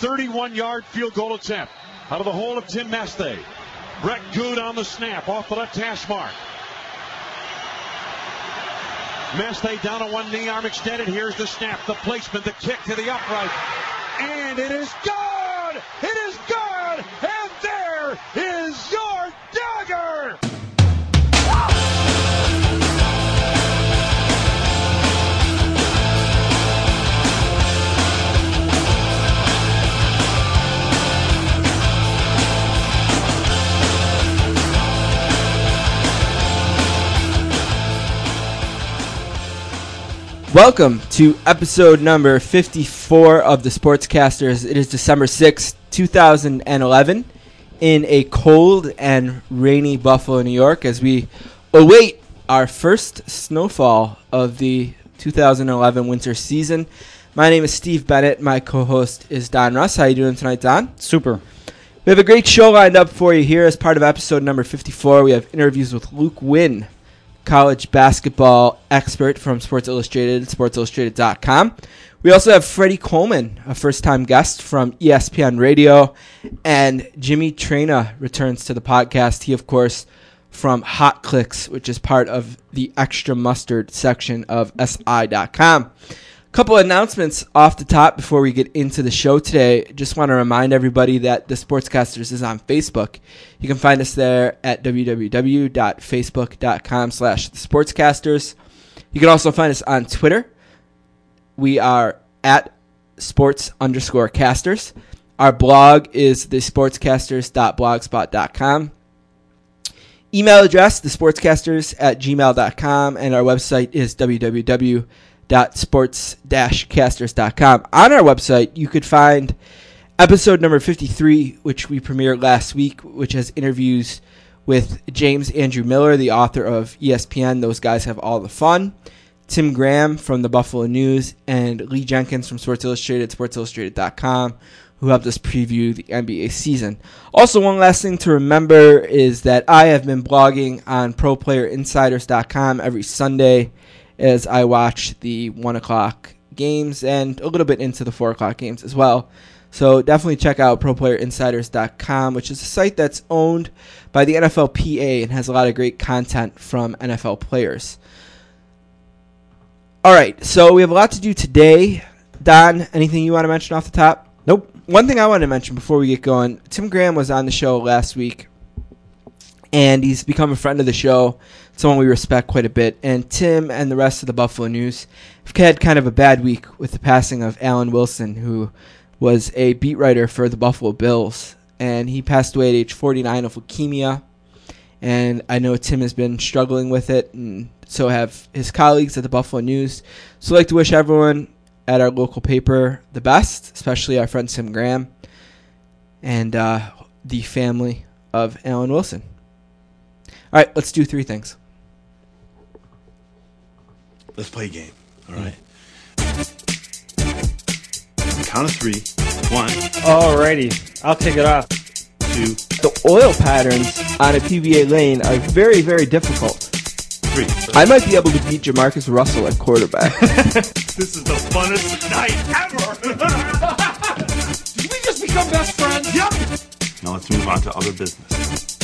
31 yard field goal attempt out of the hole of Tim Masthay. Brett Goode on the snap off the left hash mark. Masthay down on one knee, arm extended. Here's the snap, the placement, the kick to the upright. And it is good! It Welcome to episode number 54 of the Sportscasters. It is December 6th, 2011, in a cold and rainy Buffalo, New York, as we await our first snowfall of the 2011 winter season. My name is Steve Bennett. My co-host is Don Russ. How are you doing tonight, Don? Super. We have a great show lined up for you here as part of episode number 54. We have interviews with Luke Winn, college basketball expert from Sports Illustrated, sportsillustrated.com. We also have Freddie Coleman, a first time guest from ESPN Radio, and Jimmy Traina returns to the podcast. He, of course, from Hot Clicks, which is part of the extra mustard section of SI.com. Couple announcements off the top before we get into the show today. Just want to remind everybody that the Sportscasters is on Facebook. You can find us there at www.facebook.com slash the Sportscasters. You can also find us on Twitter. We are at sports underscore casters. Our blog is the sportscasters.blogspot.com. Email address, the sportscasters at gmail.com, and our website is www sports-casters.com. On our website, you could find episode number 53, which we premiered last week, which has interviews with James Andrew Miller, the author of ESPN. Those guys have all the fun. Tim Graham from the Buffalo News and Lee Jenkins from Sports Illustrated, sportsillustrated.com, who helped us preview the NBA season. Also, one last thing to remember is that I have been blogging on ProPlayerInsiders.com every Sunday as I watch the one o'clock games and a little bit into the four o'clock games as well. So definitely check out ProPlayerInsiders.com, which is a site that's owned by the NFLPA and has a lot of great content from NFL players. All right, so we have a lot to do today. Don, anything you want to mention off the top? Nope. One thing I want to mention before we get going Tim Graham was on the show last week, and he's become a friend of the show, someone we respect quite a bit. And Tim and the rest of the Buffalo News have had kind of a bad week with the passing of Alan Wilson, who was a beat writer for the Buffalo Bills. And he passed away at age 49 of leukemia. And I know Tim has been struggling with it, and so have his colleagues at the Buffalo News. So I'd like to wish everyone at our local paper the best, especially our friend Tim Graham and uh, the family of Alan Wilson. All right, let's do three things. Let's play a game. All right. Mm. Count of three. One, Alrighty. I'll kick it off. two, The oil patterns on a PBA lane are very, very difficult. three. I might be able to beat Jamarcus Russell at quarterback. This is the funnest night ever. Did we just become best friends? Yep! now let's move on to other business.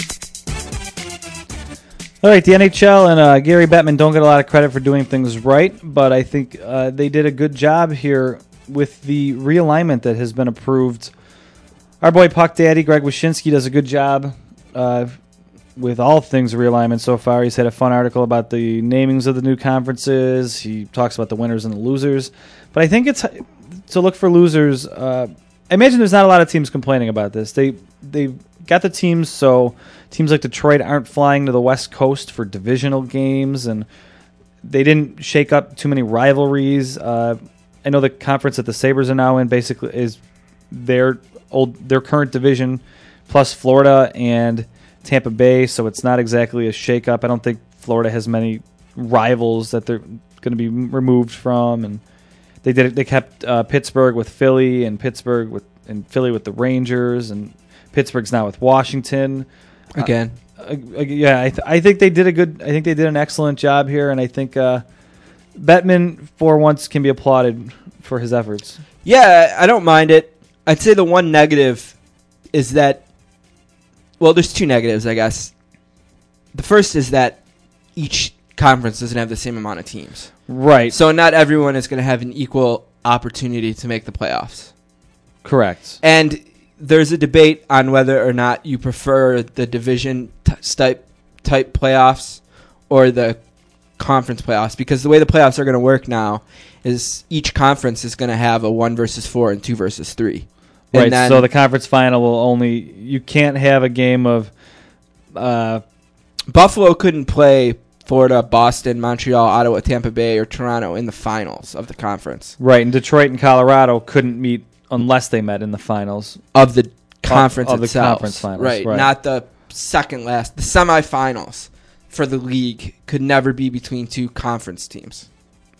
All right, the NHL and uh, Gary Bettman don't get a lot of credit for doing things right, but I think uh, they did a good job here with the realignment that has been approved. Our boy Puck Daddy, Greg Wyshynski, does a good job uh, with all things realignment so far. He's had a fun article about the namings of the new conferences. He talks about the winners and the losers. But I think it's to look for losers. Uh, I imagine there's not a lot of teams complaining about this. They they got the teams so teams like Detroit aren't flying to the West Coast for divisional games, and they didn't shake up too many rivalries. Uh, I know the conference that the Sabres are now in basically is their old their current division plus Florida and Tampa Bay, so it's not exactly a shakeup. I don't think Florida has many rivals that they're going to be removed from, and they did they kept uh, Pittsburgh with Philly and Pittsburgh with and Philly with the Rangers and Pittsburgh's now with Washington. Again, Uh, uh, yeah, I, th- I think they did a good. I think they did an excellent job here, and I think uh, Bettman for once can be applauded for his efforts. yeah, I don't mind it. I'd say the one negative is that, well, there's two negatives, I guess. The first is that each conference doesn't have the same amount of teams. Right. So not everyone is going to have an equal opportunity to make the playoffs. Correct. And there's a debate on whether or not you prefer the division type type playoffs or the conference playoffs because the way the playoffs are going to work now is each conference is going to have a 1 versus 4 and 2 versus 3. And Right. then- so the conference final will only you can't have a game of uh Buffalo couldn't play Florida, Boston, Montreal, Ottawa, Tampa Bay, or Toronto in the finals of the conference right, and Detroit and Colorado couldn't meet unless they met in the finals. of the conference of the itself. conference finals, right, right. not the second last. The semifinals for the league could never be between two conference teams.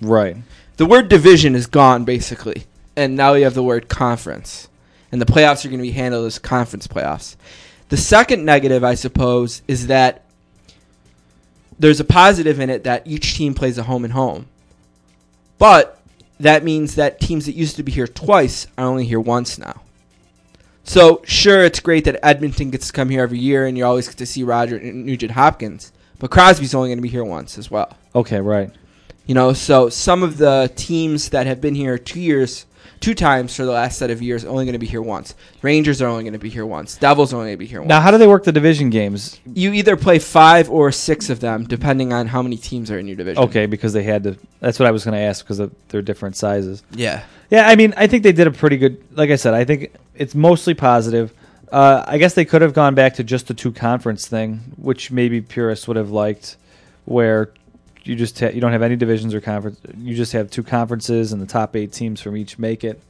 Right. The word division is gone basically, and now we have the word conference, and the playoffs are going to be handled as conference playoffs. The second negative, I suppose, is that there's a positive in it that each team plays a home and home, but that means that teams that used to be here twice are only here once now. So sure, it's great that Edmonton gets to come here every year, and you always get to see Roger and Nugent Hopkins, but Crosby's only going to be here once as well. Okay, right. You know, so some of the teams that have been here two years, two times for the last set of years, only going to be here once. Rangers are only going to be here once. Devils are only going to be here once. Now, how do they work the division games? you either play five or six of them, depending on how many teams are in your division. Okay, because they had to. That's what I was going to ask because of, they're different sizes. Yeah. Yeah, I mean, I think they did a pretty good. Like I said, I think it's mostly positive. Uh, I guess they could have gone back to just the two conference thing, which maybe purists would have liked, where you just ha- you don't have any divisions or conference. You just have two conferences, and the top eight teams from each make it.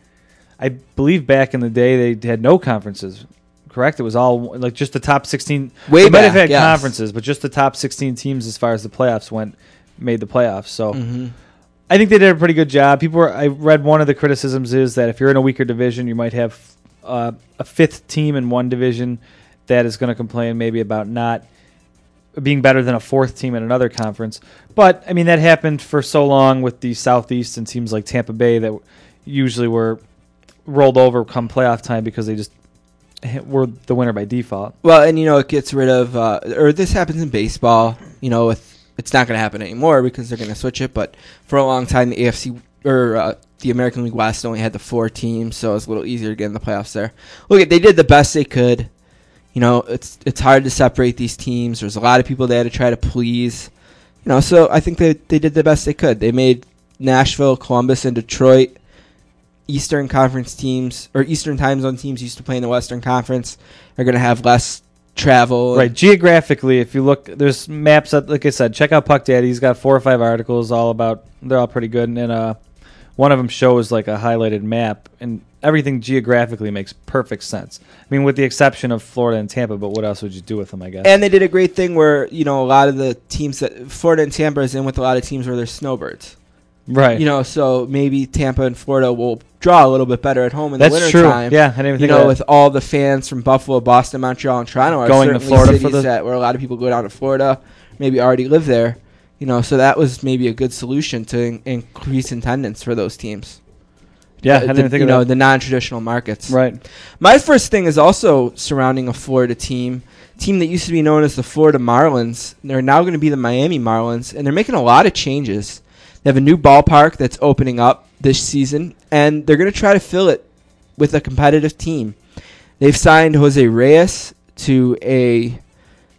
I believe back in the day they had no conferences. Correct? It was all like just the top sixteen. Way they might have had yes. conferences, but just the top sixteen teams, as far as the playoffs went, made the playoffs. So. hmm I think they did a pretty good job. People were, I read one of the criticisms is that if you're in a weaker division, you might have uh, a fifth team in one division that is going to complain maybe about not being better than a fourth team in another conference. But I mean that happened for so long with the Southeast and teams like Tampa Bay that usually were rolled over come playoff time because they just were the winner by default. Well, and you know, it gets rid of, uh, or this happens in baseball. You know, with it's not going to happen anymore because they're going to switch it. But for a long time, the AFC or uh, the American League West only had the four teams, so it was a little easier to get in the playoffs there. Look, they did the best they could. You know, it's it's hard to separate these teams. There's a lot of people they had to try to please. You know, so I think they they did the best they could. They made Nashville, Columbus, and Detroit Eastern Conference teams or Eastern Time Zone teams used to play in the Western Conference are going to have less travel. Right. Geographically, if you look, there's maps. That, like I said, check out Puck Daddy. He's got four or five articles all about. They're all pretty good, and, and uh, one of them shows like a highlighted map, and everything geographically makes perfect sense. I mean, with the exception of Florida and Tampa, but what else would you do with them? I guess. And they did a great thing where you know a lot of the teams that Florida and Tampa is in with a lot of teams where they're snowbirds. right. You know, so maybe Tampa and Florida will draw a little bit better at home in that's the winter true. time. Yeah, I didn't even You think know, with all the fans from Buffalo, Boston, Montreal, and Toronto are Going to Florida for cities the- that where a lot of people go down to Florida, maybe already live there. You know, so that was maybe a good solution to in- increase attendance for those teams. yeah, Uh, I didn't the, think you know that. the non-traditional markets. right. My first thing is also surrounding a Florida team, team that used to be known as the Florida Marlins. They're now going to be the Miami Marlins, and they're making a lot of changes. They have a new ballpark that's opening up this season, and they're going to try to fill it with a competitive team. They've signed Jose Reyes to a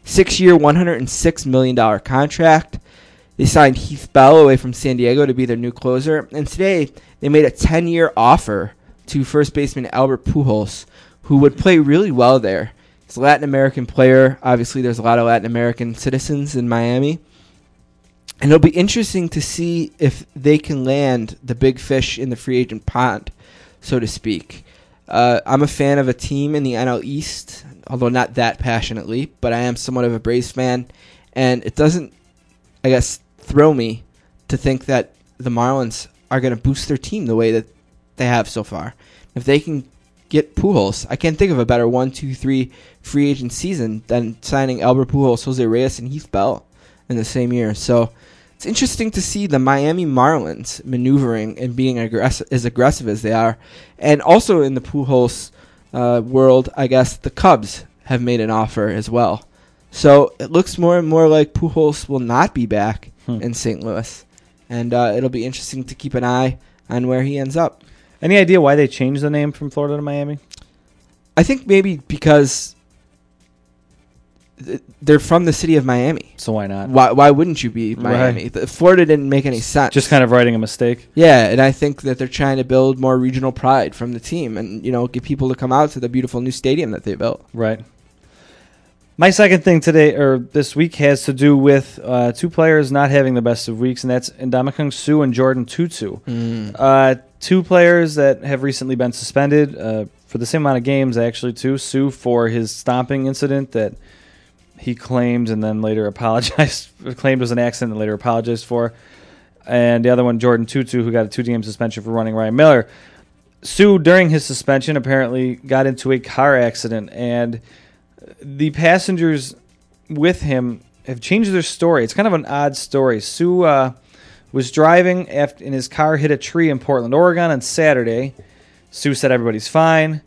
six-year, $106 million contract. They signed Heath Bell away from San Diego to be their new closer, and today they made a 10-year offer to first baseman Albert Pujols, who would play really well there. He's a Latin American player. Obviously, there's a lot of Latin American citizens in Miami. And it'll be interesting to see if they can land the big fish in the free agent pond, so to speak. Uh, I'm a fan of a team in the NL East, although not that passionately, but I am somewhat of a Braves fan. And it doesn't, I guess, thrill me to think that the Marlins are going to boost their team the way that they have so far. If they can get Pujols, I can't think of a better one, two, three free agent season than signing Albert Pujols, Jose Reyes, and Heath Bell in the same year. So it's interesting to see the Miami Marlins maneuvering and being as aggressive as they are, and also in the Pujols uh, world, I guess the Cubs have made an offer as well. So it looks more and more like Pujols will not be back Hmm. in St. Louis, and uh, it'll be interesting to keep an eye on where he ends up. Any idea why they changed the name from Florida to Miami? I think maybe because th- they're from the city of Miami. So why not? Why why wouldn't you be Miami? Right. Florida didn't make any sense. Just kind of writing a mistake. yeah, and I think that they're trying to build more regional pride from the team, and you know, get people to come out to the beautiful new stadium that they built. Right. My second thing today or this week has to do with uh, two players not having the best of weeks, and that's Ndamukong Suh and Jordin Tootoo. Uh, two players that have recently been suspended uh, for the same amount of games, actually, too. Suh for his stomping incident that he claimed and then later apologized, claimed was an accident and later apologized for. And the other one, Jordin Tootoo, who got a two game suspension for running Ryan Miller. Suh, during his suspension, apparently got into a car accident, and the passengers with him have changed their story. It's kind of an odd story. Suh uh, was driving after, and his car hit a tree in Portland, Oregon on Saturday. Suh said everybody's fine.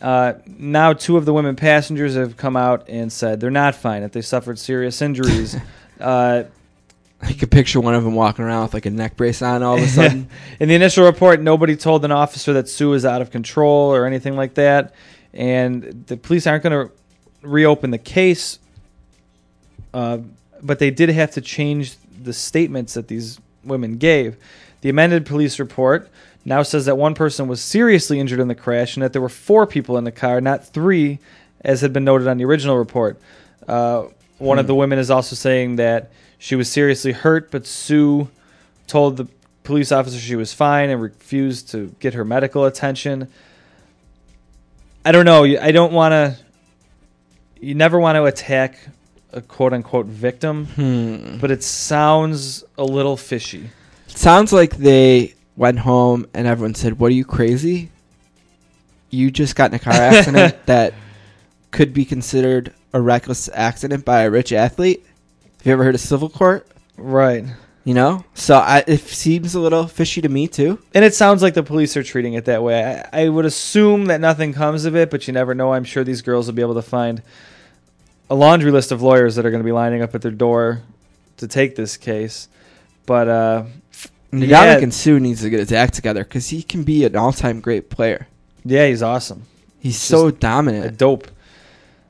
Uh, now, two of the women passengers have come out and said they're not fine, that they suffered serious injuries. uh, I could picture one of them walking around with like a neck brace on all of a sudden. in the initial report, nobody told an officer that Suh was out of control or anything like that, and the police aren't going to reopen the case. Uh, but they did have to change the statements that these women gave. The amended police report now says that one person was seriously injured in the crash and that there were four people in the car, not three, as had been noted on the original report. Uh, one of the women is also saying that she was seriously hurt, but Suh told the police officer she was fine and refused to get her medical attention. I don't know. I don't want to. You never want to attack a quote unquote victim, hmm. but it sounds a little fishy. Sounds like they went home and everyone said, "What are you crazy? You just got in a car accident that could be considered a reckless accident by a rich athlete." Have you ever heard of civil court? Right. You know, so I, it seems a little fishy to me too. And it sounds like the police are treating it that way. I, I would assume that nothing comes of it, but you never know. I'm sure these girls will be able to find a laundry list of lawyers that are going to be lining up at their door to take this case. But uh, Ndamukong Yeah. and Suh needs to get his act together because he can be an all-time great player. yeah, he's awesome. He's so A dominant, dope.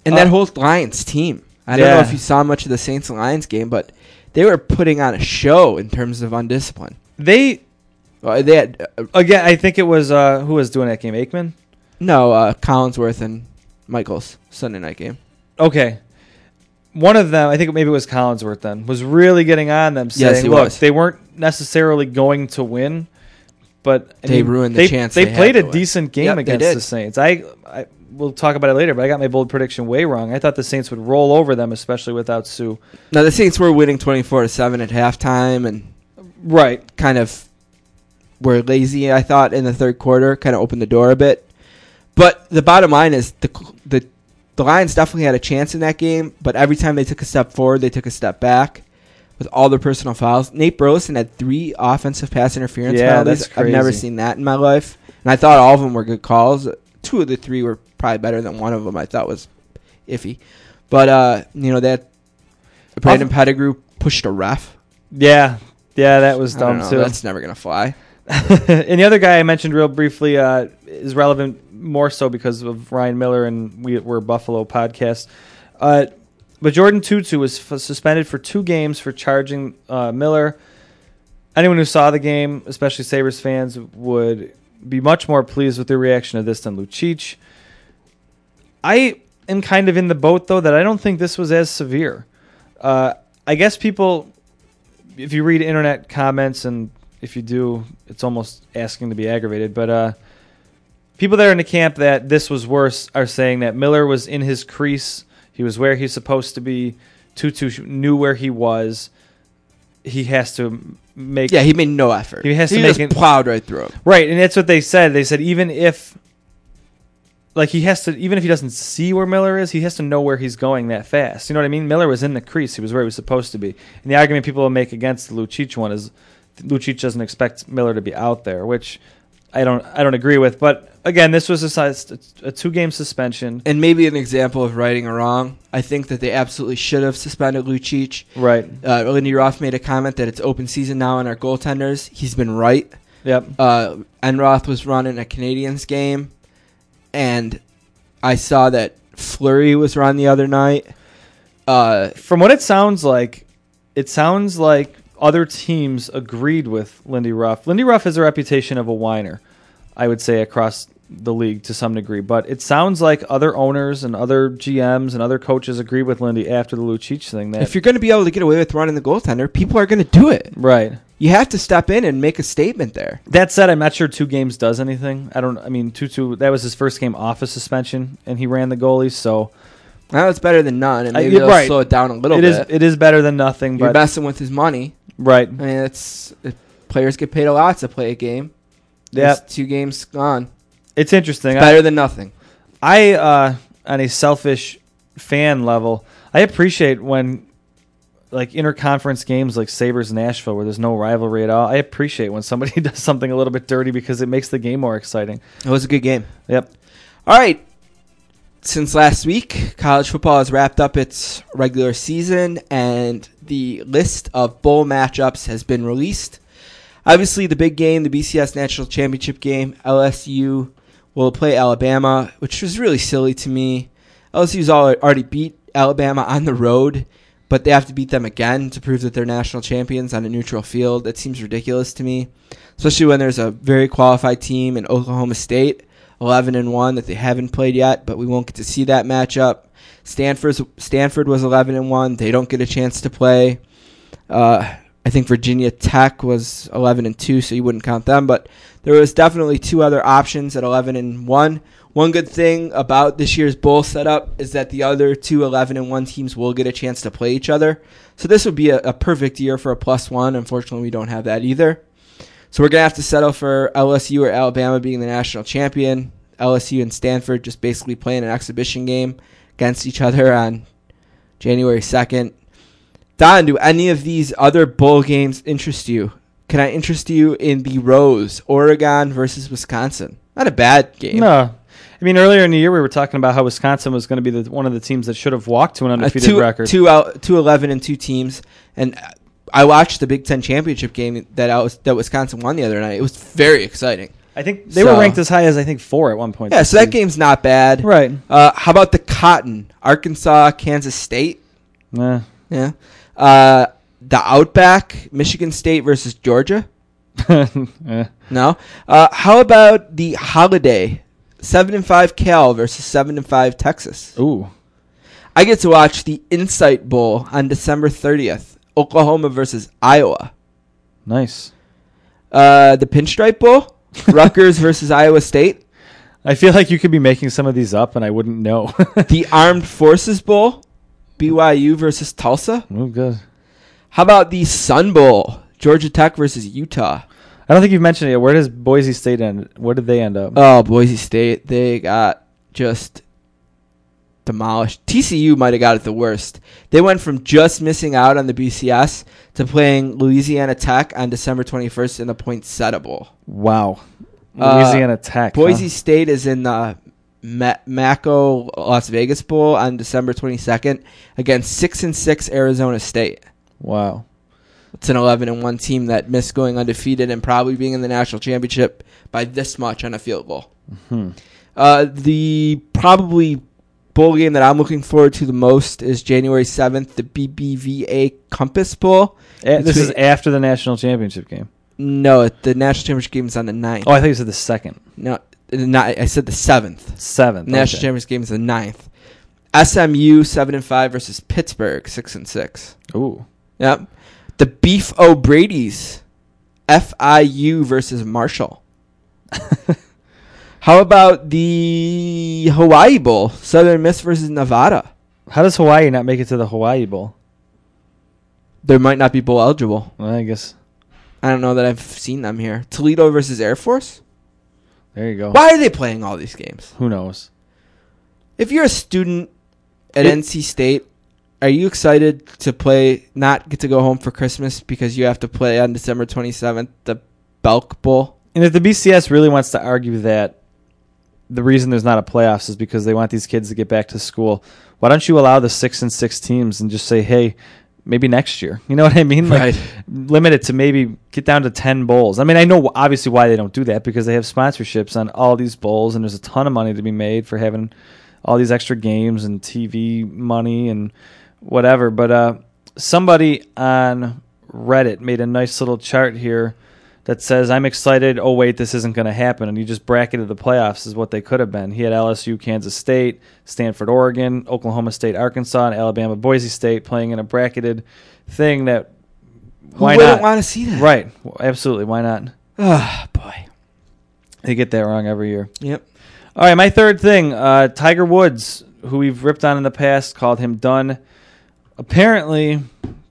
and Uh, that whole Lions team. I don't know if you saw much of the Saints and Lions game, but they were putting on a show in terms of undiscipline. They Well, they had uh, again. I think it was uh, who was doing that game. Aikman. no uh, Collinsworth and Michaels Sunday night game. Okay. One of them, I think maybe it was Collinsworth then, was really getting on them saying, Yes, he look, was. they weren't necessarily going to win, but I They ruined the they, chance They they played a win. decent game Yep, against the Saints. I, I we'll talk about it later, but I got my bold prediction way wrong. I thought the Saints would roll over them, especially without Suh. Now the Saints were winning twenty four to seven at halftime, and Right. kind of were lazy. I thought in the third quarter, kind of opened the door a bit. But the bottom line is the the the Lions definitely had a chance in that game, but every time they took a step forward, they took a step back. With all their personal fouls, Nate Burleson had three offensive pass interference Yeah, penalties. I've never seen that in my life, and I thought all of them were good calls. Two of the three were probably better than one of them. I thought was iffy, but uh, you know that Brandon Pettigrew pushed a ref. Yeah. Yeah, that was dumb know, too. That's never gonna fly. and the other guy I mentioned real briefly uh, is relevant more so because of Ryan Miller and we, we're Buffalo podcast. Uh, but Jordin Tootoo was f- suspended for two games for charging uh, Miller. Anyone who saw the game, especially Sabres fans, would be much more pleased with the reaction of this than Lucic. I am kind of in the boat, though, that I don't think this was as severe. Uh, I guess people, if you read internet comments, and if you do, it's almost asking to be aggravated, but uh, people that are in the camp that this was worse are saying that Miller was in his crease. He was where he's supposed to be. Tootoo knew where he was. He has to make Yeah, he made no effort. He has to he make just it- plowed right through him. Right, and that's what they said. They said even if like he has to even if he doesn't see where Miller is, he has to know where he's going that fast. You know what I mean? Miller was in the crease; he was where he was supposed to be. And the argument people will make against the Lucic one is Lucic doesn't expect Miller to be out there, which I don't I don't agree with. But again, this was a, size- a two game suspension, And maybe an example of righting a wrong. I think that they absolutely should have suspended Lucic. right? Uh, Lindy Ruff made a comment that it's open season now on our goaltenders. He's been right. Yep. Uh, Enroth was running a Canadiens game, and I saw that Fleury was run the other night. Uh, From what it sounds like, it sounds like other teams agreed with Lindy Ruff. Lindy Ruff has a reputation of a whiner, I would say, across the league to some degree. But it sounds like other owners and other GMs and other coaches agreed with Lindy after the Lucic thing. That if you're going to be able to get away with running the goaltender, people are going to do it. right. You have to step in and make a statement there. That said, I'm not sure two games does anything. I don't. I mean, Tootoo. That was his first game off of suspension, and he ran the goalies. So Now it's better than none, and Uh, maybe they'll right. slow it down a little it is. bit. It is better than nothing. You're But messing with his money. right. I mean, it's it, players get paid a lot to play a game. Yeah. Two games gone. It's interesting. I- Better than nothing. I, uh, on a selfish fan level, I appreciate when, like, interconference games like Sabres Nashville, where there's no rivalry at all. I appreciate when somebody does something a little bit dirty because it makes the game more exciting. It was a good game. Yep. All right. Since last week, college football has wrapped up its regular season, and the list of bowl matchups has been released. Obviously, the big game, the BCS National Championship game, LSU will play Alabama, which was really silly to me. LSU's already beat Alabama on the road, but they have to beat them again to prove that they're national champions on a neutral field. That seems ridiculous to me, especially when there's a very qualified team in Oklahoma State, 11 and 1 that they haven't played yet, but we won't get to see that matchup. Stanford's Stanford was 11 and 1. They don't get a chance to play. Uh, I think Virginia Tech was 11 and 2, so you wouldn't count them, but there was definitely two other options at 11 and 1. One good thing about this year's bowl setup is that the other two 11 and 1 teams will get a chance to play each other. So this would be a, a perfect year for a plus 1. Unfortunately, we don't have that either. So we're going to have to settle for LSU or Alabama being the national champion. LSU and Stanford just basically playing an exhibition game against each other on January 2nd. Don, do any of these other bowl games interest you? Can I interest you in the Rose, Oregon versus Wisconsin? Not a bad game. No. I mean, earlier in the year, we were talking about how Wisconsin was going to be the, one of the teams that should have walked to an Uh, undefeated two, record. two out, two 11 and two teams. And I watched the Big Ten championship game that I was, that Wisconsin won the other night. It was very exciting. I think they So- were ranked as high as I think four at one point. Yeah, so that game's not bad. right. Uh, how about the Cotton? Arkansas, Kansas State. Nah. Yeah. Uh, the Outback, Michigan State versus Georgia. Eh. No. Uh, how about the Holiday, seven and five Cal versus seven and five Texas? Ooh. I get to watch the Insight Bowl on December thirtieth, Oklahoma versus Iowa. Nice. Uh, the Pinstripe Bowl, Rutgers versus Iowa State. I feel like you could be making some of these up and I wouldn't know. The Armed Forces Bowl, BYU versus Tulsa. oh, good. How about the Sun Bowl, Georgia Tech versus Utah? I don't think you've mentioned it. yet. Where does Boise State end? Where did they end up? Oh, Boise State, they got just demolished. TCU might have got it the worst. They went from just missing out on the BCS to playing Louisiana Tech on December 21st in the Poinsettia Bowl. wow. Uh, Louisiana Tech. huh? Boise State is in the Ma- MAACO Las Vegas Bowl on December 22nd against 6 and 6 Arizona State. Wow. It's an 11 and 1 team that missed going undefeated and probably being in the national championship by this much on a field goal. Hmm. Uh, the probably bowl game that I'm looking forward to the most is January 7th, the BBVA Compass Bowl. A- this is after the national championship game. No, the national championship game is on the 9th. Oh, I thought you said the second. No, ni- I said the 7th. Seventh. National okay. championship game is the 9th. SMU 7 and 5 versus Pittsburgh 6 and 6. Ooh. Yep. The Beef O'Brady's FIU versus Marshall. How about the Hawaii Bowl? Southern Miss versus Nevada. How does Hawaii not make it to the Hawaii Bowl? There might not be bowl eligible. Well, I guess I don't know that I've seen them here. Toledo versus Air Force. there you go. Why are they playing all these games? Who knows? If you're a student at It- NC State, are you excited to play? Not get to go home for Christmas because you have to play on December 27th the Belk Bowl. And if the BCS really wants to argue that the reason there's not a playoffs is because they want these kids to get back to school, why don't you allow the six and six teams and just say, hey, maybe next year? You know what I mean? Like Right. limit it to maybe get down to ten bowls. I mean, I know obviously why they don't do that because they have sponsorships on all these bowls, and there's a ton of money to be made for having all these extra games and TV money and whatever. But uh, somebody on Reddit made a nice little chart here that says, I'm excited. Oh, wait, this isn't going to happen. And you just bracketed the playoffs as what they could have been. He had LSU, Kansas State, Stanford, Oregon, Oklahoma State, Arkansas, and Alabama, Boise State playing in a bracketed thing that. Who Why wouldn't not? want to see that? Right. Well, Absolutely. Why not? Ah, boy. They get that wrong every year. Yep. All right, my third thing, uh, Tiger Woods, who we've ripped on in the past, called him done. Apparently,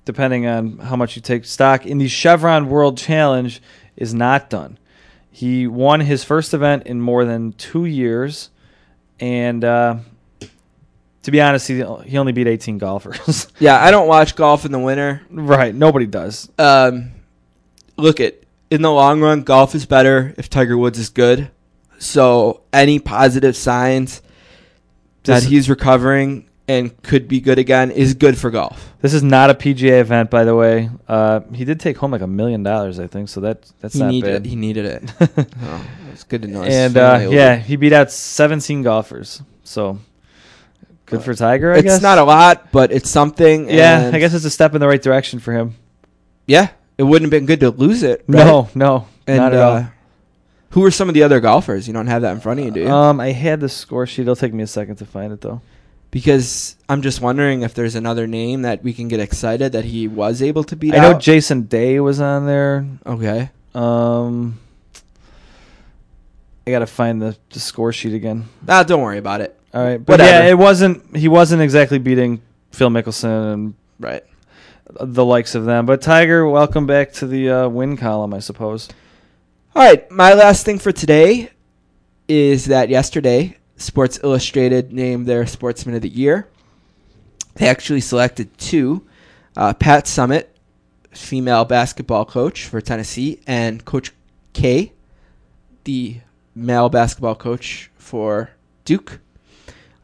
depending on how much you take stock, in the Chevron World Challenge is not done. He won his first event in more than two years, and uh, to be honest, he, he only beat 18 golfers. Yeah, I don't watch golf in the winter. right, nobody does. Um, look at in the long run, golf is better if Tiger Woods is good. So any positive signs that This- he's recovering and could be good again is good for golf. This is not a PGA event, by the way. Uh, he did take home like a million dollars, I think, so that that's he not needed bad. it. He needed it. oh, it's good to know. and uh, yeah, he beat out 17 golfers. So good for Tiger, I it's guess. not a lot, but it's something. yeah, I guess it's a step in the right direction for him. Yeah, it wouldn't have been good to lose it. right? No, no, and not at uh, who are some of the other golfers? You don't have that in front of you, do you? Um, I had the score sheet. It'll take me a second to find it though. Because I'm just wondering if there's another name that we can get excited that he was able to beat I know. Jason Day was on there. okay. Um, I gotta find the, the score sheet again. Ah, don't worry about it. All right, but Whatever. yeah, it wasn't. He wasn't exactly beating Phil Mickelson and Right. the likes of them. But Tiger, welcome back to the uh, win column, I suppose. All right. My last thing for today is that yesterday, Sports Illustrated named their Sportsman of the Year. They actually selected two uh, Pat Summitt, female basketball coach for Tennessee, and Coach K, the male basketball coach for Duke.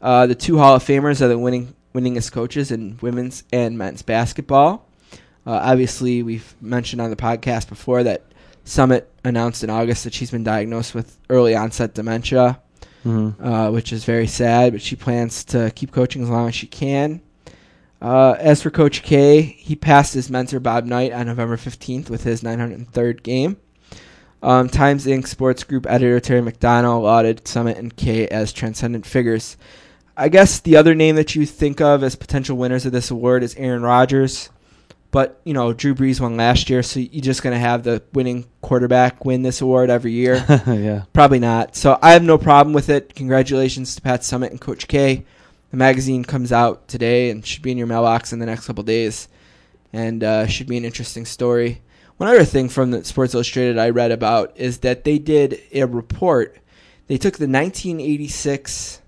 Uh, the two Hall of Famers are the winning winningest coaches in women's and men's basketball. Uh, obviously, we've mentioned on the podcast before that Summitt announced in August that she's been diagnosed with early onset dementia, Mm-hmm. uh, which is very sad. But she plans to keep coaching as long as she can. Uh, as for Coach K, he passed his mentor Bob Knight on November 15th with his 903rd game. Um, Times Inc. Sports Group editor Terry McDonell lauded Summitt and K as transcendent figures. I guess the other name that you think of as potential winners of this award is Aaron Rodgers. But, you know, Drew Brees won last year, so you're just going to have the winning quarterback win this award every year. yeah. Probably not. So I have no problem with it. Congratulations to Pat Summitt and Coach K. The magazine comes out today and should be in your mailbox in the next couple days, and uh, should be an interesting story. One other thing from the Sports Illustrated I read about is that they did a report. They took the 1986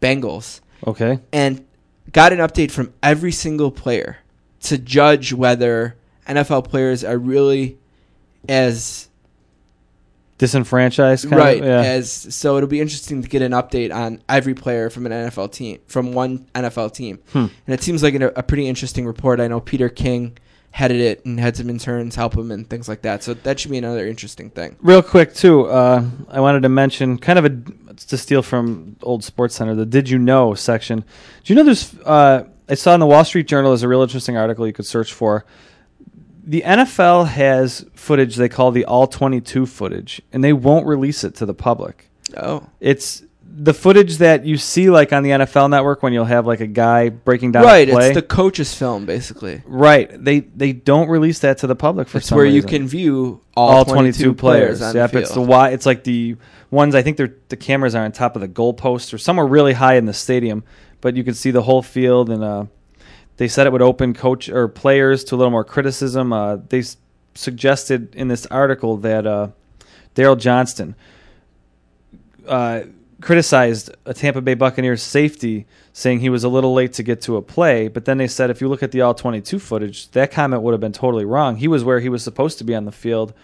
Bengals Okay. and got an update from every single player to judge whether NFL players are really as Disenfranchised, kind right Of? Yeah. as so it'll be interesting to get an update on every player from an NFL team from one NFL team Hmm. and it seems like a, a pretty interesting report I know Peter King headed it and had some interns help him and things like that so that should be another interesting thing Real quick, too, uh, I wanted to mention kind of a to steal from old Sports Center the "Did you know" section. Do you know there's? Uh, I saw in the Wall Street Journal there's a real interesting article you could search for. The NFL has footage they call the All 22 footage, and they won't release it to the public. oh It's the footage that you see like on the NFL Network when you'll have like a guy breaking down right a play. it's the coach's film basically right. They they don't release that to the public for it's some where you can view all, all 22, 22 players. on Yep, the it's the wide. It's like the ones I think they're the cameras are on top of the goalpost or somewhere really high in the stadium, but you could see the whole field. And uh, they said it would open coach or players to a little more criticism. Uh, they s- suggested in this article that uh, Daryl Johnston uh, criticized a Tampa Bay Buccaneers safety, saying he was a little late to get to a play. But then they said if you look at the all 22 footage, that comment would have been totally wrong. He was where he was supposed to be on the field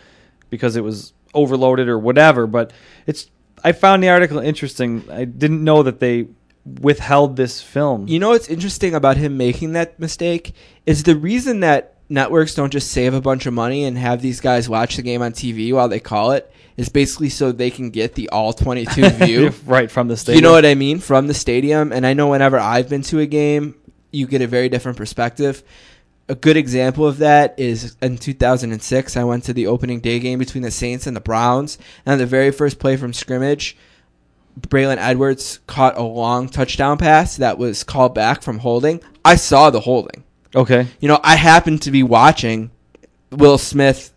because it was overloaded or whatever. But it's I found the article interesting. I didn't know that they withheld this film. You know what's interesting about him making that mistake is the reason that networks don't just save a bunch of money and have these guys watch the game on TV while they call it is basically so they can get the all 22 view. right from the stadium. You know what I mean? From the stadium. And I know whenever I've been to a game, you get a very different perspective. A good example of that is in 2006, I went to the opening day game between the Saints and the Browns. And the very first play from scrimmage, Braylon Edwards caught a long touchdown pass that was called back from holding. I saw the holding. Okay. You know, I happened to be watching Will Smith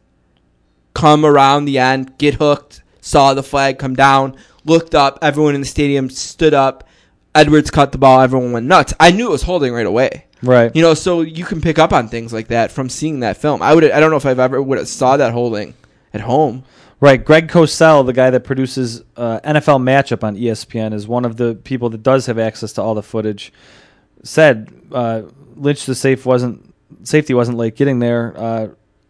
come around the end, get hooked, saw the flag come down, looked up, everyone in the stadium stood up. Edwards cut the ball, everyone went nuts. I knew it was holding right away. Right. You know, so you can pick up on things like that from seeing that film. I would I don't know if I've ever would have saw that holding at home. Right. Greg Cosell, the guy that produces uh, NFL Matchup on ESPN, is one of the people that does have access to all the footage. Said uh, Lynch the safe wasn't safety wasn't late getting there, uh,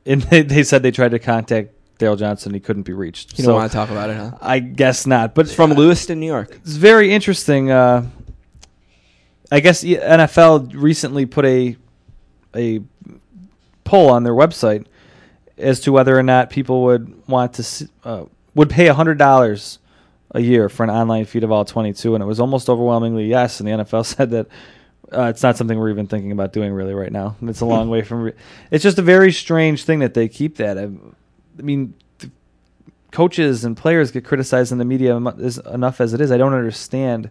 and they, they said they tried to contact Daryl Johnston, he couldn't be reached. You So don't want to talk about it, huh? I guess not. But It's from Lewiston, New York. it's very interesting. Uh, I guess NFL recently put a a poll on their website as to whether or not people would want to s- uh, would pay hundred dollars a year for an online feed of all twenty two, and it was almost overwhelmingly yes. And the NFL said that uh, it's not something we're even thinking about doing really right now. It's a long way from. Re- it's just a very strange thing that they keep that. I, I mean, coaches and players get criticized in the media is enough as it is. I don't understand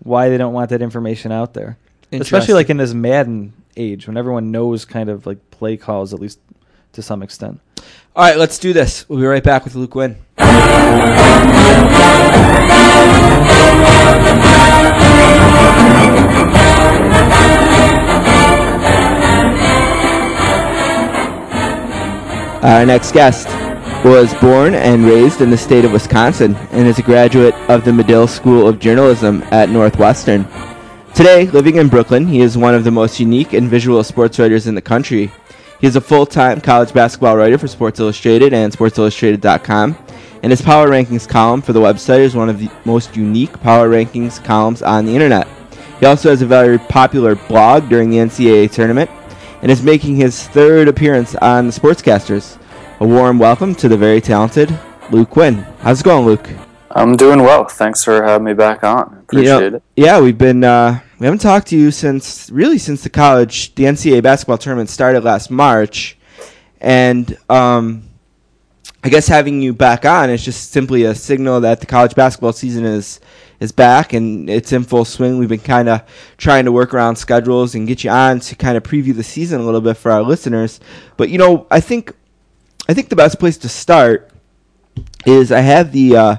why they don't want that information out there, especially like in this Madden age when everyone knows kind of like play calls at least to some extent. All right, let's do this. We'll be right back with Luke Winn. Our next guest was born and raised in the state of Wisconsin and is a graduate of the Medill School of Journalism at Northwestern. Today, living in Brooklyn, he is one of the most unique and visual sports writers in the country. He is a full-time college basketball writer for Sports Illustrated and SportsIllustrated.com, and his power rankings column for the website is one of the most unique power rankings columns on the internet. He also has a very popular blog during the NCAA tournament and is making his third appearance on the Sportscasters. A warm welcome to the very talented Luke Winn. How's it going, Luke? I'm doing well. Thanks for having me back on. You know. Yeah, we've been uh, we haven't talked to you since really since the college the NCAA basketball tournament started last March, and um, I guess having you back on is just simply a signal that the college basketball season is is back and it's in full swing. We've been kind of trying to work around schedules and get you on to kind of preview the season a little bit for our listeners. But you know, I think I think the best place to start is I have the uh,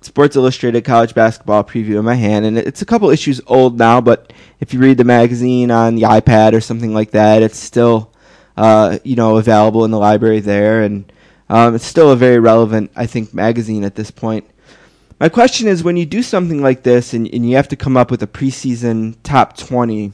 Sports Illustrated college basketball preview in my hand, and it's a couple issues old now. But if you read the magazine on the iPad or something like that, it's still uh, you know available in the library there, and um, it's still a very relevant, I think, magazine at this point. My question is, when you do something like this, and, and you have to come up with a preseason top twenty.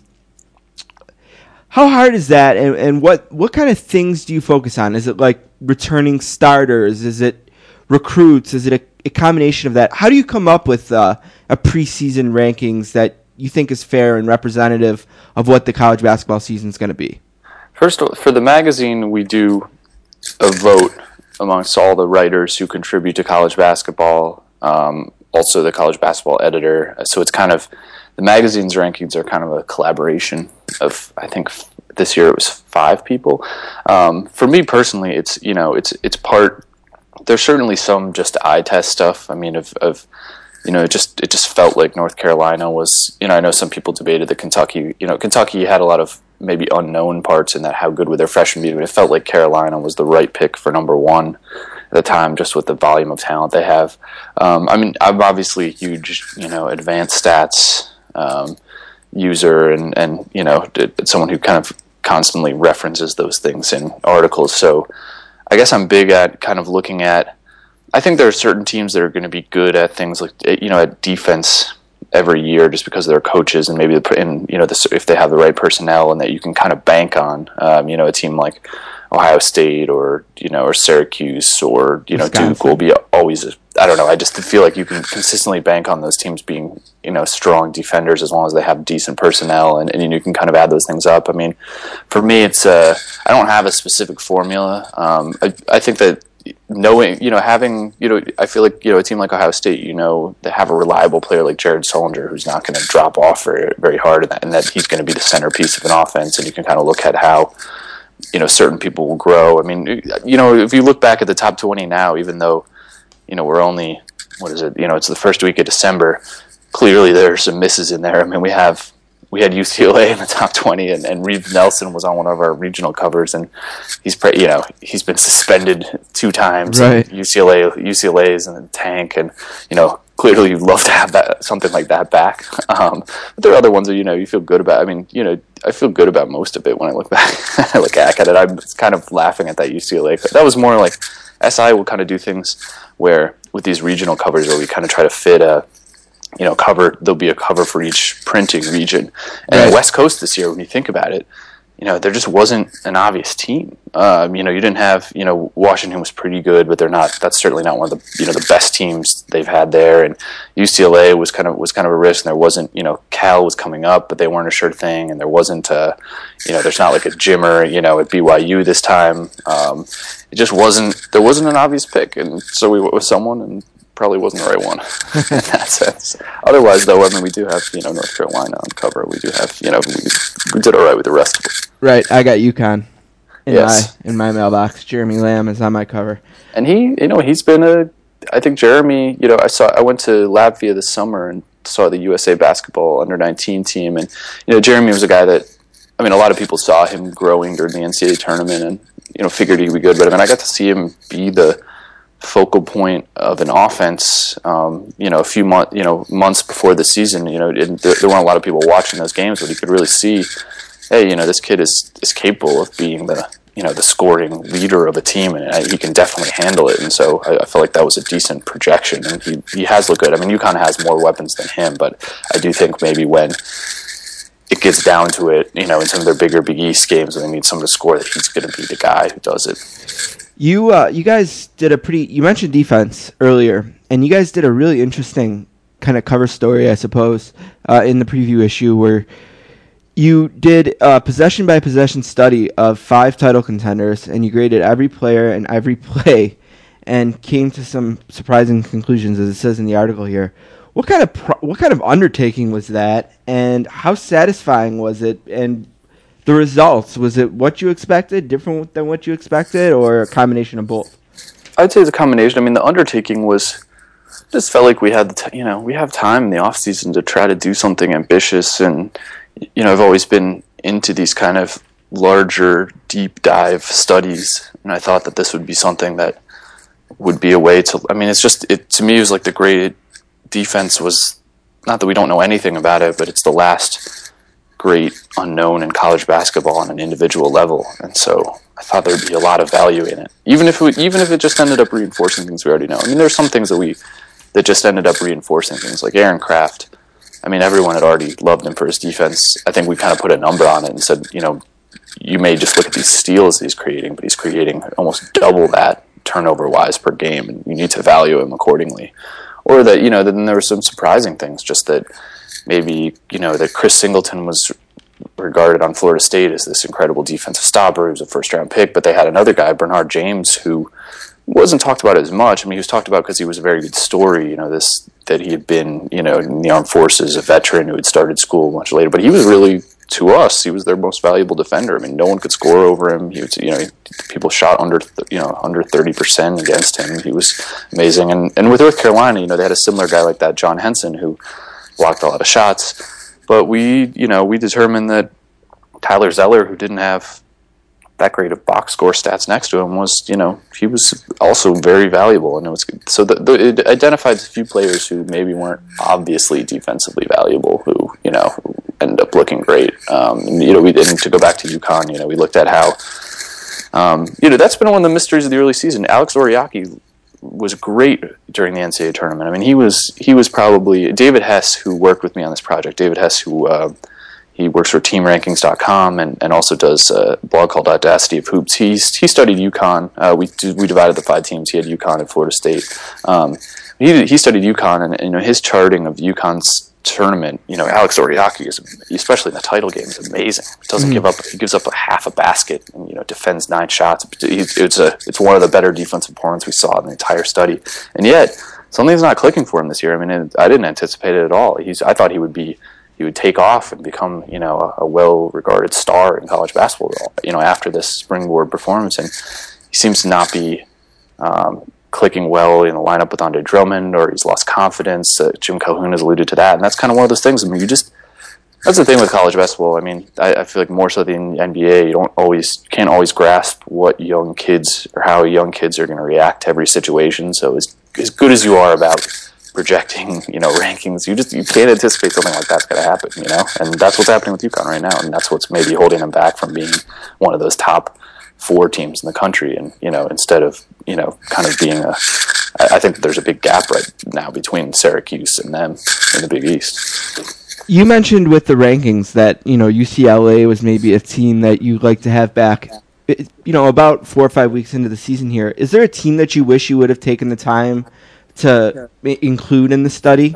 How hard is that, and, and what, what kind of things do you focus on? Is it like returning starters? Is it recruits? Is it a, a combination of that? How do you come up with uh, a preseason rankings that you think is fair and representative of what the college basketball season is going to be? First, for the magazine, we do a vote amongst all the writers who contribute to college basketball. Um, also, the college basketball editor. So it's kind of the magazine's rankings are kind of a collaboration of I think this year it was five people. Um, for me personally, it's you know it's it's part. There's certainly some just eye test stuff. I mean, of, of you know, it just it just felt like North Carolina was. You know, I know some people debated that Kentucky. You know, Kentucky had a lot of maybe unknown parts in that how good would their freshman be, but it felt like Carolina was the right pick for number one at the time, just with the volume of talent they have. Um, I mean, I'm obviously a huge, you know, advanced stats um, user, and and you know, someone who kind of constantly references those things in articles. So, I guess I'm big at kind of looking at I think there are certain teams that are going to be good at things like eh, you know at defense every year just because of their coaches and maybe the, and you know the, if they have the right personnel and that you can kind of bank on. Um, you know, a team like Ohio State or you know or Syracuse or you know Wisconsin. Duke will be always. I don't know. I just feel like you can consistently bank on those teams being you know strong defenders as long as they have decent personnel and, and you can kind of add those things up. I mean, for me, it's uh, I don't have a specific formula. Um, I, I think that knowing, you know, having, you know, I feel like, you know, a team like Ohio State, you know, they have a reliable player like Jared Sullinger who's not going to drop off very, very hard and that, and that he's going to be the centerpiece of an offense. And you can kind of look at how, you know, certain people will grow. I mean, you know, if you look back at the top 20 now, even though, you know, we're only, what is it, you know, it's the first week of December, clearly there are some misses in there. I mean, we have, we had UCLA in the top 20 and, and Reeves Nelson was on one of our regional covers and he's pre- you know he's been suspended two times. Right. UCLA UCLA is in the tank and you know clearly you'd love to have that something like that back. Um, but there are other ones that you know you feel good about. I mean you know I feel good about most of it when I look back I look back at it. I'm kind of laughing at that UCLA that was more like SI will kind of do things where with these regional covers where we kind of try to fit a you know, cover. There'll be a cover for each printing region. And Right. the West Coast this year, when you think about it, you know, there just wasn't an obvious team. Um, you know, you didn't have, you know, Washington was pretty good, but they're not. That's certainly not one of the, you know, the best teams they've had there. And UCLA was kind of was kind of a risk. And there wasn't, you know, Cal was coming up, but they weren't a sure thing. And there wasn't, uh, you know, there's not like a Jimmer, you know, at BYU this time. Um, it just wasn't. There wasn't an obvious pick, and so we went with someone and probably wasn't the right one in that sense. Otherwise, though, I mean, we do have you know North Carolina on cover. We do have you know we, we did all right with the rest of them. Right, I got UConn in Yes. my in my mailbox. Jeremy Lamb is on my cover. And he, you know, he's been a. I think Jeremy. You know, I saw. I went to Latvia this summer and saw the USA basketball under nineteen team, and you know, Jeremy was a guy that. I mean, a lot of people saw him growing during the NCAA tournament, and you know, figured he'd be good. But I mean, I got to see him be the focal point of an offense. Um, you know, a few months, you know, months before the season. You know, it, there, weren't a lot of people watching those games, but you could really see, hey, you know, this kid is is capable of being the you know the scoring leader of a team, and uh, he can definitely handle it. And so I, I felt like that was a decent projection, and he he has looked good. I mean, UConn has more weapons than him, but I do think maybe when it gets down to it, you know, in some of their bigger Big East games, when they need someone to score, that he's going to be the guy who does it. You uh, you guys did a pretty. You mentioned defense earlier, and you guys did a really interesting kind of cover story, I suppose, uh, in the preview issue where you did a possession by possession study of five title contenders, and you graded every player and every play, and came to some surprising conclusions, as it says in the article here. What kind of pro- what kind of undertaking was that, and how satisfying was it? And the results was it what you expected, different than what you expected, or a combination of both? I'd say it's a combination. I mean, the undertaking was just felt like we had the t- you know we have time in the off season to try to do something ambitious, and you know I've always been into these kind of larger deep dive studies, and I thought that this would be something that would be a way to. I mean, it's just it to me it was like the great defense was not that we don't know anything about it, but it's the last great unknown in college basketball on an individual level, and so I thought there'd be a lot of value in it, even if it, even if it just ended up reinforcing things we already know. I mean, there's some things that we that just ended up reinforcing things, like Aaron Craft. I mean, everyone had already loved him for his defense. I think we kind of put a number on it and said, you know, you may just look at these steals he's creating, but he's creating almost double that turnover wise per game, and you need to value him accordingly. Or that you know, then there were some surprising things, just that maybe you know that Chris Singleton was regarded on Florida State as this incredible defensive stopper. He was a first round pick, but they had another guy, Bernard James, who wasn't talked about as much. I mean, he was talked about because he was a very good story. You know, this that he had been, you know, in the armed forces, a veteran who had started school much later. But he was really, to us, he was their most valuable defender. I mean, no one could score over him. He was, you know, people shot under, you know, under thirty percent against him. He was amazing. And and with North Carolina, you know, they had a similar guy like that, John Henson, who blocked a lot of shots. But we, you know, we determined that Tyler Zeller, who didn't have that great of box score stats next to him, was you know he was also very valuable, and it was so the, the, it identified a few players who maybe weren't obviously defensively valuable, who you know ended up looking great. Um, you know, we didn't to go back to UConn. You know, we looked at how um, you know that's been one of the mysteries of the early season. Alex Oriakhi was great during the NCAA tournament. I mean, he was he was probably David Hess, who worked with me on this project. David Hess, who uh, he works for TeamRankings.com and, and also does a blog called Audacity of Hoops. He's he studied UConn. Uh, we we divided the five teams. He had UConn and Florida State. Um, he he studied UConn, and you know his charting of UConn's tournament, you know, Alex Oriakhi is, especially in the title game, is amazing. He doesn't give up. He gives up a half a basket and you know defends nine shots. It's a it's one of the better defensive performances we saw in the entire study, and yet something's not clicking for him this year. I mean, it, I didn't anticipate it at all. He's I thought he would be he would take off and become you know a, a well regarded star in college basketball. You know, after this springboard performance, and he seems to not be. Um, clicking well in the lineup with Andre Drummond, or he's lost confidence. Uh, Jim Calhoun has alluded to that, and that's kind of one of those things. I mean, you just that's the thing with college basketball. I mean, I, I feel like more so than NBA, you don't always can't always grasp what young kids or how young kids are going to react to every situation. So as as good as you are about projecting, you know, rankings, you just you can't anticipate something like that's going to happen, you know, and that's what's happening with UConn right now, and that's what's maybe holding them back from being one of those top four teams in the country, and you know, instead of you know, kind of being a, I think there's a big gap right now between Syracuse and them in the Big East. You mentioned with the rankings that you know UCLA was maybe a team that you'd like to have back. It- You know, about four or five weeks into the season here, is there a team that you wish you would have taken the time to include in the study?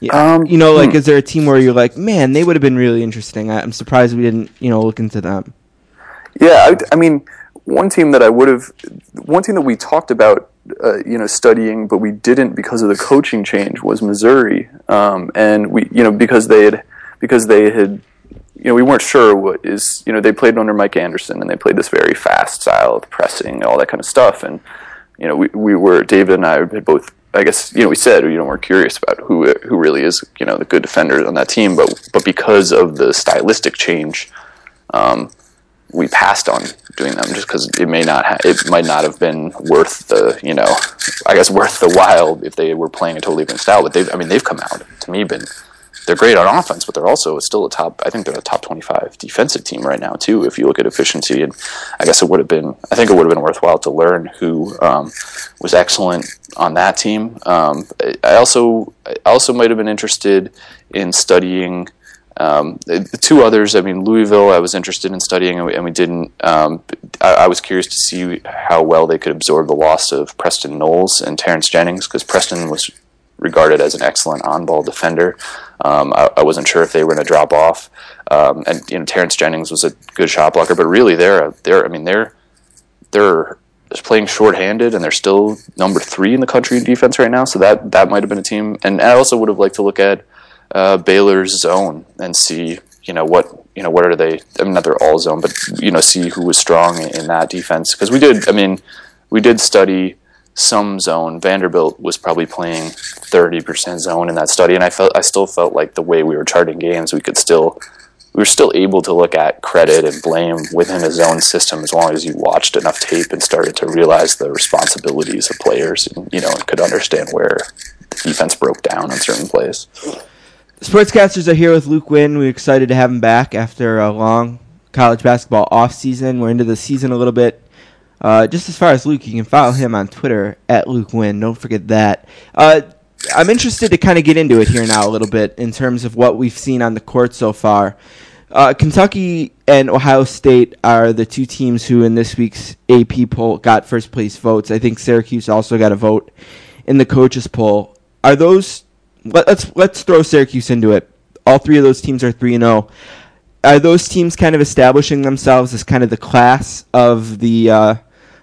Yeah. Um, you know, like, hmm. is there a team where you're like, man, they would have been really interesting? I'm surprised we didn't, you know, look into them. Yeah, I, I mean, one team that I would have, one team that we talked about, uh, you know, studying, but we didn't because of the coaching change was Missouri, um, and we, you know, because they had, because they had, you know, we weren't sure what is, you know, they played under Mike Anderson and they played this very fast style of pressing, and all that kind of stuff, and you know, we, we were David and I had both. I guess you know we said you know we're curious about who who really is you know the good defender on that team, but but because of the stylistic change, um, we passed on doing them just because it may not ha- it might not have been worth the you know I guess worth the while if they were playing a totally different style. But they I mean they've come out to me been they're great on offense, but they're also still a top. I think they're a top twenty-five defensive team right now too. If you look at efficiency, and I guess it would have been. I think it would have been worthwhile to learn who um, was excellent on that team. Um, I- also, I also might have been interested in studying. Um, two others, I mean, Louisville, I was interested in studying, and we, and we didn't. Um, I, I was curious to see how well they could absorb the loss of Preston Knowles and Terrence Jennings, because Preston was regarded as an excellent on-ball defender. Um, I, I wasn't sure if they were going to drop off, um, and you know, Terrence Jennings was a good shot blocker, but really, they're they're. I mean, they're they're playing shorthanded, and they're still number three in the country in defense right now. So that that might have been a team, and I also would have liked to look at uh, Baylor's zone and see, you know, what you know, what are they? I mean, not they're all zone, but you know, see who was strong in, in that defense because we did. I mean, we did study some zone. Vanderbilt was probably playing thirty percent zone in that study, and I felt I still felt like the way we were charting games, we could still we were still able to look at credit and blame within a zone system as long as you watched enough tape and started to realize the responsibilities of players and you know and could understand where the defense broke down on certain plays. Sportscasters are here with Luke Winn. We're excited to have him back after a long college basketball off season. We're into the season a little bit. Uh, just as far as Luke, you can follow him on Twitter at Luke Winn. Don't forget that. Uh, I'm interested to kind of get into it here now a little bit in terms of what we've seen on the court so far. Uh, Kentucky and Ohio State are the two teams who, in this week's AP poll, got first place votes. I think Syracuse also got a vote in the coaches poll. Are those? Let, let's let's throw Syracuse into it. All three of those teams are three and zero. Are those teams kind of establishing themselves as kind of the class of the uh,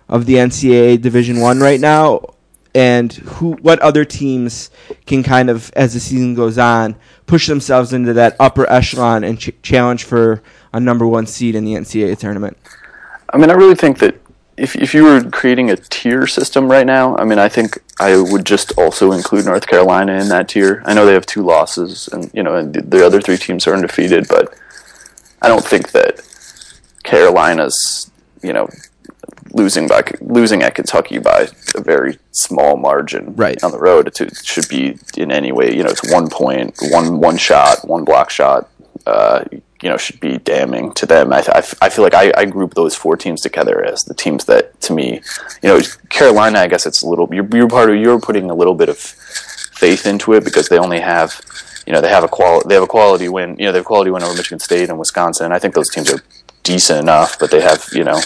of the NCAA Division One right now? And who? What other teams can kind of, as the season goes on, push themselves into that upper echelon and ch- challenge for a number one seed in the NCAA tournament? I mean, I really think that if if you were creating a tier system right now, I mean, I think I would just also include North Carolina in that tier. I know they have two losses, and you know, and the, the other three teams are undefeated, but I don't think that Carolina's you know losing by losing at Kentucky by a very small margin Right. on the road it, it should be in any way you know it's one point one one shot one block shot uh, you know should be damning to them. I, I, feel like I, I group those four teams together as the teams that to me, you know, Carolina. I guess it's a little you're, you're part of you're putting a little bit of faith into it because they only have you know they have a qual they have a quality win you know they have a quality win over Michigan State and Wisconsin. I think those teams are decent enough, but they have you know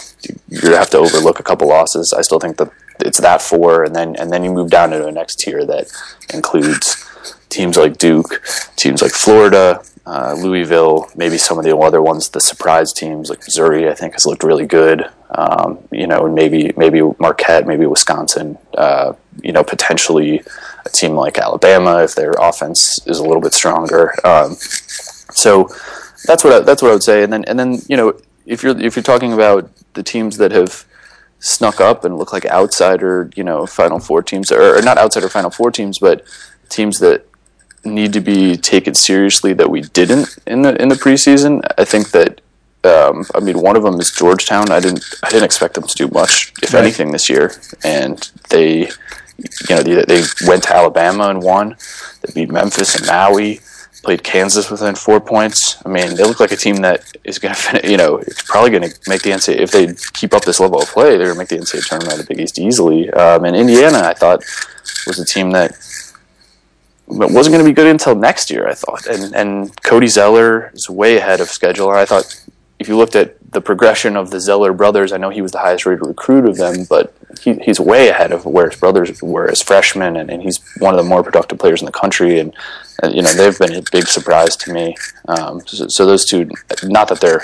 you have to overlook a couple losses. I still think that it's that four, and then and then you move down into the next tier that includes teams like Duke, teams like Florida, uh, Louisville, maybe some of the other ones, the surprise teams like Missouri, I think has looked really good. Um, you know, and maybe maybe Marquette, maybe Wisconsin. Uh, you know, potentially a team like Alabama if their offense is a little bit stronger. Um, so that's what I, that's what I would say. And then and then you know if you're if you're talking about the teams that have snuck up and look like outsider, you know, Final Four teams, or, or not outsider Final Four teams, but teams that need to be taken seriously that we didn't in the in the preseason. I think that um, I mean one of them is Georgetown. I didn't I didn't expect them to do much, if Right. anything, this year, and they you know they, they went to Alabama and won. They beat Memphis and Maui. Played Kansas within four points. I mean, they look like a team that is going to finish. You know, it's probably going to make the NCAA if they keep up this level of play. They're going to make the NCAA tournament at the Big East easily. Um, and Indiana, I thought, was a team that but wasn't going to be good until next year. I thought, and and Cody Zeller is way ahead of schedule. And I thought if you looked at the progression of the Zeller brothers, I know he was the highest rated recruit of them, but he, he's way ahead of where his brothers were as freshmen, and, and he's one of the more productive players in the country. And, and you know they've been a big surprise to me. Um, so, so those two, not that they're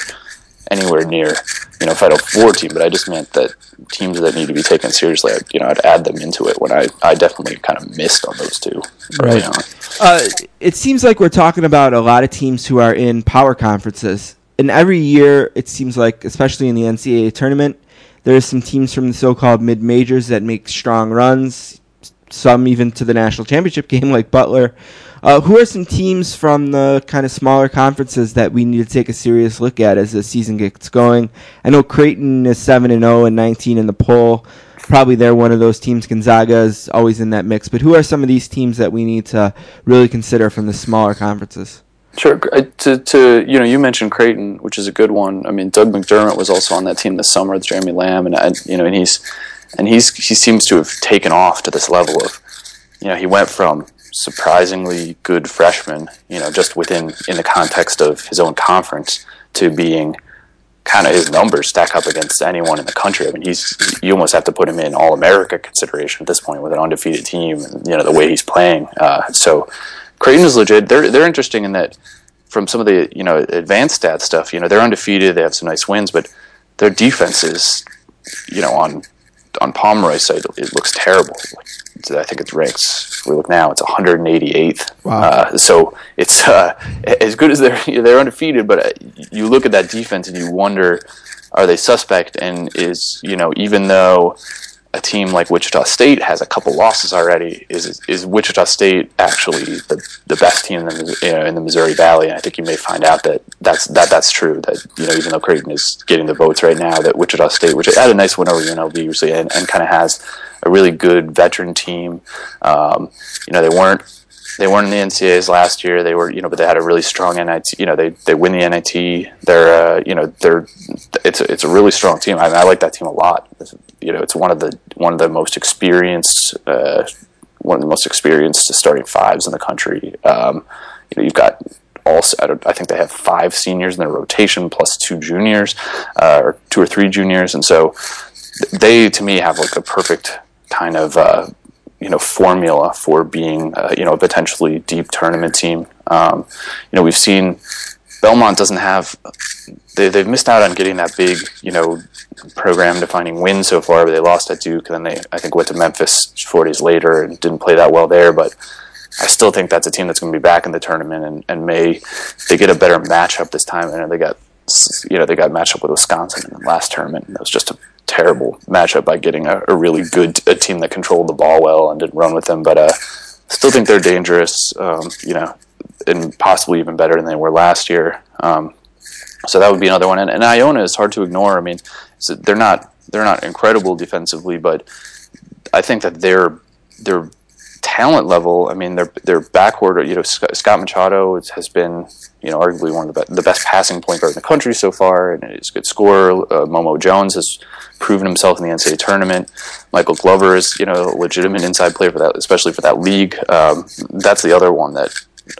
anywhere near you know Final Four team, but I just meant that teams that need to be taken seriously, I'd, you know, I'd add them into it when I, I definitely kind of missed on those two. Right. on. Uh, it seems like we're talking about a lot of teams who are in power conferences. And every year, it seems like, especially in the NCAA tournament, there's some teams from the so-called mid majors that make strong runs. Some even to the national championship game, like Butler. Uh, who are some teams from the kind of smaller conferences that we need to take a serious look at as the season gets going? I know Creighton is seven and zero and nineteen in the poll. Probably they're one of those teams. Gonzaga is always in that mix. But who are some of these teams that we need to really consider from the smaller conferences? Sure. Uh, To, to you know, you mentioned Creighton, which is a good one. I mean, Doug McDermott was also on that team this summer with Jeremy Lamb, and I, you know, and he's and he's he seems to have taken off to this level of, you know, he went from surprisingly good freshman, you know, just within in the context of his own conference, to being kind of his numbers stack up against anyone in the country. I mean, he's you almost have to put him in All America consideration at this point with an undefeated team, and you know the way he's playing. Uh, so Creighton is legit. They're they're interesting in that from some of the you know advanced stat stuff. You know they're undefeated. They have some nice wins, but their defense is you know on on Pomeroy's side it looks terrible. I think it's ranked. We look now; it's 188th. Wow. Uh, so it's uh, as good as they're they're undefeated, but uh, you look at that defense and you wonder, are they suspect? And is you know even though a team like Wichita State has a couple losses already, is is Wichita State actually the, the best team in the you know, in the Missouri Valley? And I think you may find out that that's that that's true. That you know even though Creighton is getting the votes right now, that Wichita State, which had a nice win over UNLV recently, and, and kind of has a really good veteran team. Um, you know they weren't they weren't in the NCAAs last year. They were, you know, but they had a really strong NIT. You know, they they win the NIT. They're, uh, you know, they're it's a, it's a really strong team. I, mean, I like that team a lot. You know, it's one of the one of the most experienced, uh, one of the most experienced starting fives in the country. Um, you know, you've got all. I, I think they have five seniors in their rotation plus two juniors, uh, or two or three juniors, and so they to me have like a perfect kind of uh, you know formula for being uh, you know a potentially deep tournament team. Um, you know we've seen Belmont doesn't have they they've missed out on getting that big you know program defining win so far. But they lost at Duke, and then they I think went to Memphis four days later and didn't play that well there, but. I still think that's a team that's going to be back in the tournament, and, and may they get a better matchup this time. And they got, you know, they got matched up with Wisconsin in the last tournament, and it was just a terrible matchup by getting a, a really good a team that controlled the ball well and didn't run with them. But uh, still think they're dangerous, um, you know, and possibly even better than they were last year. Um, so that would be another one. And, and Iona is hard to ignore. I mean, they're not they're not incredible defensively, but I think that they're they're talent level, I mean, their backcourt, you know, Scott, Scott Machado has been, you know, arguably one of the, be- the best passing point guard in the country so far, and he's a good scorer. Uh, Momo Jones has proven himself in the NCAA tournament. Michael Glover is, you know, a legitimate inside player for that, especially for that league. Um, that's the other one that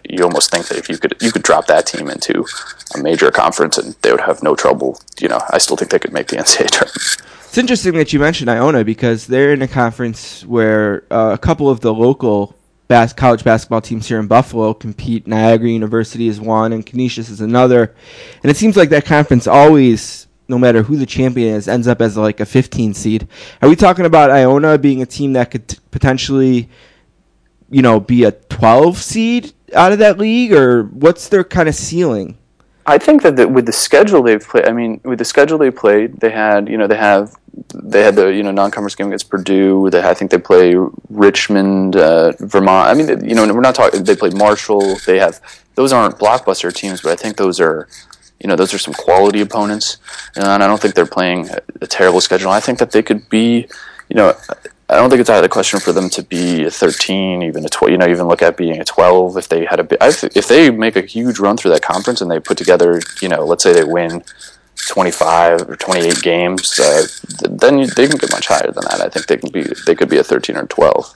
you almost think that if you could you could drop that team into a major conference and they would have no trouble. You know, I still think they could make the NCAA tournament. It's interesting that you mentioned Iona because they're in a conference where uh, a couple of the local bas- college basketball teams here in Buffalo compete. Niagara University is one, and Canisius is another. And it seems like that conference always, no matter who the champion is, ends up as like a 15 seed. Are we talking about Iona being a team that could t- potentially, you know, be a 12 seed out of that league, or what's their kind of ceiling? I think that the, with the schedule they've played, I mean, with the schedule they played, they had, you know, they have, they had the, you know, non-conference game against Purdue. They, I think they play Richmond, uh, Vermont. I mean, you know, we're not talking. They played Marshall. They have. Those aren't blockbuster teams, but I think those are, you know, those are some quality opponents, and I don't think they're playing a, a terrible schedule. I think that they could be, you know. I don't think it's out of the question for them to be a 13, even a 12. You know, even look at being a 12 if they had a. If they make a huge run through that conference and they put together, you know, let's say they win 25 or 28 games, uh, then you, they can get much higher than that. I think they can be. They could be a 13 or 12.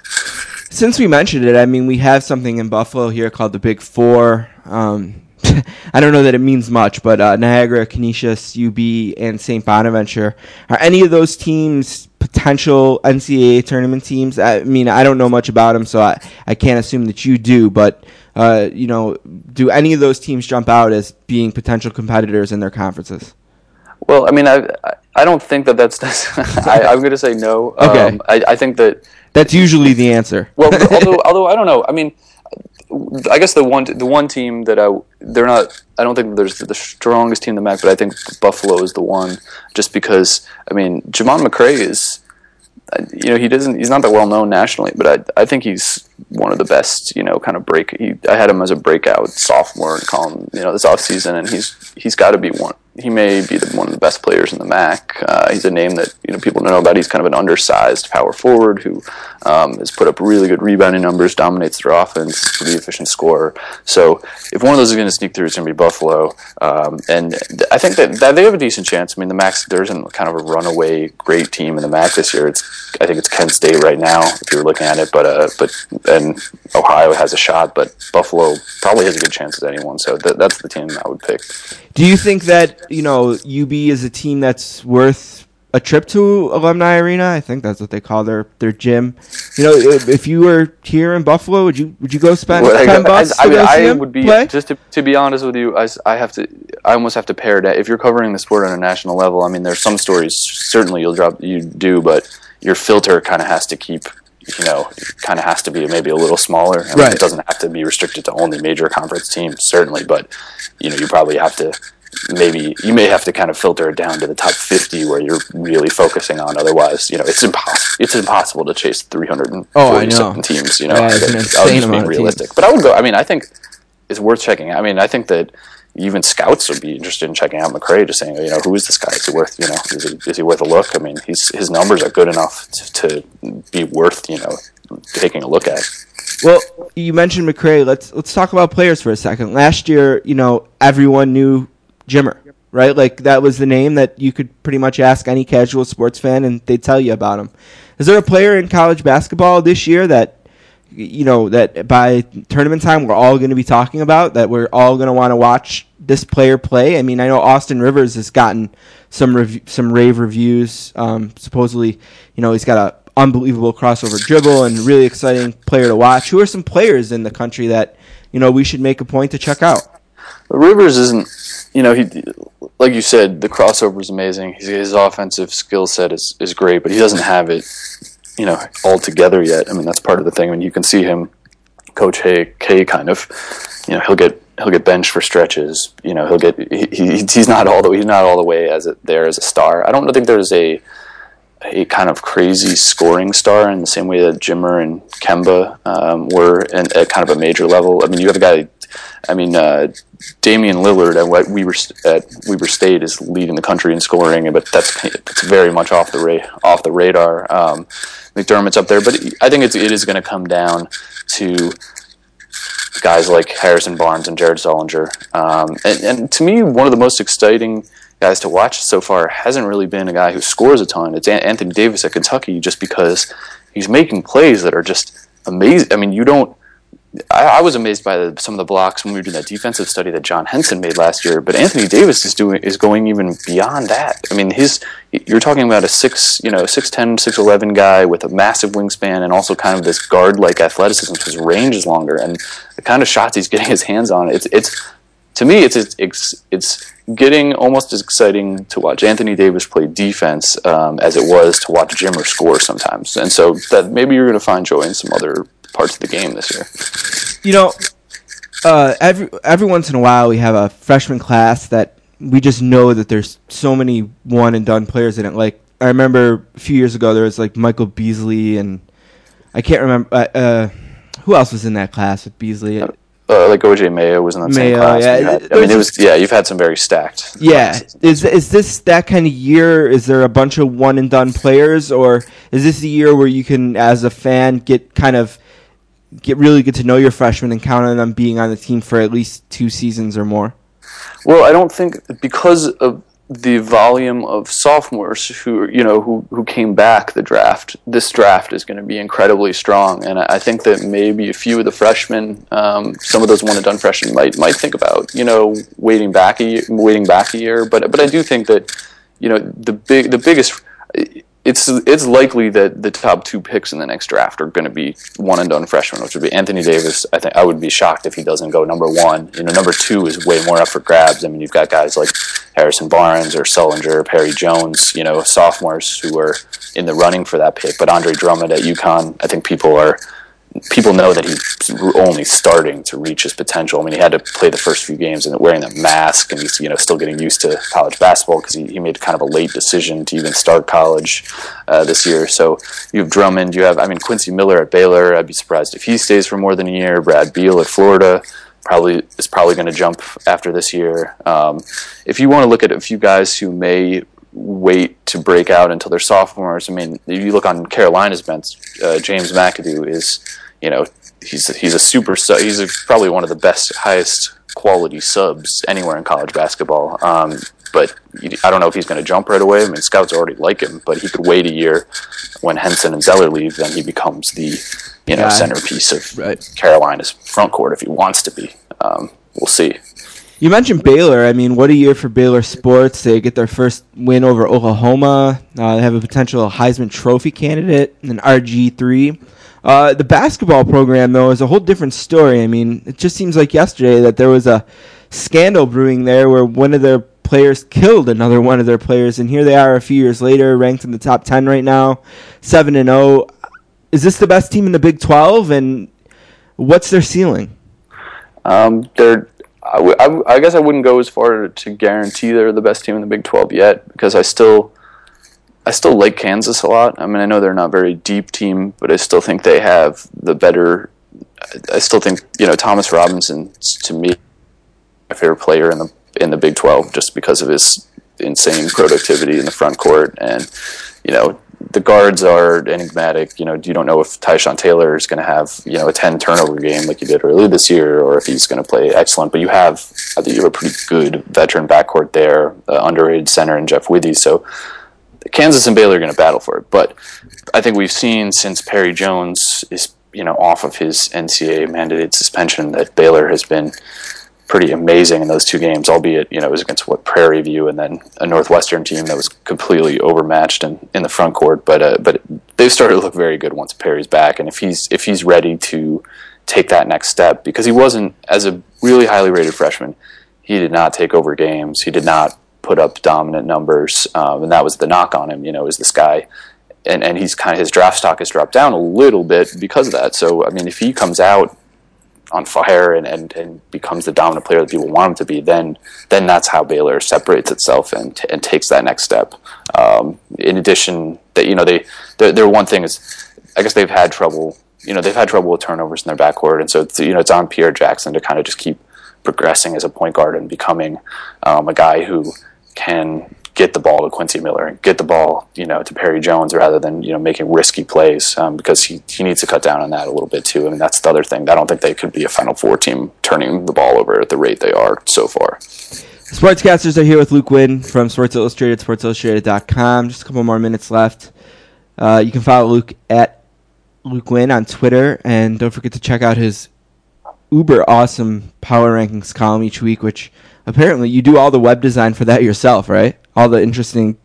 since we mentioned it, I mean, we have something in Buffalo here called the Big Four. Um, I don't know that it means much, but uh, Niagara, Canisius, UB, and St. Bonaventure are any of those teams potential NCAA tournament teams? I mean, I don't know much about them, so I, I can't assume that you do. But uh, you know, do any of those teams jump out as being potential competitors in their conferences? Well, I mean, I I- don't think that that's. I, I'm going to say no. Okay. Um, I, I think that. That's usually the answer. Well, although although I don't know. I mean, I guess the one the one team that I they're not. I don't think there's the strongest team in the MAC, but I think Buffalo is the one. Just because I mean, Javon McCrea is. You know, he doesn't. He's not that well known nationally, but I, I think he's one of the best. You know, kind of break. He, I had him as a breakout sophomore and call him. You know, this offseason, and he's he's got to be one. He may be the, one of the best players in the MAC. Uh, he's a name that you know people don't know about. He's kind of an undersized power forward who um, has put up really good rebounding numbers, dominates their offense, pretty efficient scorer. So if one of those is going to sneak through, it's going to be Buffalo. Um, and th- I think that, that they have a decent chance. I mean, the MAC there isn't kind of a runaway great team in the MAC this year. It's I think it's Kent State right now if you're looking at it, but uh, but and Ohio has a shot, but Buffalo probably has a good chance as anyone. So th- that's the team I would pick. Do you think that you know UB is a team that's worth a trip to Alumni Arena? I think that's what they call their their gym. You know, if, if you were here in Buffalo, would you would you go spend Well, I- ten bucks I, I to mean, I would be play? just to, to be honest with you. I, I have to. I almost have to pair that. If you're covering the sport on a national level, I mean, there's some stories certainly you'll drop you do, but your filter kind of has to keep. You know, kind of has to be maybe a little smaller. I mean, Right. It doesn't have to be restricted to only major conference teams, certainly, but you know, you probably have to. Maybe you may have to kind of filter it down to the top 50 where you're really focusing on. Otherwise, you know, it's impossible. It's impossible to chase 347 Oh, teams. You know, Yeah, it's an I was just being realistic. But I would go. I mean, I think it's worth checking. I mean, I think that even scouts would be interested in checking out McCrea, just saying, you know, who is this guy? Is he worth, you know, is he, is he worth a look? I mean, he's his numbers are good enough to, to be worth, you know, taking a look at. Well, you mentioned McCrea. Let's let's talk about players for a second. Last year, you know, everyone knew Jimmer, right? Like that was the name that you could pretty much ask any casual sports fan, and they'd tell you about him. Is there a player in college basketball this year that you know that by tournament time we're all going to be talking about that we're all going to want to watch this player play? I mean, I know Austin Rivers has gotten some rev- some rave reviews. Um, supposedly, you know, he's got a unbelievable crossover dribble and really exciting player to watch. Who are some players in the country that you know we should make a point to check out? Rivers isn't, you know, he like you said, the crossover is amazing. His, his offensive skill set is, is great, but he doesn't have it, you know, all together yet. I mean, that's part of the thing. I mean, you can see him, Coach Hay, K, kind of, you know, he'll get he'll get benched for stretches. You know, he'll get he, he, he's not all the he's not all the way as a, there as a star. I don't think there's a a kind of crazy scoring star in the same way that Jimmer and Kemba um, were in, at kind of a major level. I mean, you have a guy I mean, uh, Damian Lillard at what Weber at Weber State is leading the country in scoring, but that's that's very much off the ra- off the radar. Um, McDermott's up there, but I think it's, it is going to come down to guys like Harrison Barnes and Jared Sullinger. Um, and, and to me, one of the most exciting guys to watch so far hasn't really been a guy who scores a ton. It's Anthony Davis at Kentucky, just because he's making plays that are just amazing. I mean, you don't. I, I was amazed by the, some of the blocks when we were doing that defensive study that John Henson made last year. But Anthony Davis is doing is going even beyond that. I mean, his you're talking about a six, you know, 6'10", 6'11 guy with a massive wingspan and also kind of this guard like athleticism his range is longer and the kind of shots he's getting his hands on. It's it's to me, it's it's it's getting almost as exciting to watch Anthony Davis play defense um, as it was to watch Jimmer score sometimes. And so that maybe you're going to find joy in some other parts of the game this year. You know, uh, every every once in a while we have a freshman class that we just know that there's so many one and done players in it. Like I remember a few years ago there was like Michael Beasley and I can't remember uh, uh, who else was in that class with Beasley. Uh, like OJ Mayo was in that same Mayo, class. yeah. Had- I mean, it was yeah. You've had some very stacked. Yeah, classes. is is this that kind of year? Is there a bunch of one and done players, or is this the year where you can, as a fan, get kind of get really get to know your freshmen and count on them being on the team for at least two seasons or more? Well, I don't think because of the volume of sophomores who you know who who came back the draft. This draft is going to be incredibly strong, and I think that maybe a few of the freshmen, um, some of those one and done freshmen, might might think about you know waiting back a year, waiting back a year. But but I do think that you know the big the biggest. It's it's likely that the top two picks in the next draft are going to be one and done freshmen, which would be Anthony Davis. I think I would be shocked if he doesn't go number one. You know, number two is way more up for grabs. I mean, you've got guys like Harrison Barnes or Sullinger, Perry Jones. You know, sophomores who are in the running for that pick. But Andre Drummond at UConn, I think people are people know that he's only starting to reach his potential. I mean, he had to play the first few games and wearing the mask, and he's you know still getting used to college basketball because he, he made kind of a late decision to even start college uh, this year. So you have Drummond, you have I mean Quincy Miller at Baylor. I'd be surprised if he stays for more than a year. Brad Beal at Florida probably is probably going to jump after this year. Um, if you want to look at a few guys who may wait to break out until they're sophomores. I mean, if you look on Carolina's bench, uh, James McAdoo is, you know, he's he's a super sub. He's a, probably one of the best, highest quality subs anywhere in college basketball. Um, but I don't know if he's going to jump right away. I mean, scouts already like him, but he could wait a year. When Henson and Zeller leave, then he becomes the, you know, centerpiece of Right. Carolina's front court if he wants to be. Um, we'll see. You mentioned Baylor. I mean, what a year for Baylor sports. They get their first win over Oklahoma. Uh, they have a potential Heisman Trophy candidate, an RG three. Uh, the basketball program, though, is a whole different story. I mean, it just seems like yesterday that there was a scandal brewing there where one of their players killed another one of their players, and here they are a few years later, ranked in the top ten right now, seven and zero. Is this the best team in the Big Twelve? And what's their ceiling? Um, they're. I, w- I w- I guess I wouldn't go as far to guarantee they're the best team in the Big 12 yet because I still, I still like Kansas a lot. I mean, I know they're not very deep team, but I still think they have the better. I- still think you know Thomas Robinson to me my favorite player in the in the Big 12 just because of his insane productivity in the front court and you know the guards are enigmatic. You know, you don't know if Tyshawn Taylor is going to have you know a ten turnover game like he did earlier this year, or if he's going to play excellent. But you have, I think you have a pretty good veteran backcourt there, uh, underrated center and Jeff Withey. So Kansas and Baylor are going to battle for it. But I think we've seen since Perry Jones is you know off of his NCAA mandated suspension that Baylor has been pretty amazing in those two games, albeit you know it was against what Prairie View and then a Northwestern team that was completely overmatched in, in the front court. But uh, but they've started to look very good once Perry's back, and if he's if he's ready to take that next step, because he wasn't as a really highly rated freshman, he did not take over games, he did not put up dominant numbers, um, and that was the knock on him. You know, is this guy. And, and he's kind of his draft stock has dropped down a little bit because of that. So I mean, if he comes out on fire and, and, and becomes the dominant player that people want him to be, then then that's how Baylor separates itself and, t- and takes that next step. Um, in addition, that you know they their, one thing is, I guess they've had trouble you know they've had trouble with turnovers in their backcourt, and so it's, you know it's on Pierre Jackson to kind of just keep progressing as a point guard and becoming um, a guy who can get the ball to Quincy Miller and get the ball, you know, to Perry Jones rather than you know making risky plays um, because he, he needs to cut down on that a little bit too. I mean, that's the other thing. I don't think they could be a Final Four team turning the ball over at the rate they are so far. Sportscasters are here with Luke Winn from Sports Illustrated, sportsillustrated.com. Just a couple more minutes left. Uh, you can follow Luke at Luke Winn on Twitter, and don't forget to check out his uber awesome power rankings column each week, which apparently you do all the web design for that yourself, right? All the interesting.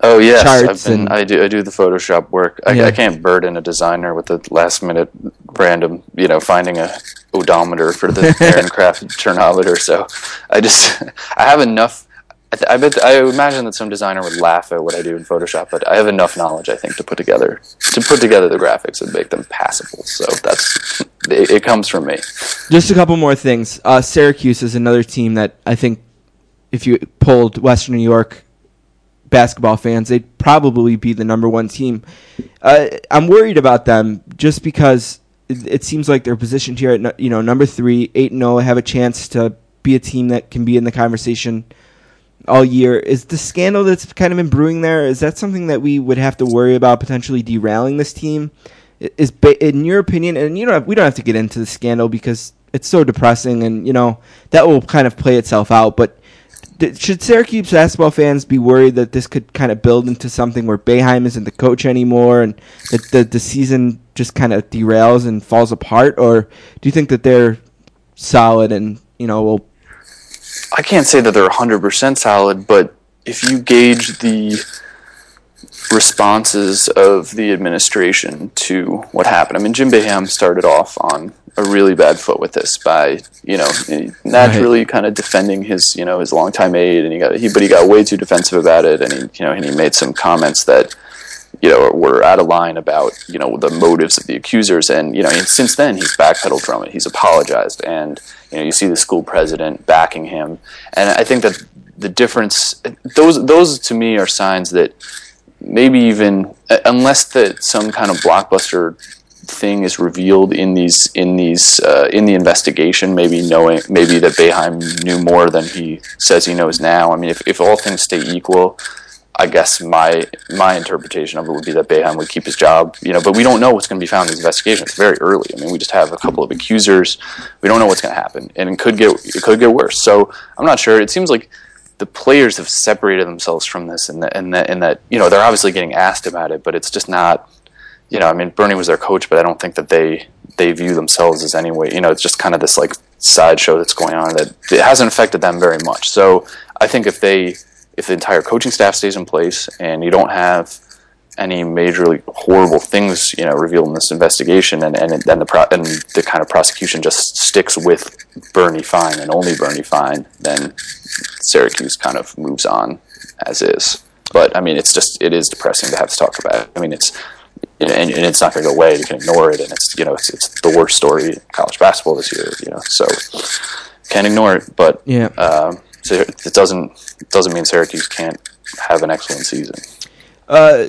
Oh yes, charts I've been, and- I do I do the Photoshop work. I, Yeah. I can't burden a designer with the last minute random, you know, finding a odometer for the Aaron Craft turnometer. So I just I have enough. I, th- I bet I imagine that some designer would laugh at what I do in Photoshop, but I have enough knowledge I think to put together to put together the graphics and make them passable. So that's it, it comes from me. Just a couple more things. Uh, Syracuse is another team that I think if you polled Western New York basketball fans, they'd probably be the number one team. Uh, I'm worried about them just because it, it seems like they're positioned here at you know number three, eight and zero, have a chance to be a team that can be in the conversation all year. Is the scandal that's kind of been brewing there? Is that something that we would have to worry about potentially derailing this team? Is in your opinion, and you have, we don't have to get into the scandal because it's so depressing, and you know that will kind of play itself out. But should Syracuse basketball fans be worried that this could kind of build into something where Boeheim isn't the coach anymore, and that the the season just kind of derails and falls apart, or do you think that they're solid and you know will I can't say that they're 100% solid, but if you gauge the responses of the administration to what happened, I mean, Jim Boeheim started off on a really bad foot with this by, you know, naturally kind of defending his, you know, his longtime aide, and he got, he, but he got way too defensive about it, and he, you know, and he made some comments that, you know, were out of line about, you know, the motives of the accusers, and you know, and since then he's backpedaled from it. He's apologized, and you know, you see the school president backing him, and I think that the difference, those, those to me are signs that maybe even uh, unless that some kind of blockbuster thing is revealed in these in these uh, in the investigation maybe knowing maybe that Boeheim knew more than he says he knows now. I mean if, if all things stay equal I guess my my interpretation of it would be that Boeheim would keep his job you know but we don't know what's going to be found in the investigation. It's very early. I mean we just have a couple of accusers. We don't know what's going to happen and it could get it could get worse. So I'm not sure. It seems like the players have separated themselves from this and that, and that, and that you know they're obviously getting asked about it, but it's just not you know I mean Bernie was their coach, but I don't think that they they view themselves as anyway you know it's just kind of this like sideshow that's going on that it hasn't affected them very much. So I think if they if the entire coaching staff stays in place and you don't have any majorly horrible things you know revealed in this investigation and and then the pro- and the kind of prosecution just sticks with Bernie Fine and only Bernie Fine then Syracuse kind of moves on as is. But I mean it's just it is depressing to have to talk about it. I mean it's and, and it's not going to go away. You can ignore it and it's you know it's, it's the worst story in college basketball this year you know so can't ignore it but yeah. um, it doesn't it doesn't mean Syracuse can't have an excellent season Uh,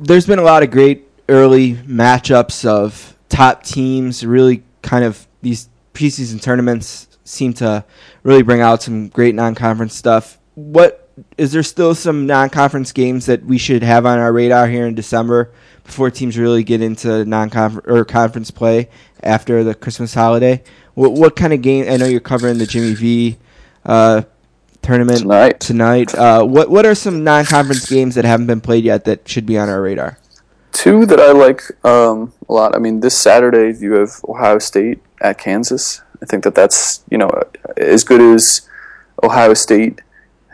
there's been a lot of great early matchups of top teams. Really, kind of these preseason tournaments seem to really bring out some great non-conference stuff. What is there still some non-conference games that we should have on our radar here in December before teams really get into non-conference or conference play after the Christmas holiday? What, what kind of game? I know you're covering the Jimmy V uh, tournament Tonight. Tonight, uh, what what are some non-conference games that haven't been played yet that should be on our radar? Two that I like um, a lot. I mean, this Saturday you have Ohio State at Kansas. I think that that's you know as good as Ohio State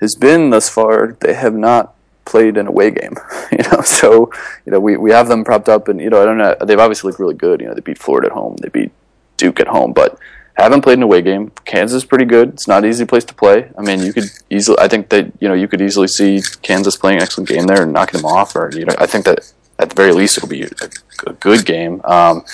has been thus far. They have not played an away game. You know, so you know we, we have them propped up, and you know I don't know. They've obviously looked really good. You know, they beat Florida at home. They beat Duke at home, but haven't played an away game. Kansas is pretty good. It's not an easy place to play. I mean, you could easily. I think that you know you could easily see Kansas playing an excellent game there and knocking them off. Or you know, I think that at the very least it'll be a, a good game. Um,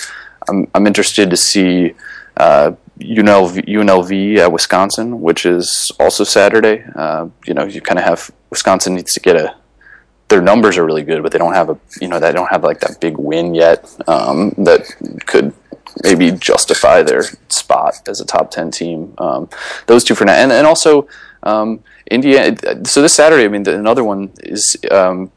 I'm I'm interested to see uh, UNLV, UNLV at Wisconsin, which is also Saturday. Uh, you know, you kind of have Wisconsin needs to get a their numbers are really good, but they don't have a you know they don't have like that big win yet um, that could maybe justify their spot as a top ten team. Um, those two for now, and and also um, Indiana. So this Saturday, I mean, the, another one is um,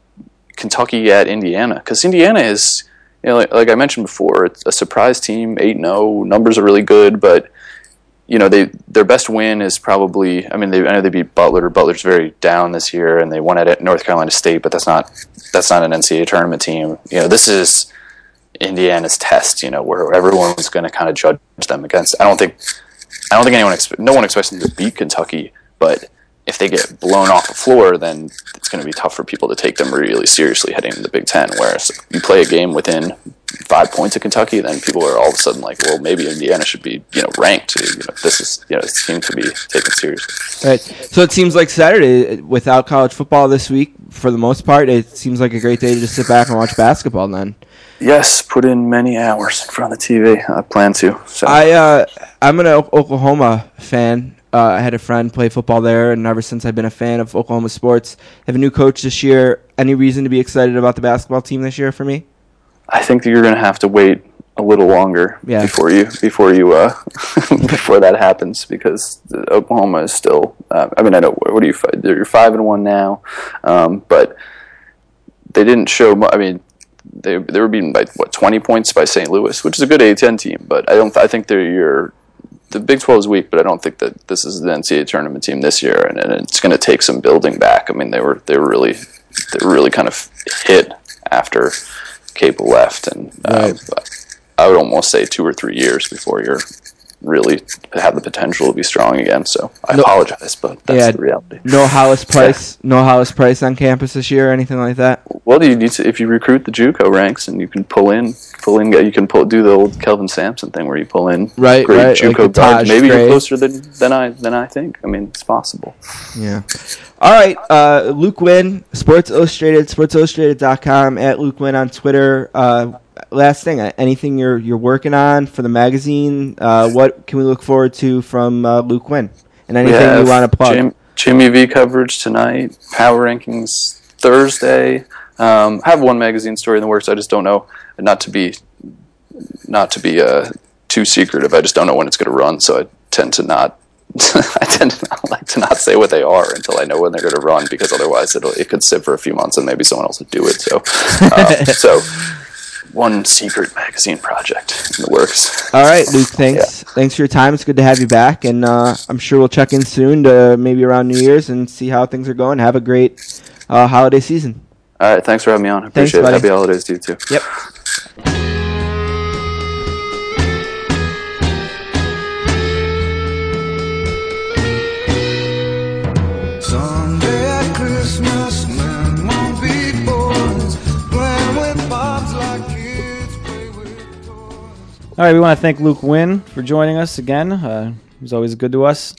Kentucky at Indiana because Indiana is. You know, like, like I mentioned before, it's a surprise team, eight zero. Numbers are really good, but you know, they their best win is probably. I mean, they I know they beat Butler. Butler's very down this year, and they won at North Carolina State, but that's not that's not an NCAA tournament team. You know, this is Indiana's test. You know, where everyone everyone's going to kind of judge them against. I don't think I don't think anyone no one expects them to beat Kentucky, but if they get blown off the floor, then it's going to be tough for people to take them really seriously heading into the Big Ten. Whereas you play a game within five points of Kentucky, then people are all of a sudden like, well, maybe Indiana should be you know ranked. You know, this is you know team to be taken seriously. Right. So it seems like Saturday, without college football this week, for the most part, it seems like a great day to just sit back and watch basketball. Then Yes, put in many hours in front of the TV. I plan to. So I, uh, I'm an O- Oklahoma fan. Uh, I had a friend play football there, and ever since I've been a fan of Oklahoma sports. Have a new coach this year. Any reason to be excited about the basketball team this year for me? I think that you're going to have to wait a little longer Yeah. before you before you uh, before that happens because the- Oklahoma is still. Uh, I mean, I know what are you? You're five and one now, um, but they didn't show. I mean, they they were beaten by what 20 points by St. Louis, which is a good A10 team, but I don't. I think they're your. The Big 12 is weak, but I don't think that this is the NCAA tournament team this year, and, and it's going to take some building back. I mean, they were they were really they were really kind of hit after Capel left, and uh, I would almost say two or three years before you're really have the potential to be strong again. So I No- apologize, but that's Yeah. the reality. No Hollis Price. No Hollis Price on campus this year or anything like that. Well, do you need to if you recruit the JUCO ranks and you can pull in, pull in, you can pull do the old Kelvin Sampson thing where you pull in Right, great right, JUCO like the guards. Taj Maybe you're closer than, than I than I think. I mean, it's possible. Yeah. All right. Uh, Luke Winn, Sports Illustrated, sportsillustrated.com, at Luke Winn on Twitter. Uh, last thing, uh, anything you're you're working on for the magazine? Uh, what can we look forward to from uh, Luke Winn? And anything you want to plug? Jim, Jimmy V coverage tonight. Power rankings Thursday. Um, I have one magazine story in the works. I just don't know. Not to be, not to be uh, too secretive. I just don't know when it's going to run. So I tend to not. I tend to not like to not say what they are until I know when they're going to run, because otherwise it'll it could sit for a few months and maybe someone else would do it. So, uh, so one secret magazine project in the works. All right, Luke. Thanks. Thanks for your time. It's good to have you back, and uh, I'm sure we'll check in soon to maybe around New Year's and see how things are going. Have a great uh, holiday season. All right, thanks for having me on. I Thanks, appreciate it. buddy. Happy holidays to you too. Yep. All right, we want to thank Luke Winn for joining us again. Uh, he's always good to us.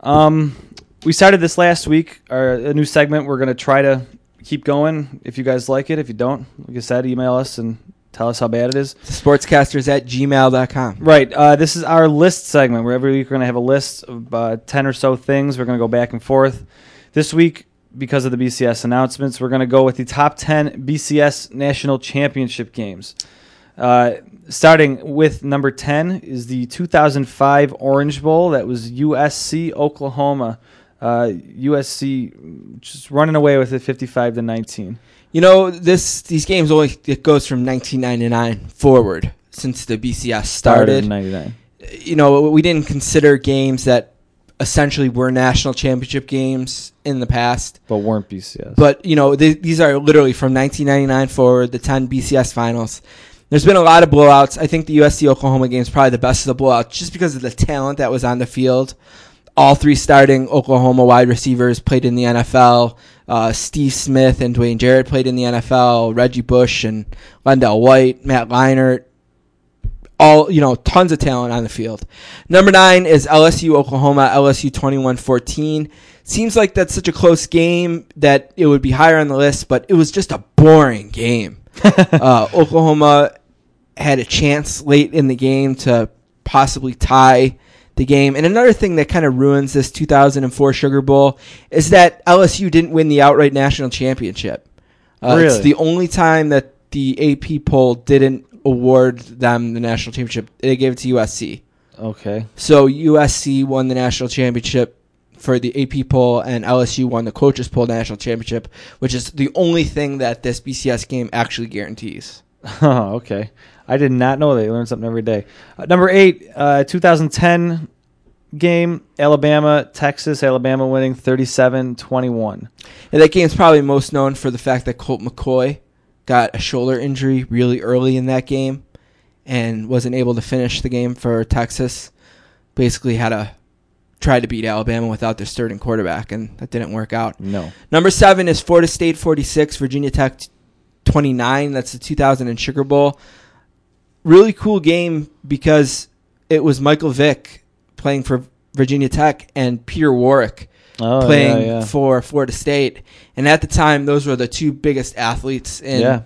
Um, we started this last week, our a new segment. We're going to try to keep going. If you guys like it, if you don't, like I said, email us and tell us how bad it is. Sportscasters at gmail.com. Right. Uh, this is our list segment where every week we're going to have a list of uh, 10 or so things. We're going to go back and forth. This week, because of the BCS announcements, we're going to go with the top 10 BCS national championship games. Uh, starting with number 10 is the 2005 Orange Bowl. That was USC Oklahoma. Uh, USC just running away with it 55 to 19. You know, this these games only it goes from 1999 forward since the BCS started. in 99. You know, we didn't consider games that essentially were national championship games in the past. But weren't BCS. But you know, th- these are literally from 1999 forward, the 10 BCS finals. There's been a lot of blowouts. I think the USC Oklahoma game is probably the best of the blowouts, just because of the talent that was on the field. All three starting Oklahoma wide receivers played in the NFL. Uh, Steve Smith and Dwayne Jarrett played in the NFL. Reggie Bush and LenDale White, Matt Leinart, all you know tons of talent on the field number nine is lsu oklahoma lsu 21-14 seems like that's such a close game that it would be higher on the list but it was just a boring game uh, oklahoma had a chance late in the game to possibly tie the game and another thing that kind of ruins this 2004 sugar bowl is that lsu didn't win the outright national championship Uh, It's the only time that the AP poll didn't award them the national championship. They gave it to USC. Okay. So USC won the national championship for the AP poll, and LSU won the coaches poll national championship, which is the only thing that this BCS game actually guarantees. Oh, okay. I did not know that. You learn something every day. Uh, number eight, uh, 2010 game, Alabama, Texas. Alabama winning 37-21. And that game's probably most known for the fact that Colt McCoy got a shoulder injury really early in that game and wasn't able to finish the game for Texas. Basically had to try to beat Alabama without their starting quarterback, and that didn't work out. No. Number seven is Florida State 46, Virginia Tech 29. That's the 2000 in Sugar Bowl. Really cool game because it was Michael Vick playing for Virginia Tech and Peter Warrick Oh, playing yeah, yeah. for Florida State. And at the time, those were the two biggest athletes in Yeah.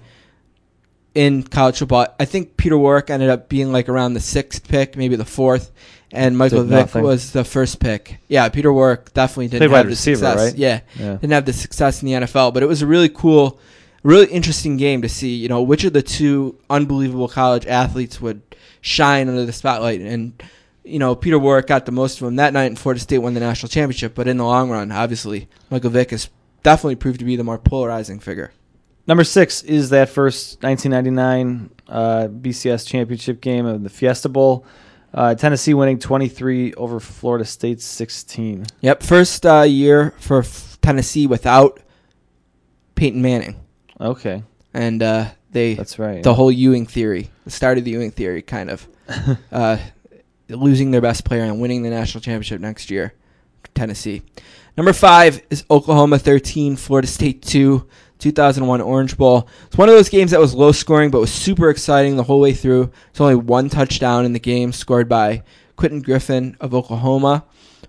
in college football. I think Peter Warrick ended up being like around the sixth pick, maybe the fourth, and Michael Did Vick nothing. was the first pick. Yeah, Peter Warrick definitely didn't Played have the receiver, success. right? Yeah, Yeah. didn't have the success in the NFL, but it was a really cool, really interesting game to see. You know, which of the two unbelievable college athletes would shine under the spotlight and. You know, Peter Warrick got the most of them that night, and Florida State won the national championship. But in the long run, obviously, Michael Vick has definitely proved to be the more polarizing figure. Number six is that first 1999 uh, BCS championship game of the Fiesta Bowl. Uh, Tennessee winning 23 over Florida State 16. Yep, first uh, year for f- Tennessee without Peyton Manning, Okay, and uh, they that's right. the whole Ewing theory, the start of the Ewing theory, kind of uh, losing their best player and winning the national championship next year. Tennessee. Number five is Oklahoma 13, Florida State 2, 2001 Orange Bowl. It's one of those games that was low scoring but was super exciting the whole way through. It's only one touchdown in the game scored by Quentin Griffin of Oklahoma,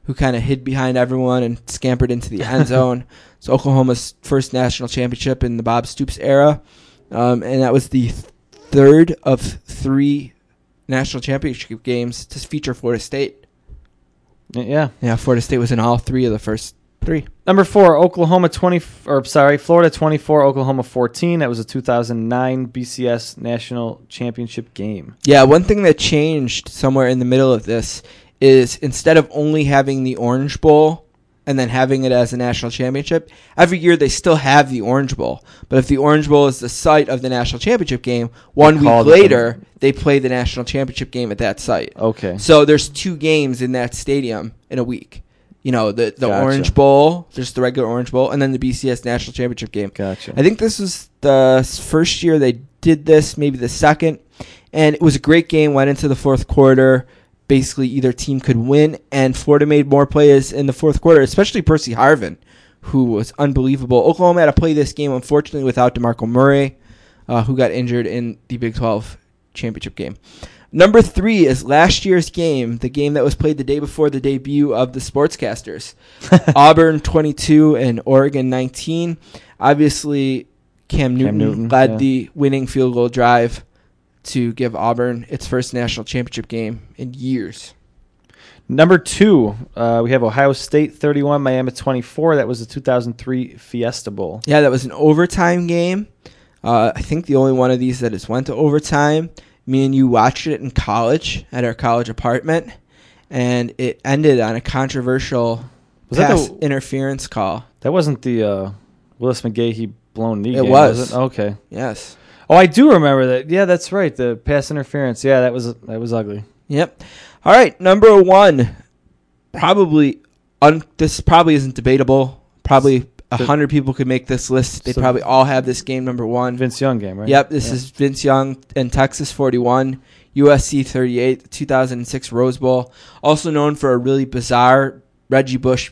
who kind of hid behind everyone and scampered into the end zone. It's Oklahoma's first national championship in the Bob Stoops era. Um, and that was the th- third of three national championship games to feature Florida State. yeah. Yeah, Florida State was in all three of the first three. Number four, Oklahoma 20, or sorry, Florida 24, Oklahoma 14. That was a 2009 BCS national championship game. Yeah, one thing that changed somewhere in the middle of this is instead of only having the Orange Bowl and then having it as a national championship, every year they still have the Orange Bowl. But if the Orange Bowl is the site of the national championship game, one week later they play the national championship game at that site. Okay. So there's two games in that stadium in a week. You know, the the Gotcha. Orange Bowl, just the regular Orange Bowl, and then the BCS National Championship game. Gotcha. I think this was the first year they did this, maybe the second, and it was a great game. Went into the fourth quarter. Basically, either team could win, and Florida made more plays in the fourth quarter, especially Percy Harvin, who was unbelievable. Oklahoma had to play this game, unfortunately, without DeMarco Murray, uh, who got injured in the Big 12 championship game. Number three is last year's game, the game that was played the day before the debut of the Sportscasters. Auburn 22 and Oregon 19. Obviously, Cam Newton, Newton, led yeah. the winning field goal drive to give Auburn its first national championship game in years. Number two, uh, we have Ohio State 31, Miami 24. That was the 2003 Fiesta Bowl. Yeah, that was an overtime game. Uh, I think the only one of these that has went to overtime. Me and you watched it in college at our college apartment, and it ended on a controversial Was that pass the- interference call. That wasn't the uh, Willis McGahee blown knee It game, was. it? Okay. Yes. Oh, I do remember that. Yeah, that's right. The pass interference. Yeah, that was that was ugly. Yep. All right, number one, probably un- this probably isn't debatable. Probably hundred people could make this list. They So- probably all have this game number one. Vince Young game, right? Yep, this Yeah. is Vince Young and Texas 41, USC 38, 2006 Rose Bowl. Also known for a really bizarre Reggie Bush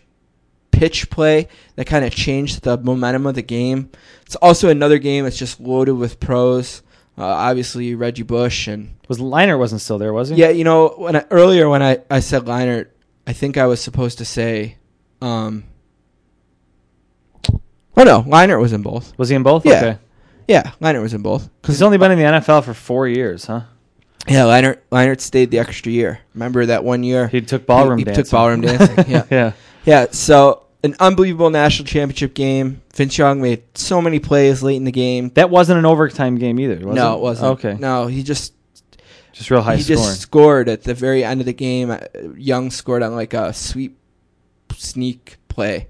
pitch play that kind of changed the momentum of the game. It's also another game that's just loaded with pros. Uh, obviously, Reggie Bush and was Leinart wasn't still there, was he? yeah, you know, when I, earlier when I, I said Leinart, I think I was supposed to say, um, oh no, Leinart was in both. Was he in both? Yeah. Okay. Yeah, Leinart was in both. Cause he's only been in the NFL for four years, huh? Yeah, Leinart, Leinart stayed the extra year. Remember that one year? He took ballroom he, he dancing. took ballroom dancing. Yeah, yeah. yeah. So an unbelievable national championship game. Vince Young made so many plays late in the game. That wasn't an overtime game either. Was no, it? it wasn't. Okay, No, he just just real high he scoring. just scored at the very end of the game. Uh, Young scored on like a sweep sneak play,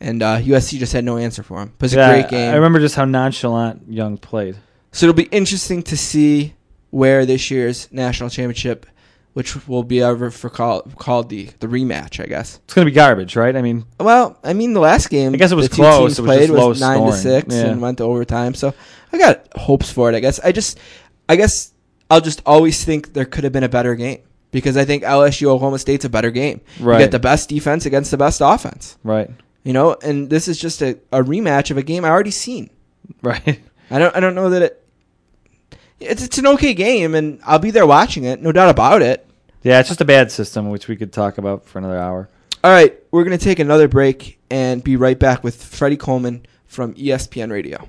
and uh, USC just had no answer for him. It was Yeah, a great game. I remember just how nonchalant Young played. So it'll be interesting to see where this year's national championship, which will be ever for call, called the the rematch, I guess. It's gonna be garbage, right? I mean, Well, I mean, the last game, I guess it was close. It was played was nine to six Yeah. and went to overtime. So I got hopes for it. I guess I just, I guess I'll just always think there could have been a better game because I think LSU Oklahoma State's a better game. You get the best defense against the best offense. right, You know, and this is just a, a rematch of a game I already seen. right. I don't I don't know that it. It's it's an okay game, and I'll be there watching it, no doubt about it. Yeah, it's just a bad system, which we could talk about for another hour. All right, we're gonna take another break and be right back with Freddie Coleman from ESPN Radio.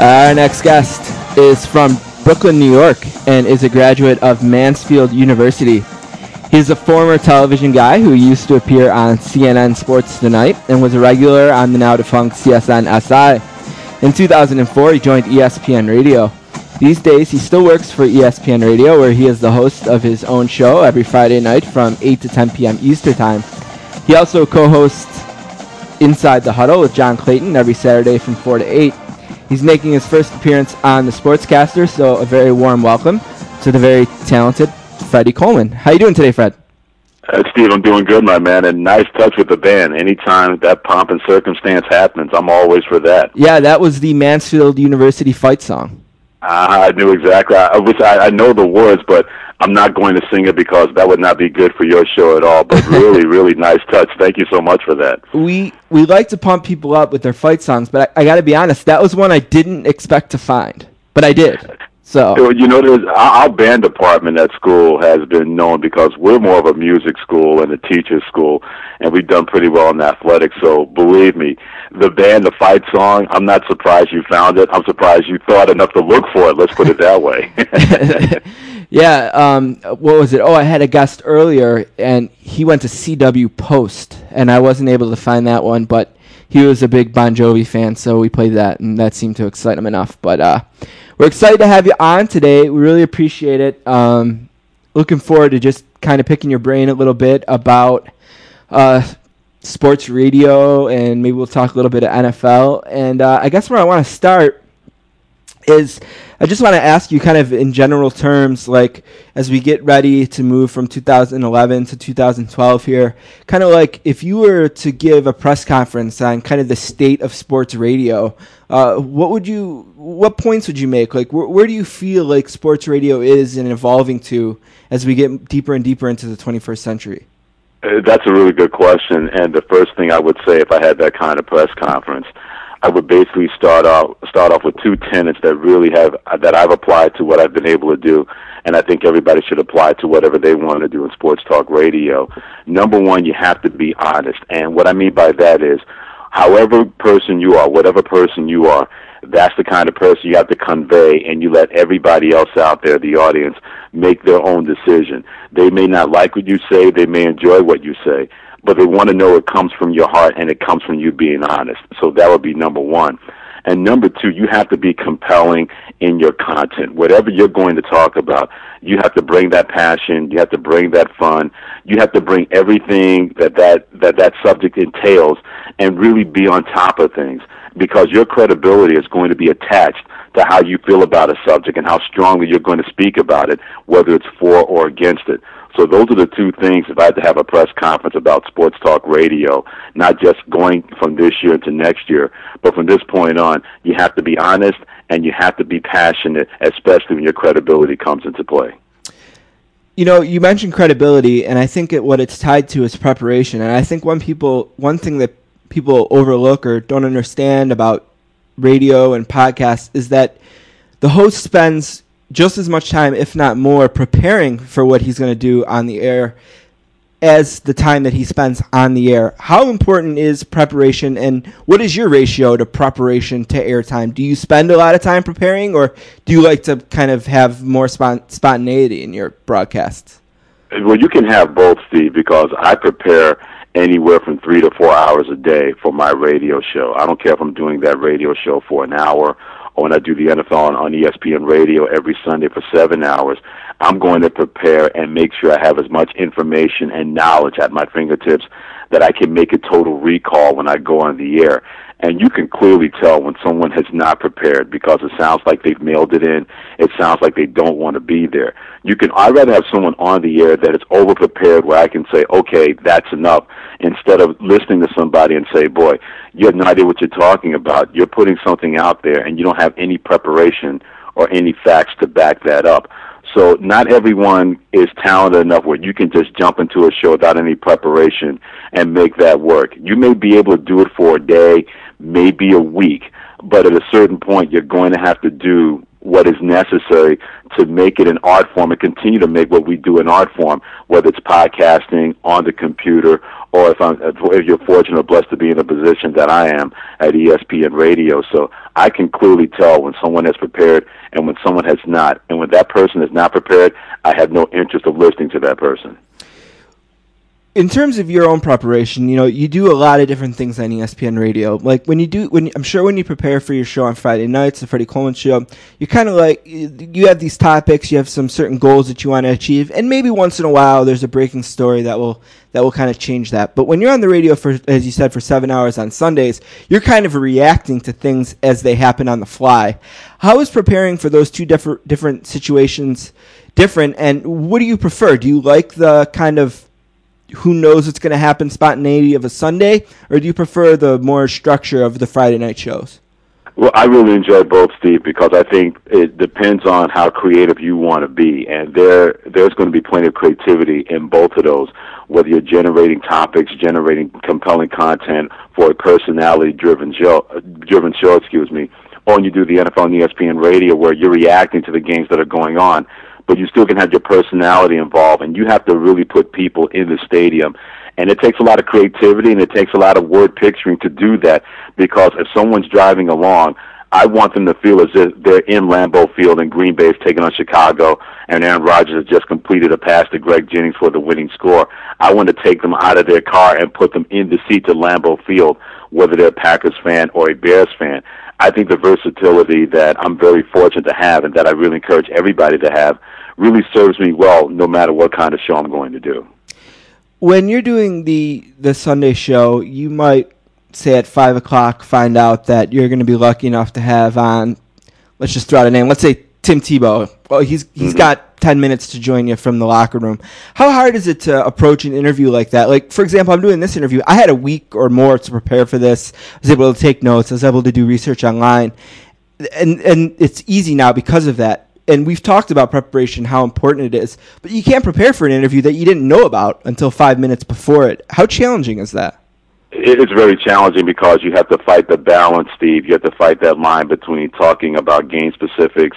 Our next guest is from Brooklyn, New York, and is a graduate of Mansfield University. He's a former television guy who used to appear on CNN Sports Tonight and was a regular on the now defunct CNN SI. In 2004, he joined ESPN Radio. These days, he still works for ESPN Radio, where he is the host of his own show every Friday night from 8 to 10 p.m. Eastern Time. He also co-hosts Inside the Huddle with John Clayton every Saturday from 4 to 8. He's making his first appearance on the Sportscaster, so a very warm welcome to the very talented Freddie Coleman. How you doing today, Fred? Uh, Steve, I'm doing good, my man, and nice touch with the band. Anytime that pomp and circumstance happens, I'm always for that. Yeah, that was the Mansfield University fight song. Uh, I knew exactly. I, I wish I, I know the words, but I'm not going to sing it because that would not be good for your show at all. But really, really nice touch. Thank you so much for that. We we like to pump people up with their fight songs, but I, I got to be honest, that was one I didn't expect to find, but I did. So So, You know, there's, our our band department at school has been known because we're more of a music school and a teacher's school, and we've done pretty well in athletics. So believe me, the band, the fight song, I'm not surprised you found it. I'm surprised you thought enough to look for it. Let's put it that way. yeah, um, what was it? Oh, I had a guest earlier, and he went to CW Post, and I wasn't able to find that one, but he was a big Bon Jovi fan, so we played that, and that seemed to excite him enough. But uh, we're excited to have you on today. We really appreciate it. Um, looking forward to just kind of picking your brain a little bit about uh, sports radio, and maybe we'll talk a little bit of NFL. And uh, I guess where I want to start is I just want to ask you, kind of in general terms, like as we get ready to move from 2011 to 2012 here, kind of like if you were to give a press conference on kind of the state of sports radio, uh, what would you, what points would you make? Like, wh- where do you feel like sports radio is and evolving to as we get deeper and deeper into the 21st century? Uh, That's a really good question. And the first thing I would say if I had that kind of press conference, I would basically start off start off with two tenets that really have that I've applied to what I've been able to do, and I think everybody should apply to whatever they want to do in sports talk radio. Number one, you have to be honest, and what I mean by that is, however person you are, whatever person you are, that's the kind of person you have to convey, and you let everybody else out there, the audience, make their own decision. They may not like what you say, they may enjoy what you say, but they want to know it comes from your heart and it comes from you being honest. So that would be number one. And number two, you have to be compelling in your content. Whatever you're going to talk about, you have to bring that passion. You have to bring that fun. You have to bring everything that that, that, that subject entails and really be on top of things because your credibility is going to be attached to how you feel about a subject and how strongly you're going to speak about it, whether it's for or against it. So those are the two things. If I had to have a press conference about sports talk radio, not just going from this year to next year, but from this point on, you have to be honest and you have to be passionate, especially when your credibility comes into play. you know, you mentioned credibility, and I think it, what it's tied to is preparation. And I think one people, one thing that people overlook or don't understand about radio and podcasts is that the host spends just as much time, if not more, preparing for what he's going to do on the air as the time that he spends on the air. How important is preparation, and what is your ratio to preparation to airtime? Do you spend a lot of time preparing, or do you like to kind of have more spon- spontaneity in your broadcasts? Well, you can have both, Steve, because I prepare anywhere from three to four hours a day for my radio show. I don't care if I'm doing that radio show for an hour when I do the NFL on, on ESPN radio every Sunday for seven hours. I'm going to prepare and make sure I have as much information and knowledge at my fingertips that I can make a total recall when I go on the air. And you can clearly tell when someone has not prepared because it sounds like they've mailed it in. It sounds like they don't want to be there. You can, I'd rather have someone on the air that is over prepared where I can say, okay, that's enough, instead of listening to somebody and say, boy, you have no idea what you're talking about. You're putting something out there and you don't have any preparation or any facts to back that up. So not everyone is talented enough where you can just jump into a show without any preparation and make that work. You may be able to do it for a day, maybe a week, but at a certain point you're going to have to do what is necessary to make it an art form and continue to make what we do an art form, whether it's podcasting on the computer or if I'm if you're fortunate or blessed to be in a position that I am at ESPN Radio. So I can clearly tell when someone has prepared and when someone has not. And when that person is not prepared, I have no interest of listening to that person. In terms of your own preparation, you know, you do a lot of different things on ESPN Radio. Like when you do, when I'm sure when you prepare for your show on Friday nights, the Freddie Coleman show, you're kind of like you you have these topics, you have some certain goals that you want to achieve, and maybe once in a while there's a breaking story that will that will kind of change that. But when you're on the radio for, as you said, for seven hours on Sundays, you're kind of reacting to things as they happen on the fly. How is preparing for those two different different situations different, and what do you prefer? Do you like the kind of who knows what's going to happen spontaneity of a Sunday, or do you prefer the more structure of the Friday night shows? Well, I really enjoy both, Steve, because I think it depends on how creative you want to be, and there there's going to be plenty of creativity in both of those. Whether you're generating topics, generating compelling content for a personality-driven show, driven show, excuse me, or you do the NFL and ESPN radio where you're reacting to the games that are going on, but you still can have your personality involved, and you have to really put people in the stadium. And it takes a lot of creativity and it takes a lot of word picturing to do that because if someone's driving along, I want them to feel as if they're in Lambeau Field and Green Bay is taking on Chicago and Aaron Rodgers has just completed a pass to Greg Jennings for the winning score. I want to take them out of their car and put them in the seat to Lambeau Field, whether they're a Packers fan or a Bears fan. I think the versatility that I'm very fortunate to have and that I really encourage everybody to have really serves me well no matter what kind of show I'm going to do. When you're doing the the Sunday show, you might say at five o'clock find out that you're going to be lucky enough to have on. Let's just throw out a name. Let's say Tim Tebow. Well, he's he's mm-hmm. got ten minutes to join you from the locker room. How hard is it to approach an interview like that? Like, for example, I'm doing this interview. I had a week or more to prepare for this. I was able to take notes. I was able to do research online, and and it's easy now because of that. And we've talked about preparation, how important it is. But you can't prepare for an interview that you didn't know about until five minutes before it. How challenging is that? It is very challenging because you have to fight the balance, Steve. You have to fight that line between talking about game specifics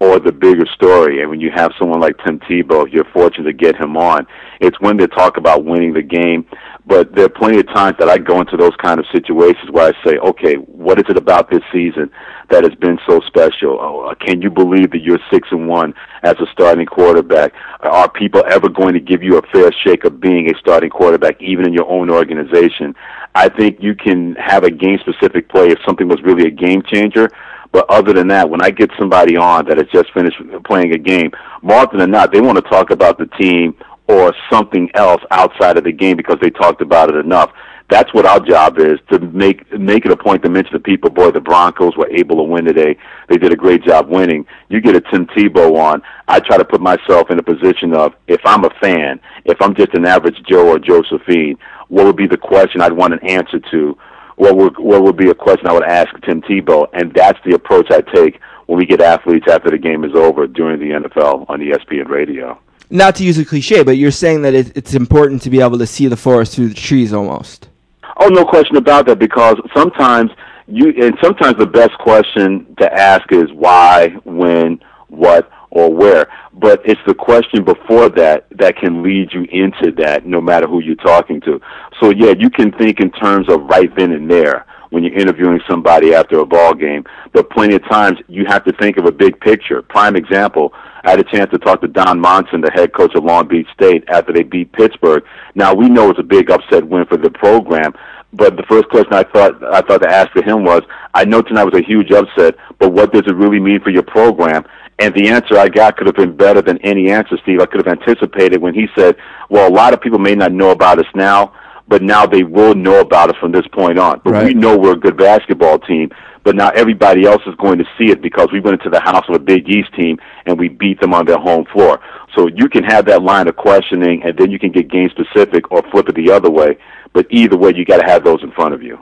or the bigger story. And when you have someone like Tim Tebow, you're fortunate to get him on. It's when they talk about winning the game. But there are plenty of times that I go into those kind of situations where I say, okay, what is it about this season that has been so special? Oh, uh, can you believe that you're six and one as a starting quarterback? Are people ever going to give you a fair shake of being a starting quarterback, even in your own organization? I think you can have a game specific play if something was really a game changer. But other than that, when I get somebody on that has just finished playing a game, more often than not, they want to talk about the team or something else outside of the game because they talked about it enough. That's what our job is to make make it a point to mention to people, boy, the Broncos were able to win today. They did a great job winning. You get a Tim Tebow on, I try to put myself in a position of if I'm a fan, if I'm just an average Joe or Josephine, what would be the question I'd want an answer to? What would what would be a question I would ask Tim Tebow? And that's the approach I take when we get athletes after the game is over during the NFL on ESPN radio. Not to use a cliche, but you're saying that it, it's important to be able to see the forest through the trees almost. Oh, no question about that. Because sometimes you, and sometimes the best question to ask is why, when, what, or where. But it's the question before that that can lead you into that, no matter who you're talking to. So yeah, you can think in terms of right then and there when you're interviewing somebody after a ball game. But plenty of times you have to think of a big picture. Prime example, I had a chance to talk to Dan Monson, the head coach of Long Beach State, after they beat Pittsburgh. Now we know it's a big upset win for the program, but the first question I thought I thought to ask to him was, I know tonight was a huge upset, but what does it really mean for your program? And the answer I got could have been better than any answer, Steve. I could have anticipated when he said, Well, a lot of people may not know about us now, but now they will know about it from this point on. But Right. we know we're a good basketball team, but now everybody else is going to see it because we went into the house of a Big East team and we beat them on their home floor. So you can have that line of questioning and then you can get game specific or flip it the other way. But either way, you got to have those in front of you.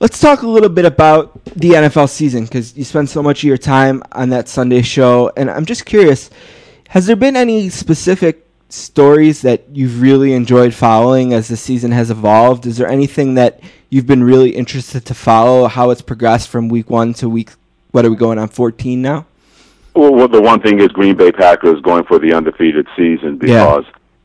Let's talk a little bit about the NFL season because you spend so much of your time on that Sunday show, and I'm just curious: has there been any specific stories that you've really enjoyed following as the season has evolved? Is there anything that you've been really interested to follow how it's progressed from week one to week? What are we going on 14 now? Well, well, the one thing is Green Bay Packers going for the undefeated season Yeah. because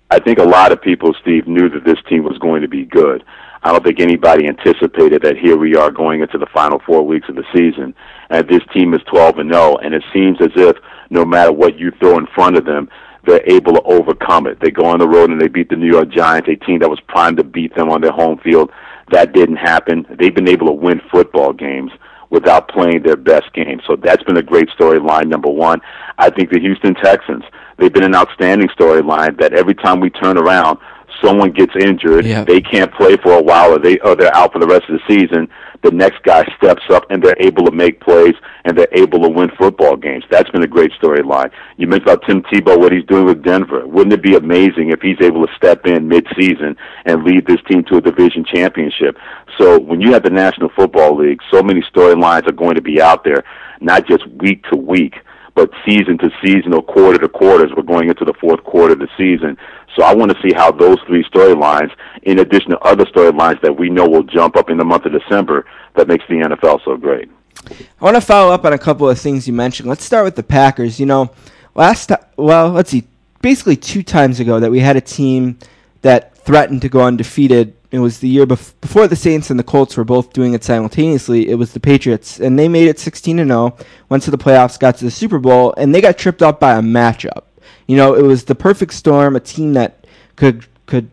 I think a lot of people, Steve, knew that this team was going to be good. I don't think anybody anticipated that here we are going into the final four weeks of the season, and this team is 12 and 0, and it seems as if no matter what you throw in front of them, they're able to overcome it. They go on the road and they beat the New York Giants, a team that was primed to beat them on their home field. That didn't happen. They've been able to win football games without playing their best game. So that's been a great storyline, number one. I think the Houston Texans, they've been an outstanding storyline that every time we turn around, someone gets injured, Yeah. they can't play for a while or they or they're out for the rest of the season, the next guy steps up and they're able to make plays and they're able to win football games. That's been a great storyline. You mentioned about Tim Tebow, what he's doing with Denver. Wouldn't it be amazing if he's able to step in mid-season and lead this team to a division championship? So when you have the National Football League, so many storylines are going to be out there, not just week to week, but season to season or quarter to quarter as we're going into the fourth quarter of the season. So I want to see how those three storylines, in addition to other storylines that we know will jump up in the month of December, that makes the NFL so great. I want to follow up on a couple of things you mentioned. Let's start with the Packers. You know, last well, let's see, basically two times ago that we had a team that threatened to go undefeated. It was the year bef- before the Saints and the Colts were both doing it simultaneously. It was the Patriots, and they made it 16 to 0, went to the playoffs, got to the Super Bowl, and they got tripped up by a matchup. You know, it was the perfect storm, a team that could could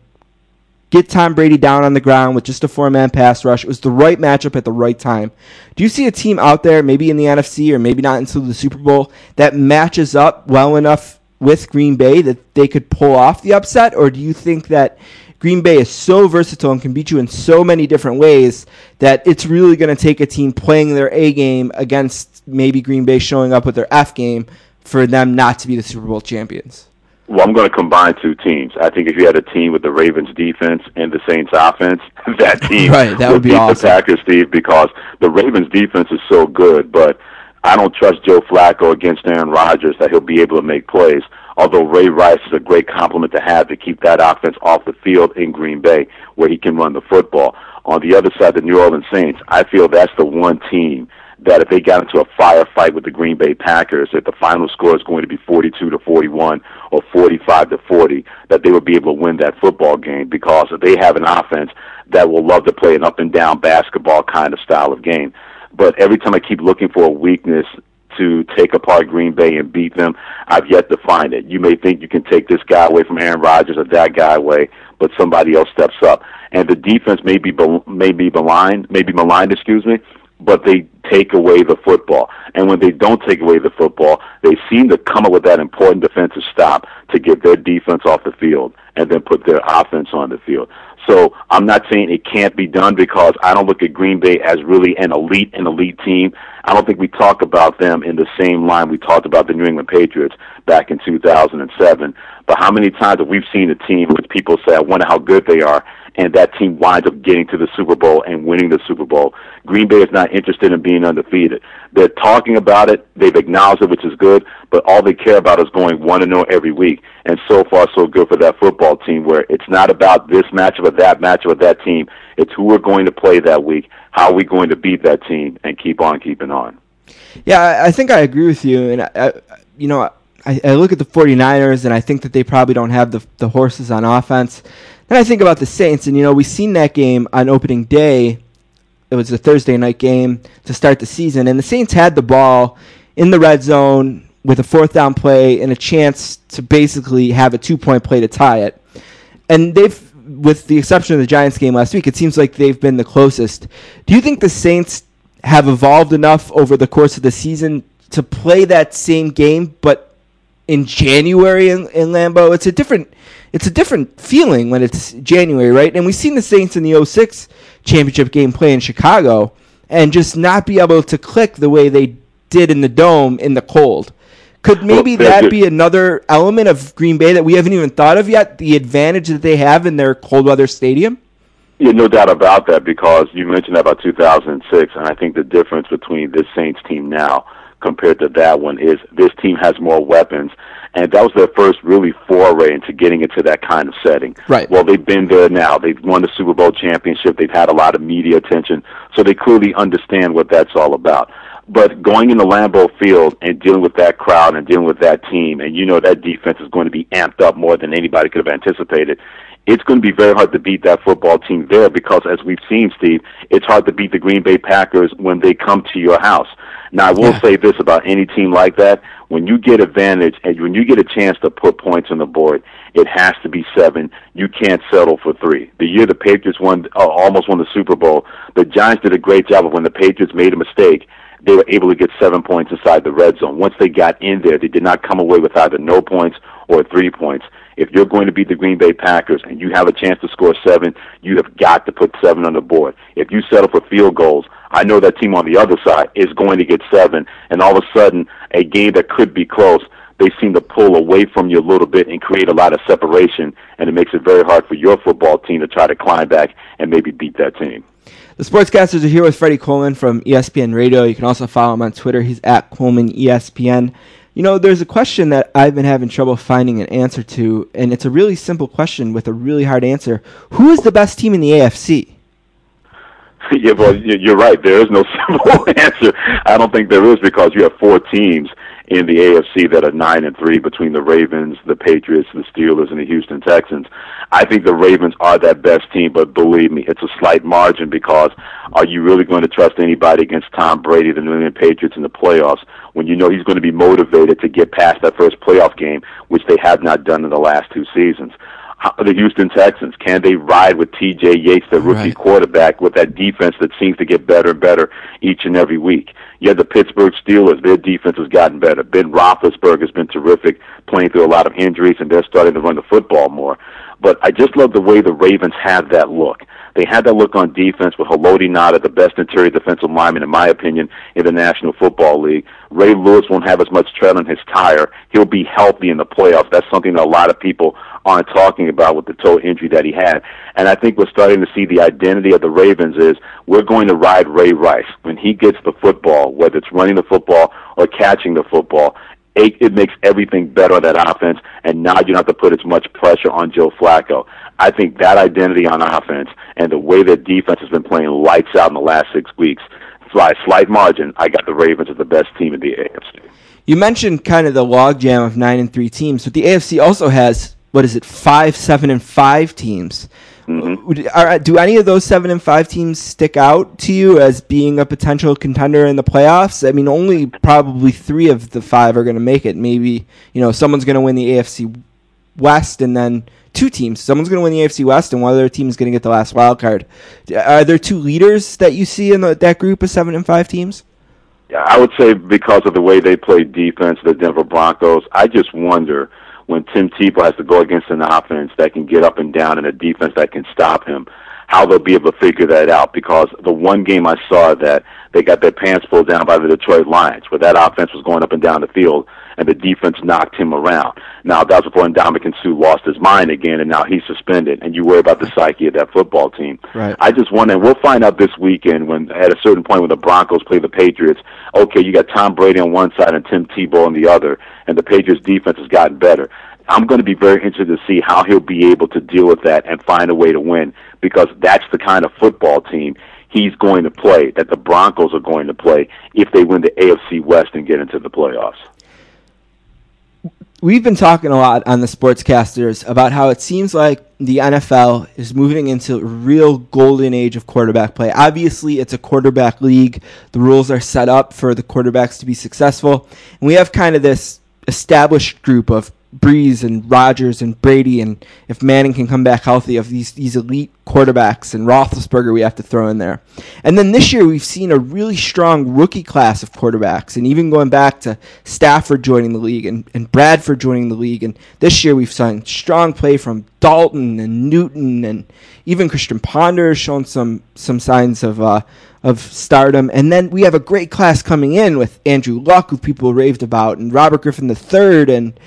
get Tom Brady down on the ground with just a four man pass rush. It was the right matchup at the right time. Do you see a team out there, maybe in the NFC or maybe not until the Super Bowl, that matches up well enough with Green Bay that they could pull off the upset? Or do you think that Green Bay is so versatile and can beat you in so many different ways that it's really going to take a team playing their A game against maybe Green Bay showing up with their F game for them not to be the Super Bowl champions? Well, I'm going to combine two teams. I think if you had a team with the Ravens defense and the Saints offense, that team Right, that would be beat awesome. the Packers, Steve, because the Ravens defense is so good, but I don't trust Joe Flacco against Aaron Rodgers that he'll be able to make plays. Although Ray Rice is a great complement to have to keep that offense off the field in Green Bay where he can run the football. On the other side, the New Orleans Saints, I feel that's the one team that if they got into a firefight with the Green Bay Packers, if the final score is going to be 42 to 41 or 45 to 40, that they would be able to win that football game because they have an offense that will love to play an up and down basketball kind of style of game. But every time I keep looking for a weakness to take apart Green Bay and beat them, I've yet to find it. You may think you can take this guy away from Aaron Rodgers or that guy away, but somebody else steps up. And the defense may be may be maligned, maybe maligned, excuse me, but they take away the football. And when they don't take away the football, they seem to come up with that important defensive stop to get their defense off the field and then put their offense on the field. So I'm not saying it can't be done because I don't look at Green Bay as really an elite, an elite team. I don't think we talk about them in the same line we talked about the New England Patriots back in 2007. But how many times have we seen a team which people say, I wonder how good they are, and that team winds up getting to the Super Bowl and winning the Super Bowl. Green Bay is not interested in being undefeated. They're talking about it, they've acknowledged it, which is good, but all they care about is going one and zero every week. And so far, so good for that football team, where it's not about this matchup or that matchup or that team. It's who we're going to play that week, how are we going to beat that team, and keep on keeping on. Yeah, I, I think I agree with you, and I, I, you know, I, I look at the 49ers and I think that they probably don't have the, the horses on offense. Then I think about the Saints, and you know, we seen that game on opening day. It was a Thursday night game to start the season, and the Saints had the ball in the red zone with a fourth down play and a chance to basically have a two point play to tie it. And they've, with the exception of the Giants game last week, it seems like they've been the closest. Do you think the Saints have evolved enough over the course of the season to play that same game, but in January in, in Lambeau? It's a different, it's a different feeling when it's January, right? And we've seen the Saints in the 06 championship game play in Chicago and just not be able to click the way they did in the dome in the cold. Could maybe Well, that be another element of Green Bay that we haven't even thought of yet? The advantage that they have in their cold weather stadium? Yeah, no doubt about that because you mentioned that about 2006, and I think the difference between this Saints team now compared to that one is this team has more weapons, and that was their first really foray into getting into that kind of setting. Right. Well, they've been there now. They've won the Super Bowl championship. They've had a lot of media attention, so they clearly understand what that's all about. But going into Lambeau Field and dealing with that crowd and dealing with that team, and you know that defense is going to be amped up more than anybody could have anticipated. It's going to be very hard to beat that football team there because, as we've seen, Steve, it's hard to beat the Green Bay Packers when they come to your house. Now, I will Yeah. say this about any team like that: when you get advantage and when you get a chance to put points on the board, it has to be seven. You can't settle for three. The year the Patriots won, uh, almost won the Super Bowl, the Giants did a great job of when the Patriots made a mistake they were able to get seven points inside the red zone. Once they got in there, they did not come away with either no points or three points. If you're going to beat the Green Bay Packers and you have a chance to score seven, you have got to put seven on the board. If you settle for field goals, I know that team on the other side is going to get seven, and all of a sudden, a game that could be close, they seem to pull away from you a little bit and create a lot of separation, and it makes it very hard for your football team to try to climb back and maybe beat that team. The Sportscasters are here with Freddie Coleman from ESPN Radio. You can also follow him on Twitter. He's at Coleman ESPN. You know, there's a question that I've been having trouble finding an answer to, and it's a really simple question with a really hard answer. Who is the best team in the AFC? yeah, well, you- you're right. There is no simple answer. I don't think there is because you have four teams in the AFC that are nine and three between the Ravens, the Patriots, the Steelers, and the Houston Texans. I think the Ravens are that best team, but believe me, it's a slight margin because are you really going to trust anybody against Tom Brady, the New England Patriots, in the playoffs when you know he's going to be motivated to get past that first playoff game, which they have not done in the last two seasons? The Houston Texans, can they ride with TJ Yates, the rookie Right. quarterback, with that defense that seems to get better and better each and every week? You have the Pittsburgh Steelers, their defense has gotten better. Ben Roethlisberger has been terrific, playing through a lot of injuries, and they're starting to run the football more. But I just love the way the Ravens have that look. They had that look on defense with Haloti Ngata, the best interior defensive lineman, in my opinion, in the National Football League. Ray Lewis won't have as much tread on his tire. He'll be healthy in the playoffs. That's something that a lot of people aren't talking about with the toe injury that he had. And I think we're starting to see the identity of the Ravens is we're going to ride Ray Rice. When he gets the football, whether it's running the football or catching the football, it, it makes everything better on that offense, and now you don't have to put as much pressure on Joe Flacco. I think that identity on offense and the way that defense has been playing lights out in the last six weeks, by a slight margin, I got the Ravens as the best team in the AFC. You mentioned kind of the logjam of nine and three teams, but the AFC also has what is it, five, seven, and five teams. Mm-hmm. Would- Are, do any of those seven and five teams stick out to you as being a potential contender in the playoffs? I mean, only probably three of the five are going to make it. Maybe you know someone's going to win the AFC West, and then two teams. Someone's going to win the AFC West, and one other team is going to get the last wild card. Are there two leaders that you see in the, that group of seven and five teams? Yeah, I would say because of the way they play defense, the Denver Broncos, I just wonder when Tim Tebow has to go against an offense that can get up and down and a defense that can stop him, how they'll be able to figure that out. Because the one game I saw that they got their pants pulled down by the Detroit Lions, where that offense was going up and down the field, and the defense knocked him around. Now that was before Ndamukong Suh lost his mind again, and now he's suspended. And you worry about the psyche of that football team. Right. I just wonder, and we'll find out this weekend when at a certain point when the Broncos play the Patriots. Okay, you got Tom Brady on one side and Tim Tebow on the other, and the Patriots defense has gotten better. I'm going to be very interested to see how he'll be able to deal with that and find a way to win because that's the kind of football team he's going to play, that the Broncos are going to play if they win the AFC West and get into the playoffs. We've been talking a lot on the sportscasters about how it seems like the NFL is moving into a real golden age of quarterback play. Obviously, it's a quarterback league. The rules are set up for the quarterbacks to be successful. And we have kind of this established group of Brees and Rodgers and Brady, and if Manning can come back healthy, of these these elite quarterbacks and Roethlisberger, we have to throw in there. And then this year, we've seen a really strong rookie class of quarterbacks, and even going back to Stafford joining the league and, and Bradford joining the league. And this year, we've seen strong play from Dalton and Newton, and even Christian Ponder has shown some some signs of. Uh, of stardom, and then we have a great class coming in with Andrew Luck, who people raved about, and Robert Griffin III, and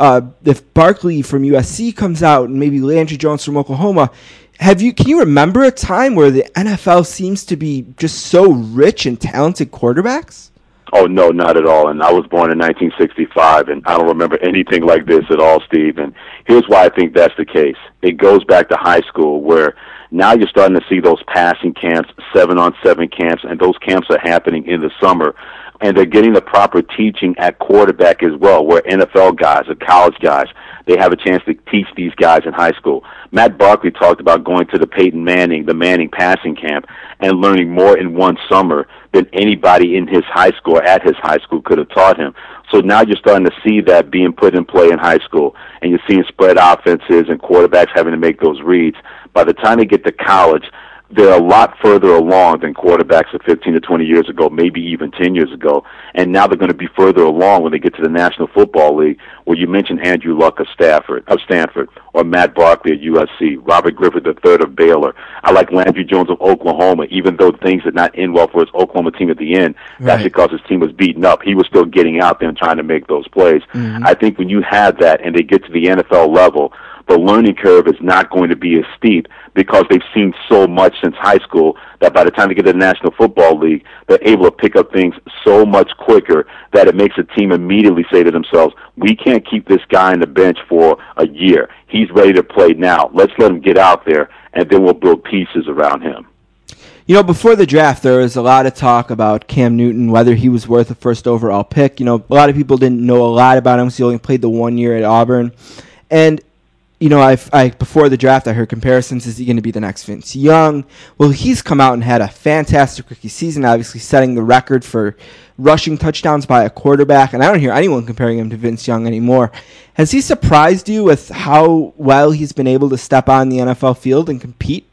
uh, if Barkley from USC comes out and maybe Landry Jones from Oklahoma, have you can you remember a time where the NFL seems to be just so rich in talented quarterbacks? Oh no, not at all. And I was born in 1965, and I don't remember anything like this at all, Steve. And here's why I think that's the case. It goes back to high school, where now you're starting to see those passing camps, seven on seven camps, and those camps are happening in the summer. And they're getting the proper teaching at quarterback as well, where NFL guys or college guys, they have a chance to teach these guys in high school. Matt Barkley talked about going to the Peyton Manning, the Manning passing camp, and learning more in one summer than anybody in his high school or at his high school could have taught him. So now you're starting to see that being put in play in high school, and you're seeing spread offenses and quarterbacks having to make those reads. By the time they get to college, they're a lot further along than quarterbacks of 15 to 20 years ago, maybe even 10 years ago. And now they're going to be further along when they get to the National Football League, where you mentioned Andrew Luck of Stafford, of Stanford, or Matt Barkley at USC, Robert Griffin III of Baylor. I like Landry Jones of Oklahoma, even though things did not end well for his Oklahoma team at the end. That's because his team was beaten up. He was still getting out there and trying to make those plays. Mm-hmm. I think when you have that and they get to the NFL level, the learning curve is not going to be as steep because they've seen so much since high school that by the time they get to the National Football League, they're able to pick up things so much quicker that it makes a team immediately say to themselves, we can't keep this guy on the bench for a year. He's ready to play now. Let's let him get out there, and then we'll build pieces around him. You know, before the draft, there was a lot of talk about Cam Newton, whether he was worth a first overall pick. You know, a lot of people didn't know a lot about him because he only played the one year at Auburn. And, you know, I, I before the draft, I heard comparisons. Is he going to be the next Vince Young? Well, he's come out and had a fantastic rookie season, obviously setting the record for rushing touchdowns by a quarterback. And I don't hear anyone comparing him to Vince Young anymore. Has he surprised you with how well he's been able to step on the NFL field and compete?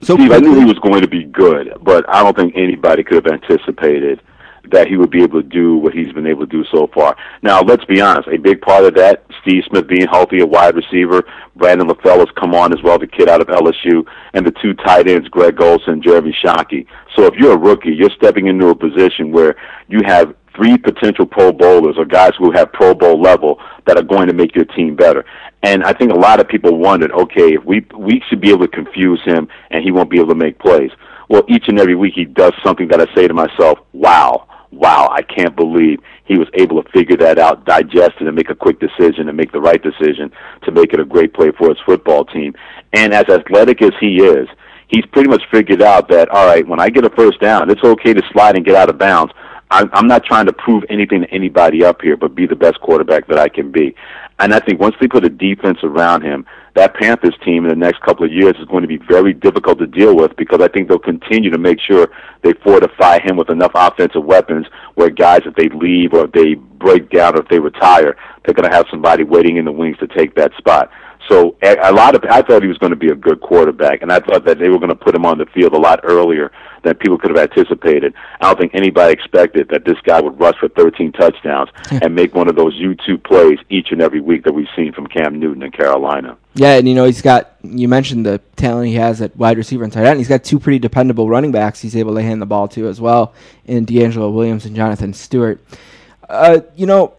So Steve, I knew he was going to be good, but I don't think anybody could have anticipated that he would be able to do what he's been able to do so far. Now, let's be honest. A big part of that, Steve Smith being healthy, a wide receiver, Brandon LaFell has come on as well, the kid out of LSU, and the two tight ends, Greg Olsen and Jeremy Shockey. So if you're a rookie, you're stepping into a position where you have three potential Pro Bowlers or guys who have Pro Bowl level that are going to make your team better. And I think a lot of people wondered, okay, if we we should be able to confuse him and he won't be able to make plays. Well, each and every week he does something that I say to myself, wow, wow, I can't believe he was able to figure that out, digest it, and make a quick decision and make the right decision to make it a great play for his football team. And as athletic as he is, he's pretty much figured out that, all right, when I get a first down, it's okay to slide and get out of bounds. I'm, I'm not trying to prove anything to anybody up here, but be the best quarterback that I can be. And I think once they put a defense around him, that Panthers team in the next couple of years is going to be very difficult to deal with because I think they'll continue to make sure they fortify him with enough offensive weapons where guys, if they leave or if they break down or if they retire, they're going to have somebody waiting in the wings to take that spot. So a lot of I thought he was going to be a good quarterback, and I thought that they were going to put him on the field a lot earlier than people could have anticipated. I don't think anybody expected that this guy would rush for 13 touchdowns and make one of those U2 plays each and every week that we've seen from Cam Newton in Carolina. Yeah, and you know he's got. You mentioned the talent he has at wide receiver and tight end. He's got two pretty dependable running backs. He's able to hand the ball to as well in DeAngelo Williams and Jonathan Stewart. Uh, you know,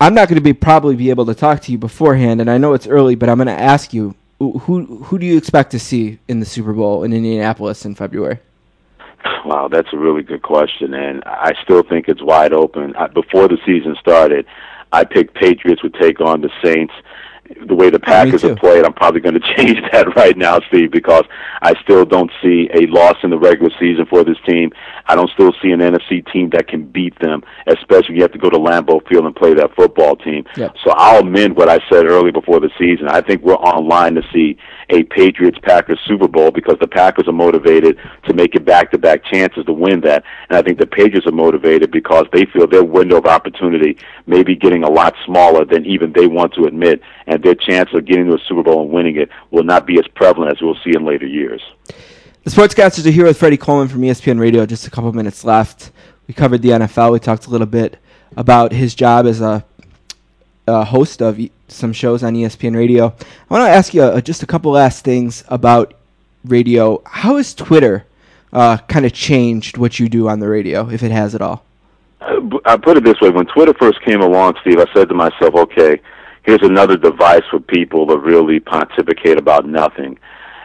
I'm not going to be probably be able to talk to you beforehand, and I know it's early, but I'm going to ask you who who do you expect to see in the Super Bowl in Indianapolis in February? Wow, that's a really good question, and I still think it's wide open. I, before the season started, I picked Patriots would take on the Saints. The way the oh, Packers have played, I'm probably going to change that right now, Steve, because I still don't see a loss in the regular season for this team. I don't still see an NFC team that can beat them, especially when you have to go to Lambeau Field and play that football team. Yep. So I'll amend what I said earlier before the season. I think we're on line to see a Patriots Packers Super Bowl because the Packers are motivated to make it back to back chances to win that. And I think the Patriots are motivated because they feel their window of opportunity may be getting a lot smaller than even they want to admit. And their chance of getting to a Super Bowl and winning it will not be as prevalent as we'll see in later years. The Sportscasters are here with Freddie Coleman from ESPN Radio. Just a couple minutes left. We covered the NFL. We talked a little bit about his job as a, a host of some shows on ESPN Radio. I want to ask you uh, just a couple last things about radio. How has Twitter uh, kind of changed what you do on the radio, if it has at all? Uh, I put it this way: when Twitter first came along, Steve, I said to myself, "Okay, here's another device for people to really pontificate about nothing."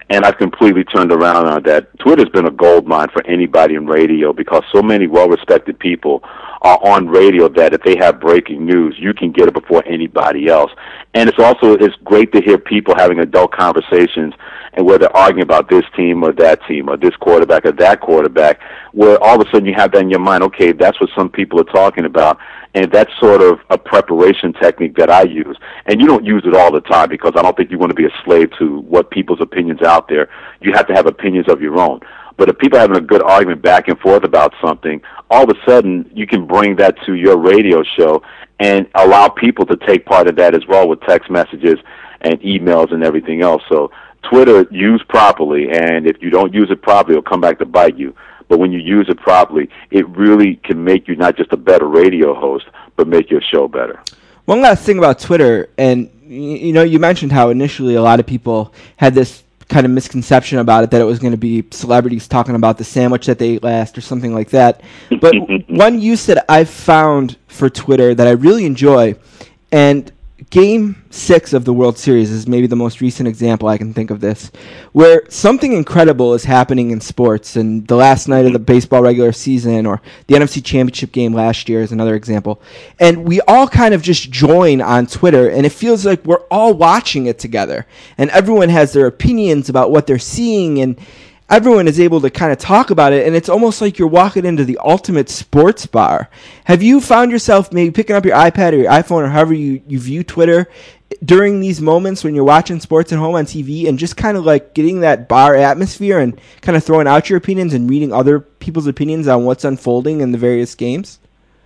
And I've completely turned around on that. Twitter's been a gold mine for anybody in radio because so many well-respected people are on radio that if they have breaking news, you can get it before anybody else. And it's also it's great to hear people having adult conversations and where they're arguing about this team or that team or this quarterback or that quarterback, where all of a sudden you have that in your mind, okay, that's what some people are talking about. And that's sort of a preparation technique that I use. And you don't use it all the time because I don't think you want to be a slave to what people's opinions out there. You have to have opinions of your own. But if people are having a good argument back and forth about something, all of a sudden you can bring that to your radio show and allow people to take part of that as well with text messages and emails and everything else. So Twitter use properly, and if you don't use it properly, it'll come back to bite you. But when you use it properly, it really can make you not just a better radio host, but make your show better. One last thing about Twitter, and you know, you mentioned how initially a lot of people had this kind of misconception about it that it was going to be celebrities talking about the sandwich that they ate last or something like that. But one use that I've found for Twitter that I really enjoy, and Game six of the World Series is maybe the most recent example I can think of this, where something incredible is happening in sports. And the last night of the baseball regular season, or the NFC Championship game last year, is another example. And we all kind of just join on Twitter, and it feels like we're all watching it together. And everyone has their opinions about what they're seeing, and everyone is able to kind of talk about it, and it's almost like you're walking into the ultimate sports bar. Have you found yourself maybe picking up your iPad or your iPhone or however you, you view Twitter during these moments when you're watching sports at home on TV and just kind of like getting that bar atmosphere and kind of throwing out your opinions and reading other people's opinions on what's unfolding in the various games?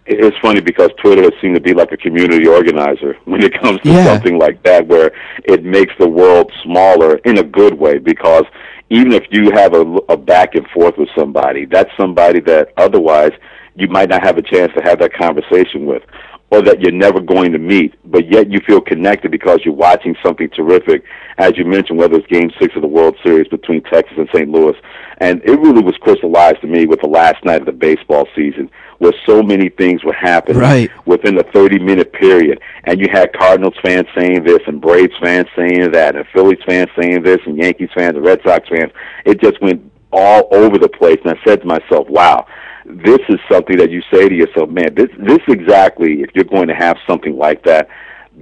It's funny because Twitter has seemed to be like a community organizer when it comes to Yeah. something like that, where it makes the world smaller in a good way. Because even if you have a, a back and forth with somebody, that's somebody that otherwise you might not have a chance to have that conversation with, or that you're never going to meet, but yet you feel connected because you're watching something terrific. As you mentioned, whether it's Game Six of the World Series between Texas and St. Louis, and it really was crystallized to me with the last night of the baseball season, where so many things were happening Right. within a 30 minute period. And you had Cardinals fans saying this, and Braves fans saying that, and Phillies fans saying this, and Yankees fans, and Red Sox fans. It just went all over the place. And I said to myself, wow, this is something that you say to yourself, man, this, this exactly, if you're going to have something like that,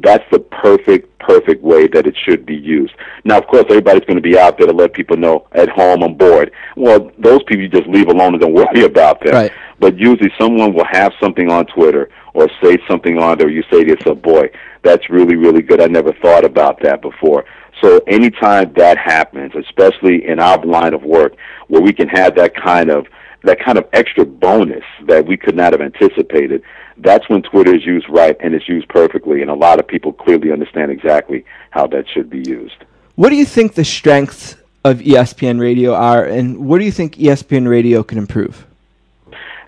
that's the perfect, perfect way that it should be used. Now, of course, everybody's going to be out there to let people know at home on board. Well, those people you just leave alone and don't worry about them. Right. But usually someone will have something on Twitter or say something on there. You say to yourself, boy, that's really, really good. I never thought about that before. So anytime that happens, especially in our line of work, where we can have that kind of that kind of extra bonus that we could not have anticipated, that's when Twitter is used right and it's used perfectly. And a lot of people clearly understand exactly how that should be used. What do you think the strengths of ESPN Radio are, and what do you think ESPN Radio can improve?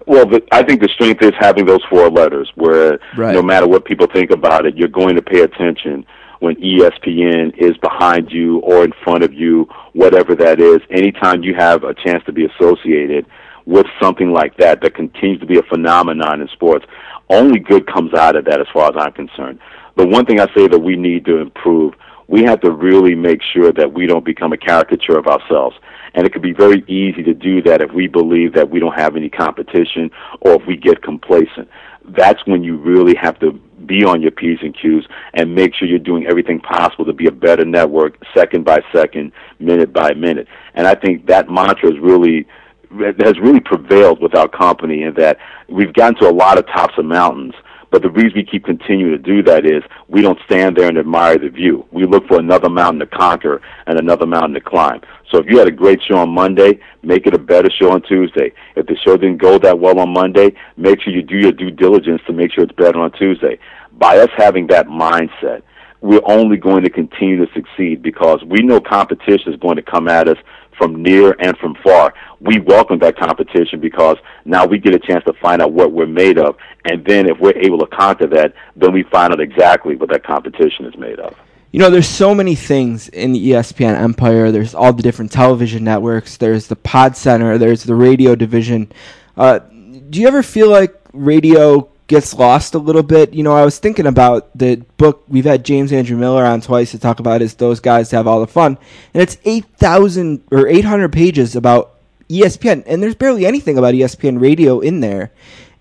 Well, the, I think the strength is having those four letters, where Right. no matter what people think about it, you're going to pay attention when ESPN is behind you or in front of you, whatever that is. Anytime you have a chance to be associated with something like that, that continues to be a phenomenon in sports, only good comes out of that, as far as I'm concerned. The one thing I say that we need to improve, we have to really make sure that we don't become a caricature of ourselves. And it could be very easy to do that if we believe that we don't have any competition or if we get complacent. That's when you really have to be on your P's and Q's, and make sure you're doing everything possible to be a better network, second by second, minute by minute. And I think that mantra is really has really prevailed with our company in that we've gotten to a lot of tops of mountains. But the reason we keep continuing to do that is we don't stand there and admire the view. We look for another mountain to conquer and another mountain to climb. So if you had a great show on Monday, make it a better show on Tuesday. If the show didn't go that well on Monday, make sure you do your due diligence to make sure it's better on Tuesday. By us having that mindset, we're only going to continue to succeed because we know competition is going to come at us from near and from far. We welcome that competition because now we get a chance to find out what we're made of. And then if we're able to conquer that, then we find out exactly what that competition is made of. You know, there's so many things in the ESPN empire. There's all the different television networks. There's the PodCenter. There's the radio division. Uh, do you ever feel like radio gets lost a little bit? You know, I was thinking about the book. We've had James Andrew Miller on twice to talk about is those guys have all the fun, and it's eight thousand or eight hundred pages about ESPN, and there's barely anything about ESPN radio in there.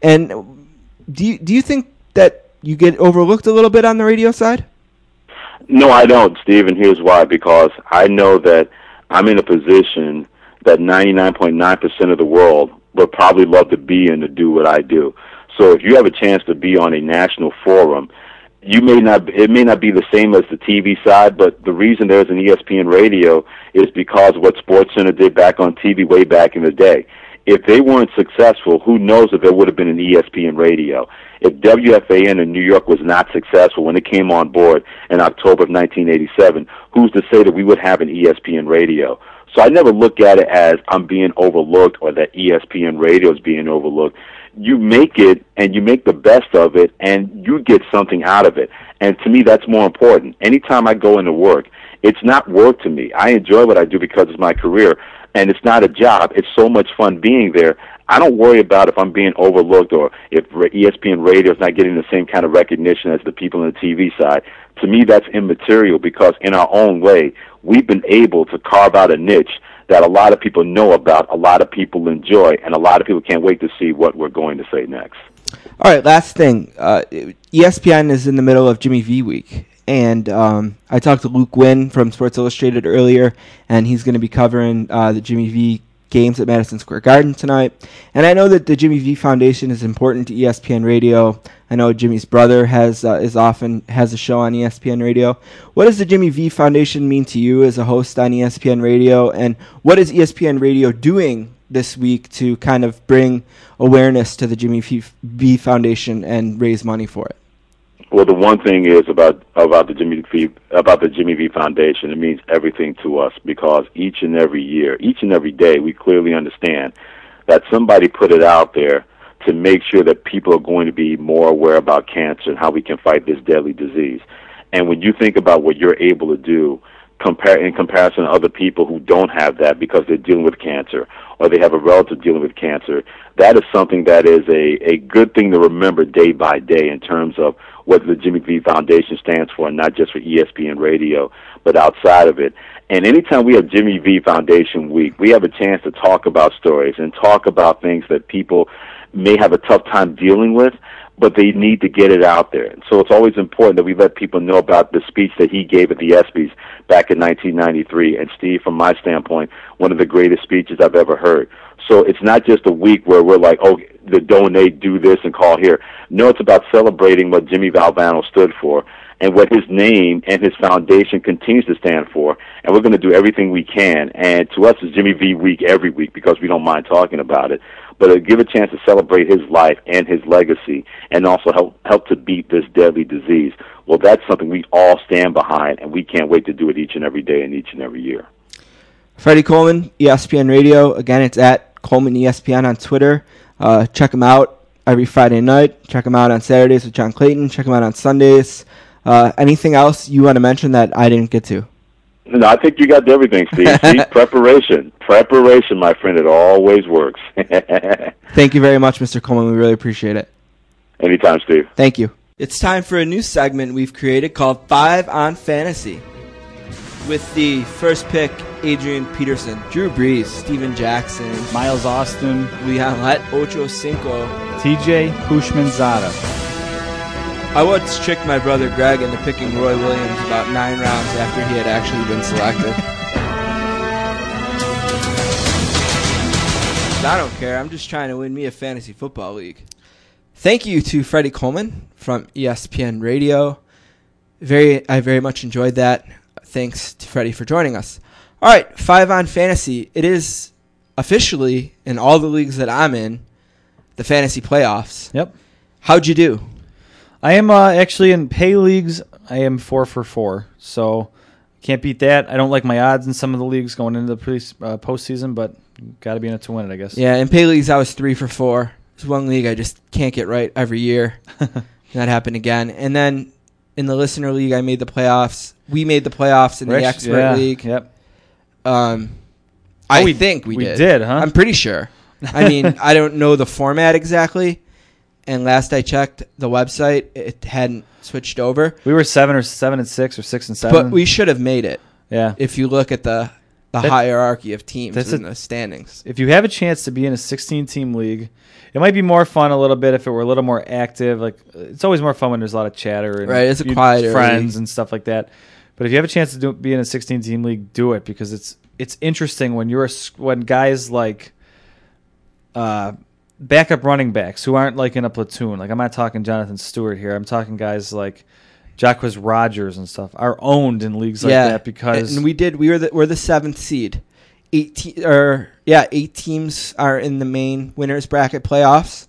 And do you do you think that you get overlooked a little bit on the radio side? No, I don't, Steve, and here's why. Because I know that I'm in a position that 99.9% of the world would probably love to be in to do what I do. So if you have a chance to be on a national forum, you may not it may not be the same as the TV side, but the reason there's an ESPN radio is because what SportsCenter did back on TV way back in the day. If they weren't successful, who knows if there would have been an ESPN radio. If WFAN in New York was not successful when it came on board in October of 1987, who's to say that we would have an ESPN radio? So I never look at it as I'm being overlooked or that ESPN radio is being overlooked. You make it and you make the best of it and you get something out of it. And to me, that's more important. Anytime I go into work, it's not work to me. I enjoy what I do because it's my career and it's not a job. It's so much fun being there. I don't worry about if I'm being overlooked or if ESPN radio is not getting the same kind of recognition as the people on the TV side. To me, that's immaterial because in our own way, we've been able to carve out a niche that a lot of people know about, a lot of people enjoy, and a lot of people can't wait to see what we're going to say next. All right, last thing. Uh, ESPN is in the middle of Jimmy V week, and um, I talked to Luke Winn from Sports Illustrated earlier, and he's going to be covering uh, the Jimmy V games at Madison Square Garden tonight. And I know that the Jimmy V Foundation is important to ESPN Radio. I know Jimmy's brother has uh, is often has a show on ESPN Radio. What does the Jimmy V Foundation mean to you as a host on ESPN Radio, and what is ESPN Radio doing this week to kind of bring awareness to the Jimmy V Foundation and raise money for it? Well, the one thing is about about the Jimmy V about the Jimmy V Foundation. It means everything to us because each and every year, each and every day, we clearly understand that somebody put it out there to make sure that people are going to be more aware about cancer and how we can fight this deadly disease. And when you think about what you're able to do, compare in comparison to other people who don't have that because they're dealing with cancer or they have a relative dealing with cancer, that is something that is a, a good thing to remember day by day in terms of what the Jimmy V Foundation stands for, not just for ESPN Radio, but outside of it. And anytime we have Jimmy V Foundation Week, we have a chance to talk about stories and talk about things that people may have a tough time dealing with, but they need to get it out there. So it's always important that we let people know about the speech that he gave at the ESPYs back in 1993. And Steve, from my standpoint, one of the greatest speeches I've ever heard. So it's not just a week where we're like, oh, the donate, do this, and call here. No, it's about celebrating what Jimmy Valvano stood for and what his name and his foundation continues to stand for. And we're going to do everything we can. And to us, it's Jimmy V Week every week because we don't mind talking about it. But to give a chance to celebrate his life and his legacy, and also help help to beat this deadly disease. Well, that's something we all stand behind, and we can't wait to do it each and every day and each and every year. Freddie Coleman, ESPN Radio. Again, it's at Coleman ESPN on Twitter. Uh, check him out every Friday night. Check him out on Saturdays with John Clayton. Check him out on Sundays. Uh, anything else you want to mention that I didn't get to? No, I think you got everything, Steve. See, preparation, preparation, my friend. It always works. Thank you very much, Mr. Coleman. We really appreciate it. Anytime, Steve. Thank you. It's time for a new segment we've created called Five on Fantasy. With the first pick, Adrian Peterson, Drew Brees, Steven Jackson, Miles Austin, Leon Lett, Ocho Cinco. TJ Houshmandzadeh. I once tricked my brother Greg into picking Roy Williams about nine rounds after he had actually been selected. I don't care. I'm just trying to win me a fantasy football league. Thank you to Freddie Coleman from ESPN Radio. Very, I very much enjoyed that. Thanks to Freddie for joining us. All right, five on fantasy. It is officially in all the leagues that I'm in, the fantasy playoffs. Yep. How'd you do? I am uh, actually in pay leagues. I am four for four, so can't beat that. I don't like my odds in some of the leagues going into the pre- uh, postseason, but got to be in it to win it, I guess. Yeah, in pay leagues I was three for four. It's one league I just can't get right every year. that happened again. And then in the listener league, I made the playoffs. We made the playoffs in Rich, the expert yeah, league. Yep. Um, I Oh, we- think we, we did. did, huh? I'm pretty sure. I mean, I don't know the format exactly. And last I checked the website, it hadn't switched over. We were seven or seven and six or six and seven. But we should have made it yeah. if you look at the the That- hierarchy of teams that's in a- the standings. if you have a chance to be in a 16 team league, it might be more fun a little bit if it were a little more active. Like it's always more fun when there's a lot of chatter and Right, it's a quieter friends league. and stuff like that. But if you have a chance to do, be in a 16 team league, do it because it's it's interesting when you're a, when guys like uh, backup running backs who aren't like in a platoon. Like I'm not talking Jonathan Stewart here. I'm talking guys like Jacquizz Rodgers and stuff are owned in leagues like that because and we did we were the we're the seventh seed. Eight te- or yeah, eight teams are in the main winners bracket playoffs.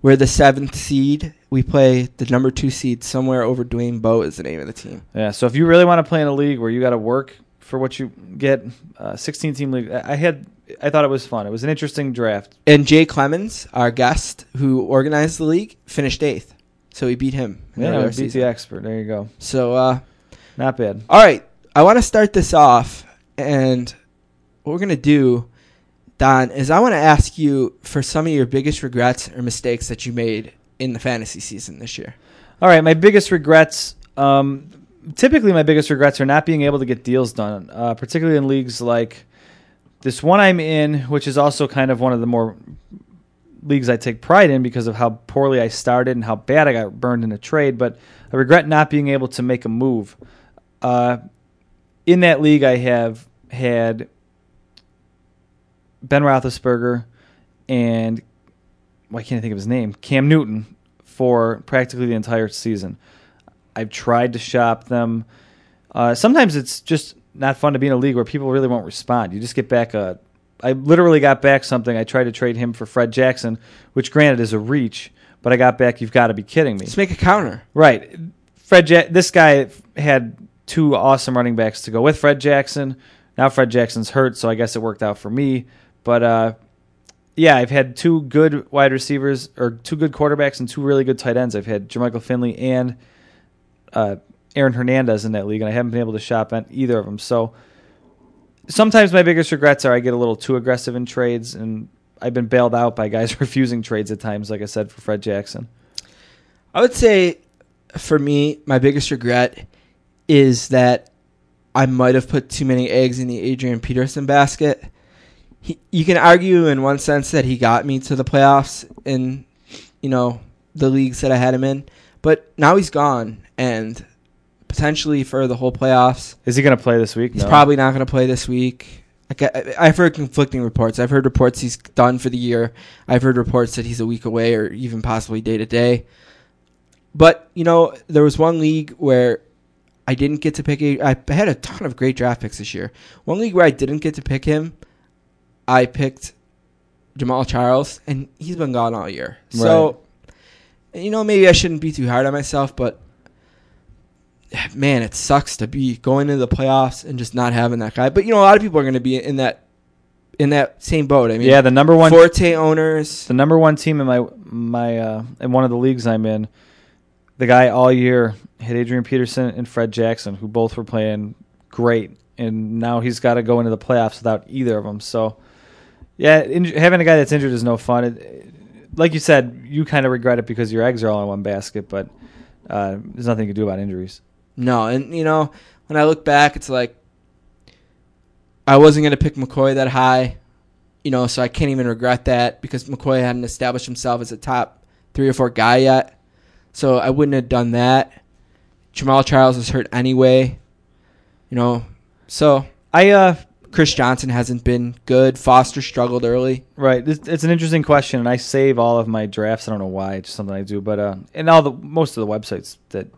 We're the seventh seed. We play the number two seed somewhere over Dwayne Bowe is the name of the team. Yeah, so if you really want to play in a league where you got to work for what you get, uh, 16 team league, I had, I thought it was fun. It was an interesting draft. And Jay Clemons, our guest who organized the league, finished eighth. So we beat him. Yeah, beat season. the expert. There you go. So uh Not bad. All right, I want to start this off, and what we're gonna do, Don, is I want to ask you for some of your biggest regrets or mistakes that you made in the fantasy season this year. All right, my biggest regrets. Um, typically, my biggest regrets are not being able to get deals done, uh, particularly in leagues like this one I'm in, which is also kind of one of the more leagues I take pride in because of how poorly I started and how bad I got burned in a trade. But I regret not being able to make a move. Uh, in that league, I have had Ben Roethlisberger and why can't I think of his name? Cam Newton for practically the entire season. I've tried to shop them. Uh, sometimes it's just not fun to be in a league where people really won't respond. You just get back a. I literally got back something. I tried to trade him for Fred Jackson, which granted is a reach, but I got back. You've got to be kidding me. Let's make a counter. Right. Fred ja- this guy had two awesome running backs to go with Fred Jackson. Now Fred Jackson's hurt, so I guess it worked out for me. But uh, yeah, I've had two good wide receivers or two good quarterbacks and two really good tight ends. I've had Jermichael Finley and uh, Aaron Hernandez in that league, and I haven't been able to shop on either of them. So sometimes my biggest regrets are I get a little too aggressive in trades, and I've been bailed out by guys refusing trades at times, like I said for Fred Jackson. I would say, for me, my biggest regret is that I might have put too many eggs in the Adrian Peterson basket. He, you can argue in one sense that he got me to the playoffs in, you know, the leagues that I had him in, but now he's gone and potentially for the whole playoffs. Is he going to play this week? He's No. probably not going to play this week. I I've heard conflicting reports. I've heard reports he's done for the year. I've heard reports that he's a week away or even possibly day to day. But you know, there was one league where I didn't get to pick. A, I had a ton of great draft picks this year. One league where I didn't get to pick him, I picked Jamaal Charles, and he's been gone all year. So, you know, maybe I shouldn't be too hard on myself, but man, it sucks to be going into the playoffs and just not having that guy. But you know, a lot of people are going to be in that in that same boat. I mean, yeah, the number one Forte owners. the number one team in my my uh, in one of the leagues I'm in, the guy all year had Adrian Peterson and Fred Jackson, who both were playing great, and now he's got to go into the playoffs without either of them. So, yeah, inj- having a guy that's injured is no fun. It, like you said, you kind of regret it because your eggs are all in one basket, but uh, there's nothing you can do about injuries. No, and you know, when I look back, it's like I wasn't going to pick McCoy that high, you know, so I can't even regret that because McCoy hadn't established himself as a top three or four guy yet. So I wouldn't have done that. Jamaal Charles was hurt anyway. You know, so I uh Chris Johnson hasn't been good. Foster struggled early. right. It's, it's an interesting question, and I save all of my drafts. I don't know why. It's just something I do, but uh, and all the most of the websites that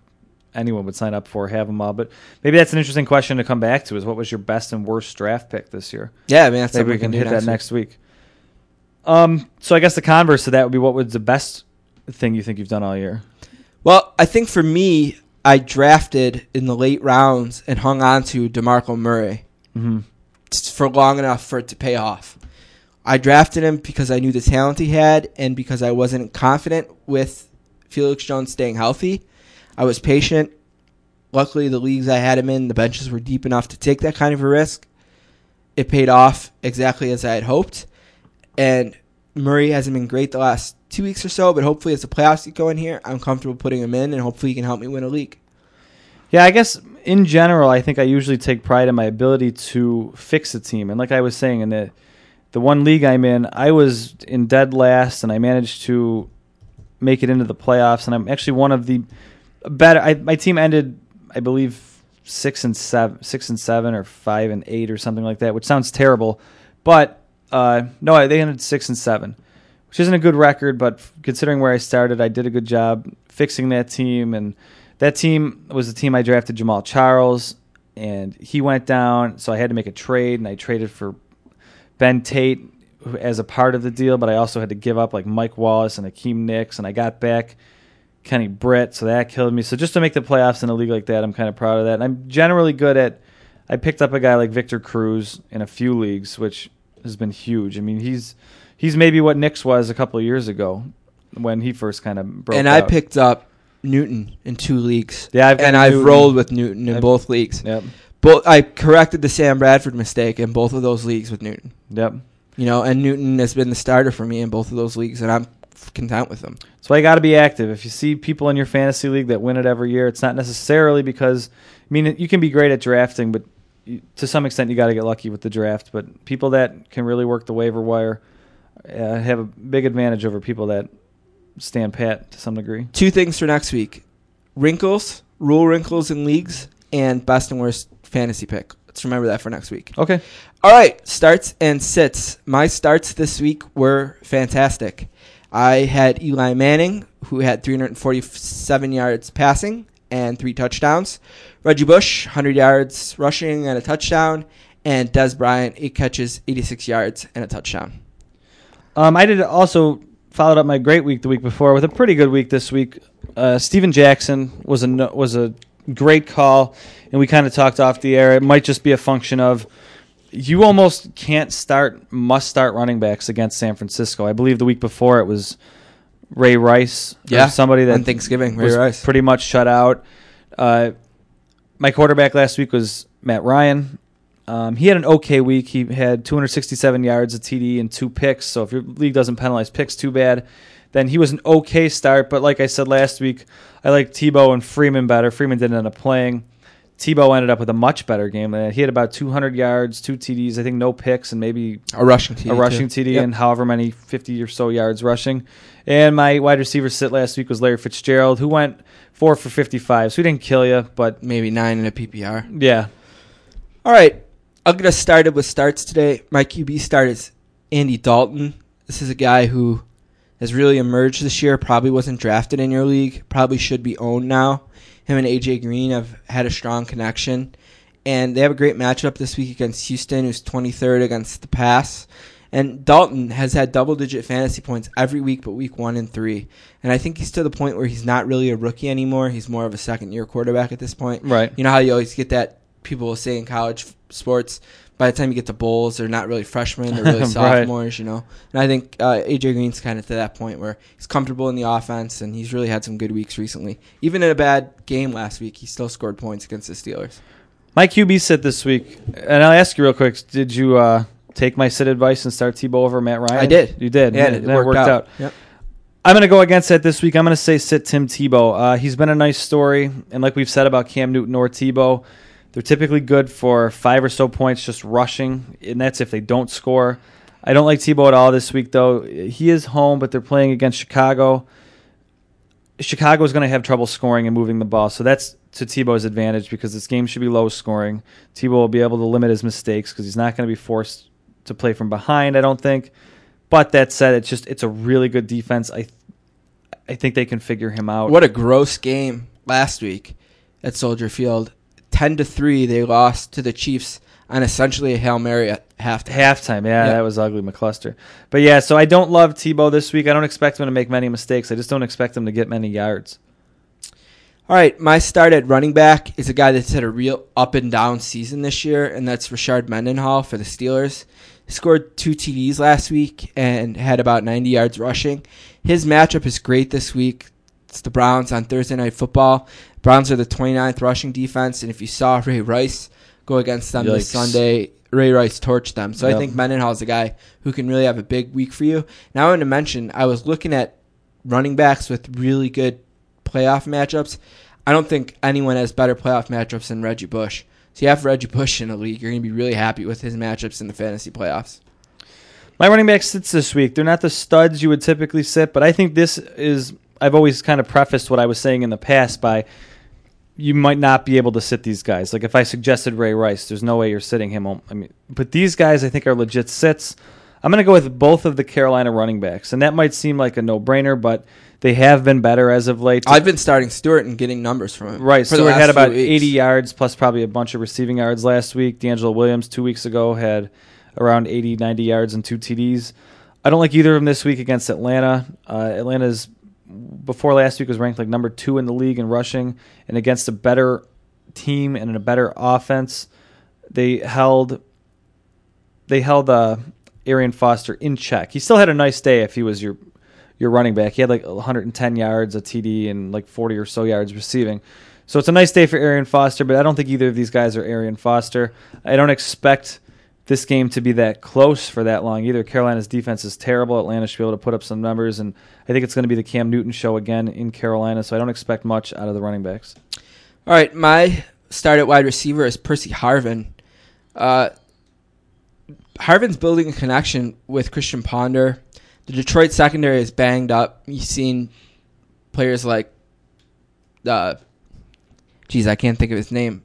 anyone would sign up for have them all. But maybe that's an interesting question to come back to. Is what was your best and worst draft pick this year? Yeah, I mean that's Maybe we can do hit that next week. Um. So I guess the converse to that would be what was the best thing you think you've done all year? Well, I think for me, I drafted in the late rounds and hung on to DeMarco Murray Mm-hmm. For long enough for it to pay off. I drafted him because I knew the talent he had and because I wasn't confident with Felix Jones staying healthy. I was patient. Luckily, the leagues I had him in, the benches were deep enough to take that kind of a risk. It paid off exactly as I had hoped. And Murray hasn't been great the last two weeks or so, but hopefully, as the playoffs get going here, I'm comfortable putting him in, and hopefully, he can help me win a league. Yeah, I guess in general, I think I usually take pride in my ability to fix a team. And like I was saying, in the the one league I'm in, I was in dead last, and I managed to make it into the playoffs. And I'm actually one of the better. I, my team ended, I believe, six and seven, six and seven, or five and eight, or something like that, which sounds terrible. But uh, no, they ended six and seven, which isn't a good record. But considering where I started, I did a good job fixing that team and that team was the team I drafted Jamaal Charles, and he went down, so I had to make a trade, and I traded for Ben Tate as a part of the deal, but I also had to give up like Mike Wallace and Hakeem Nicks, and I got back Kenny Britt, so that killed me. So just to make the playoffs in a league like that, I'm kind of proud of that. And I'm generally good at. I picked up a guy like Victor Cruz in a few leagues, which has been huge. I mean, he's he's maybe what Nicks was a couple of years ago when he first kind of broke and I picked up Newton in two leagues. Yeah, I've and I've Newton. rolled with Newton in I've- both leagues. Yep. Both I corrected the Sam Bradford mistake in both of those leagues with Newton. Yep. You know, and Newton has been the starter for me in both of those leagues, and I'm content with him. So I got to be active. If you see people in your fantasy league that win it every year, it's not necessarily because, I mean, you can be great at drafting, but you, to some extent you got to get lucky with the draft. But people that can really work the waiver wire uh, have a big advantage over people that stand pat to some degree. Two things for next week: wrinkles, rule wrinkles in leagues, and best and worst fantasy pick. Let's remember that for next week. Okay. All right, starts and sits. My starts this week were fantastic. I had Eli Manning, who had 347 yards passing and three touchdowns. Reggie Bush, 100 yards rushing and a touchdown. And Dez Bryant, eight catches, 86 yards, and a touchdown. Um, I did also followed up my great week the week before with a pretty good week this week. Uh, Steven Jackson was a no- was a great call, and we kind of talked off the air. It might just be a function of you almost can't start must start running backs against San Francisco. I believe the week before it was Ray Rice, or Yeah, somebody that on Thanksgiving, Ray was Rice. pretty much shut out. Uh, my quarterback last week was Matt Ryan. Um, he had an okay week. He had 267 yards, a TD, and two picks. So if your league doesn't penalize picks too bad, then he was an okay start. But like I said last week, I like Tebow and Freeman better. Freeman didn't end up playing. Tebow ended up with a much better game. Uh, He had about 200 yards, two TDs, I think no picks, and maybe A rushing TD. a rushing too. TD Yep. and however many 50 or so yards rushing. And my wide receiver sit last week was Larry Fitzgerald, who went four for 55. So he didn't kill you, but maybe nine in a PPR. yeah. All right, I'll get us started with starts today. My QB start is Andy Dalton. This is a guy who has really emerged this year. Probably wasn't drafted in your league. Probably should be owned now. Him and AJ Green have had a strong connection, and they have a great matchup this week against Houston, who's 23rd against the pass. And Dalton has had double-digit fantasy points every week, but week one and three. And I think he's to the point where he's not really a rookie anymore. He's more of a second-year quarterback at this point. Right. You know how you always get that people will say in college sports, by the time you get to bowls, they're not really freshmen, they're really Right. sophomores, you know. And I think uh, AJ Green's kind of to that point where he's comfortable in the offense, and he's really had some good weeks recently. Even in a bad game last week, he still scored points against the Steelers. My QB sit this week, and I'll ask you real quick: Did you uh, take my sit advice and start Tebow over Matt Ryan? I did. You did. Yeah, and it, worked, out. Yep. I'm going to go against that this week. I'm going to say sit Tim Tebow. Uh, he's been a nice story, and like we've said about Cam Newton or Tebow, they're typically good for five or so points just rushing, and that's if they don't score. I don't like Tebow at all this week, though. He is home, but they're playing against Chicago. Chicago is going to have trouble scoring and moving the ball. So that's to Tebow's advantage because this game should be low scoring. Tebow will be able to limit his mistakes because he's not going to be forced to play from behind, I don't think. But that said, it's just it's a really good defense. I I think they can figure him out. What a gross game last week at Soldier Field. Ten to three, they lost to the Chiefs on essentially a hail mary at halftime. Halftime, yeah, Yeah. that was ugly, McCluster. But yeah, so I don't love Tebow this week. I don't expect him to make many mistakes. I just don't expect him to get many yards. All right, my start at running back is a guy that's had a real up and down season this year, and that's Rashard Mendenhall for the Steelers. He scored two TDs last week and had about 90 yards rushing. His matchup is great this week. It's the Browns on Thursday Night Football. Browns are the 29th rushing defense, and if you saw Ray Rice go against them this Sunday, Ray Rice torched them. So I think Mendenhall is a guy who can really have a big week for you. Now I want to mention, I was looking at running backs with really good playoff matchups. I don't think anyone has better playoff matchups than Reggie Bush. So you have Reggie Bush in a league, you're going to be really happy with his matchups in the fantasy playoffs. My running back sits this week. They're not the studs you would typically sit, but I think this is. I've always kind of prefaced what I was saying in the past by you might not be able to sit these guys. Like if I suggested Ray Rice, there's no way you're sitting him. I mean, but these guys I think are legit sits. I'm going to go with both of the Carolina running backs, and that might seem like a no-brainer, but they have been better as of late. I've been starting Stewart and getting numbers from him. Right. Stewart had about 80 yards plus probably a bunch of receiving yards last week. DeAngelo Williams two weeks ago had around 80, 90 yards and two TDs. I don't like either of them this week against Atlanta. Uh, Atlanta's before last week was ranked like number two in the league in rushing, and against a better team and a better offense, they held they held uh, Arian Foster in check. He still had a nice day if he was your your running back. He had like 110 yards, a TD, and like 40 or so yards receiving. So it's a nice day for Arian Foster, but I don't think either of these guys are Arian Foster. I don't expect this game to be that close for that long either. Carolina's defense is terrible. Atlanta should be able to put up some numbers, and I think it's going to be the Cam Newton show again in Carolina. So I don't expect much out of the running backs. All right, my start at wide receiver is Percy Harvin. Uh, Harvin's building a connection with Christian Ponder. The Detroit secondary is banged up. You've seen players like, uh, geez, I can't think of his name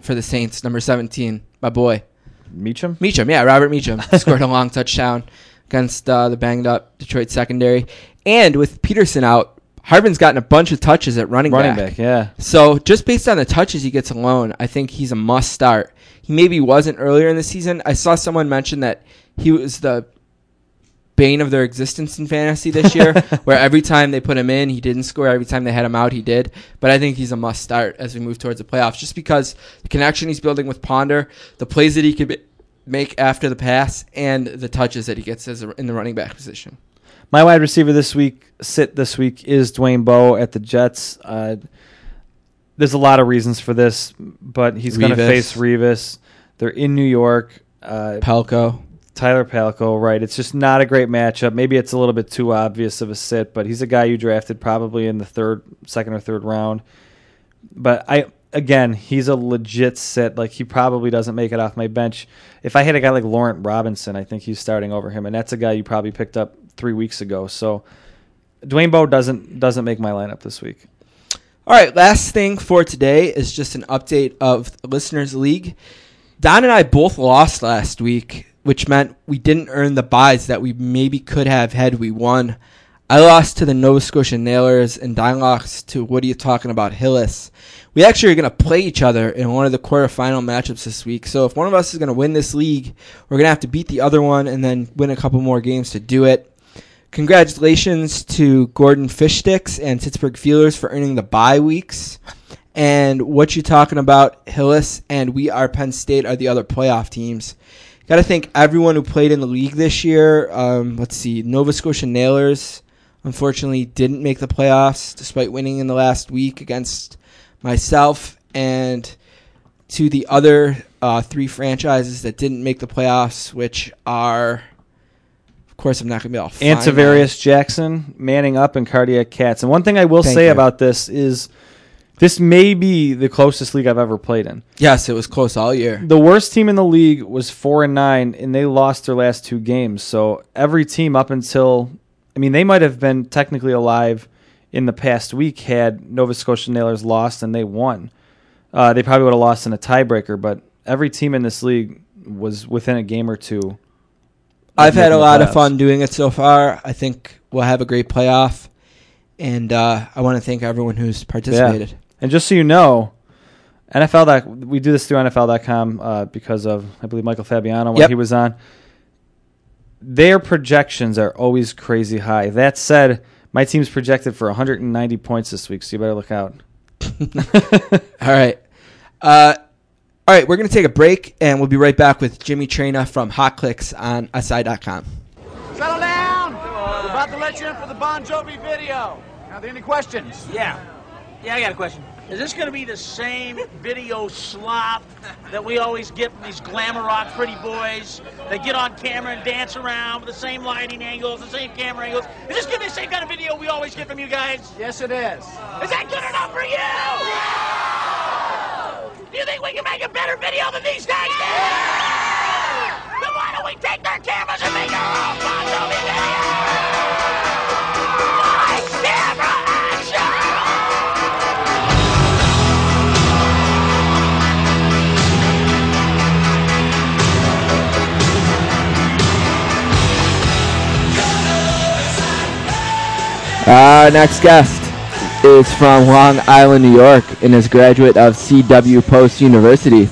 for the Saints, number 17, my boy. Meacham? Meacham, yeah, Robert Meacham scored a long touchdown against uh, the banged up Detroit secondary. And with Peterson out, Harvin's gotten a bunch of touches at running, Running back. back, yeah. So just based on the touches he gets alone, I think he's a must start. He maybe wasn't earlier in the season. I saw someone mention that he was the bane of their existence in fantasy this year, where every time they put him in, he didn't score. Every time they had him out, he did. But I think he's a must start as we move towards the playoffs, just because the connection he's building with Ponder, the plays that he could make after the pass, and the touches that he gets as a, in the running back position. My wide receiver this week, sit this week, is Dwayne Bowe at the Jets. Uh, there's a lot of reasons for this, but he's going to face Revis. They're in New York. Uh, Pelco. Tyler Palko, right? It's just not a great matchup. Maybe it's a little bit too obvious of a sit, but he's a guy you drafted probably in the third, second or third round. But I again, he's a legit sit. Like he probably doesn't make it off my bench. If I had a guy like Laurent Robinson, I think he's starting over him, and that's a guy you probably picked up three weeks ago. So Dwayne Bowe doesn't doesn't make my lineup this week. All right, last thing for today is just an update of Listeners League. Don and I both lost last week, which meant we didn't earn the buys that we maybe could have had we won. I lost to the Nova Scotia Nailers, and Don to What Are You Talking About Hillis. We actually are going to play each other in one of the quarterfinal matchups this week. So if one of us is going to win this league, we're going to have to beat the other one and then win a couple more games to do it. Congratulations to Gordon Fishsticks and Pittsburgh Feelers for earning the bye weeks. And what you talking about, Hillis and We Are Penn State are the other playoff teams. Got to thank everyone who played in the league this year. Um, let's see, Nova Scotia Nailers unfortunately didn't make the playoffs despite winning in the last week against myself and to the other uh, three franchises that didn't make the playoffs, which are, of course, I'm not going to be able to find Jackson, Manning Up, and Cardiac Cats. And one thing I will Thank say you. about this is this may be the closest league I've ever played in. Yes, it was close all year. The worst team in the league was four and nine, and they lost their last two games. So every team up until, I mean, they might have been technically alive in the past week had Nova Scotia Nailers lost and they won. Uh, they probably would have lost in a tiebreaker, but every team in this league was within a game or two. I've had a lot of fun doing it so far. I think we'll have a great playoff, and uh, I want to thank everyone who's participated. And just so you know, NFL dot we do this through NFL.com uh, because of I believe Michael Fabiano when Yep. he was on. Their projections are always crazy high. That said, my team's projected for 190 points this week, so you better look out. All right. Uh, all right, we're going to take a break, and we'll be right back with Jimmy Traina from Hot Clicks on SI.com. Settle down. We're about to let you in for the Bon Jovi video. Are there any questions? Yeah. Yeah, I got a question. Is this going to be the same video slop that we always get from these glamour rock pretty boys? They get on camera and dance around with the same lighting angles, the same camera angles. Is this going to be the same kind of video we always get from you guys? Yes, it is. Is that good enough for you? Do you think we can make a better video than these guys did? Then why don't we take their cameras and make our own video? Our next guest is from Long Island, New York, and is a graduate of CW Post University.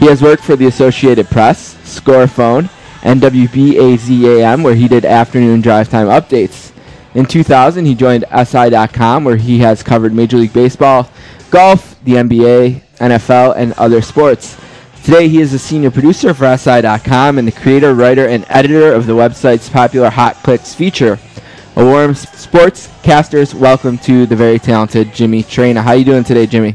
He has worked for the Associated Press, Scorephone, and WBAZAM, where he did afternoon drive time updates. In 2000, he joined SI.com, where he has covered Major League Baseball, golf, the NBA, NFL, and other sports. Today, he is a senior producer for SI.com and the creator, writer, and editor of the website's popular Hot Clicks feature. A warm sportscasters, welcome to the very talented Jimmy Traina. How you doing today, Jimmy?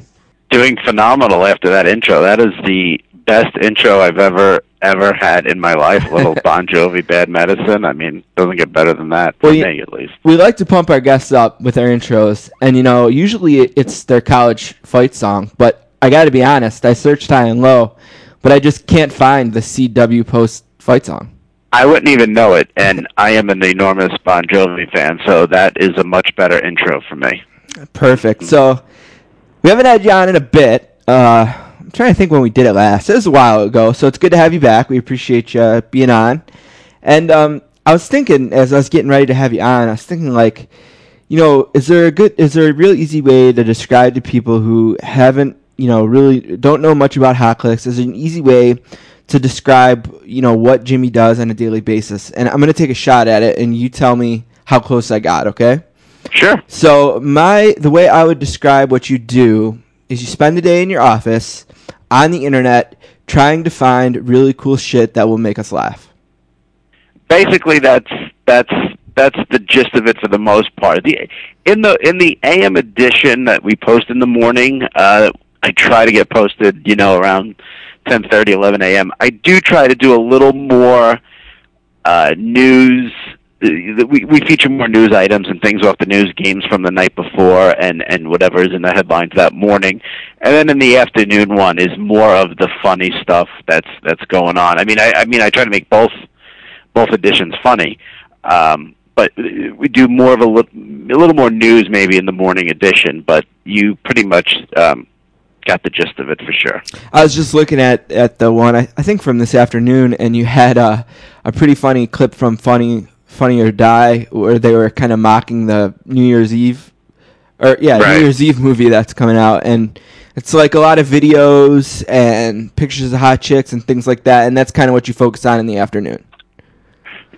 doing phenomenal after that intro. That is the best intro I've ever ever had in my life. Little Bon Jovi, Bad Medicine. I mean, doesn't get better than that for Well, me at least. We like to pump our guests up with our intros, and you know, usually it's their college fight song. But I got to be honest, I searched high and low, but I just can't find the CW Post fight song. I wouldn't even know it, and I am an enormous Bon Jovi fan, so that is a much better intro for me. Perfect. So we haven't had you on in a bit. Uh, I'm trying to think when we did it last. It was a while ago, so it's good to have you back. We appreciate you being on. And um, I was thinking as I was getting ready to have you on, I was thinking like, you know, is there a good, is there a real easy way to describe to people who haven't, you know, really don't know much about hot clicks? Is there an easy way to describe, you know, what Jimmy does on a daily basis? And I'm going to take a shot at it, and you tell me how close I got. Okay. Sure. So my the way I would describe what you do is you spend the day in your office on the internet trying to find really cool shit that will make us laugh. basically that's that's that's the gist of it for the most part. The in the in the AM edition that we post in the morning, uh, I try to get posted, you know, around ten thirty, eleven a.m. I do try to do a little more uh, news. We we feature more news items and things off the news, games from the night before, and and whatever is in the headlines that morning. And then in the afternoon one is more of the funny stuff that's that's going on. I mean, I, I mean, I try to make both both editions funny. Um, but we do more of a, li- a little more news maybe in the morning edition. But you pretty much um, got the gist of it for sure. I was just looking at, at the one I, I think from this afternoon, and you had a a pretty funny clip from Funny Funny or Die where they were kind of mocking the New Year's Eve, or yeah, Right. New Year's Eve movie that's coming out, and it's like a lot of videos and pictures of hot chicks and things like that, and that's kind of what you focus on in the afternoon.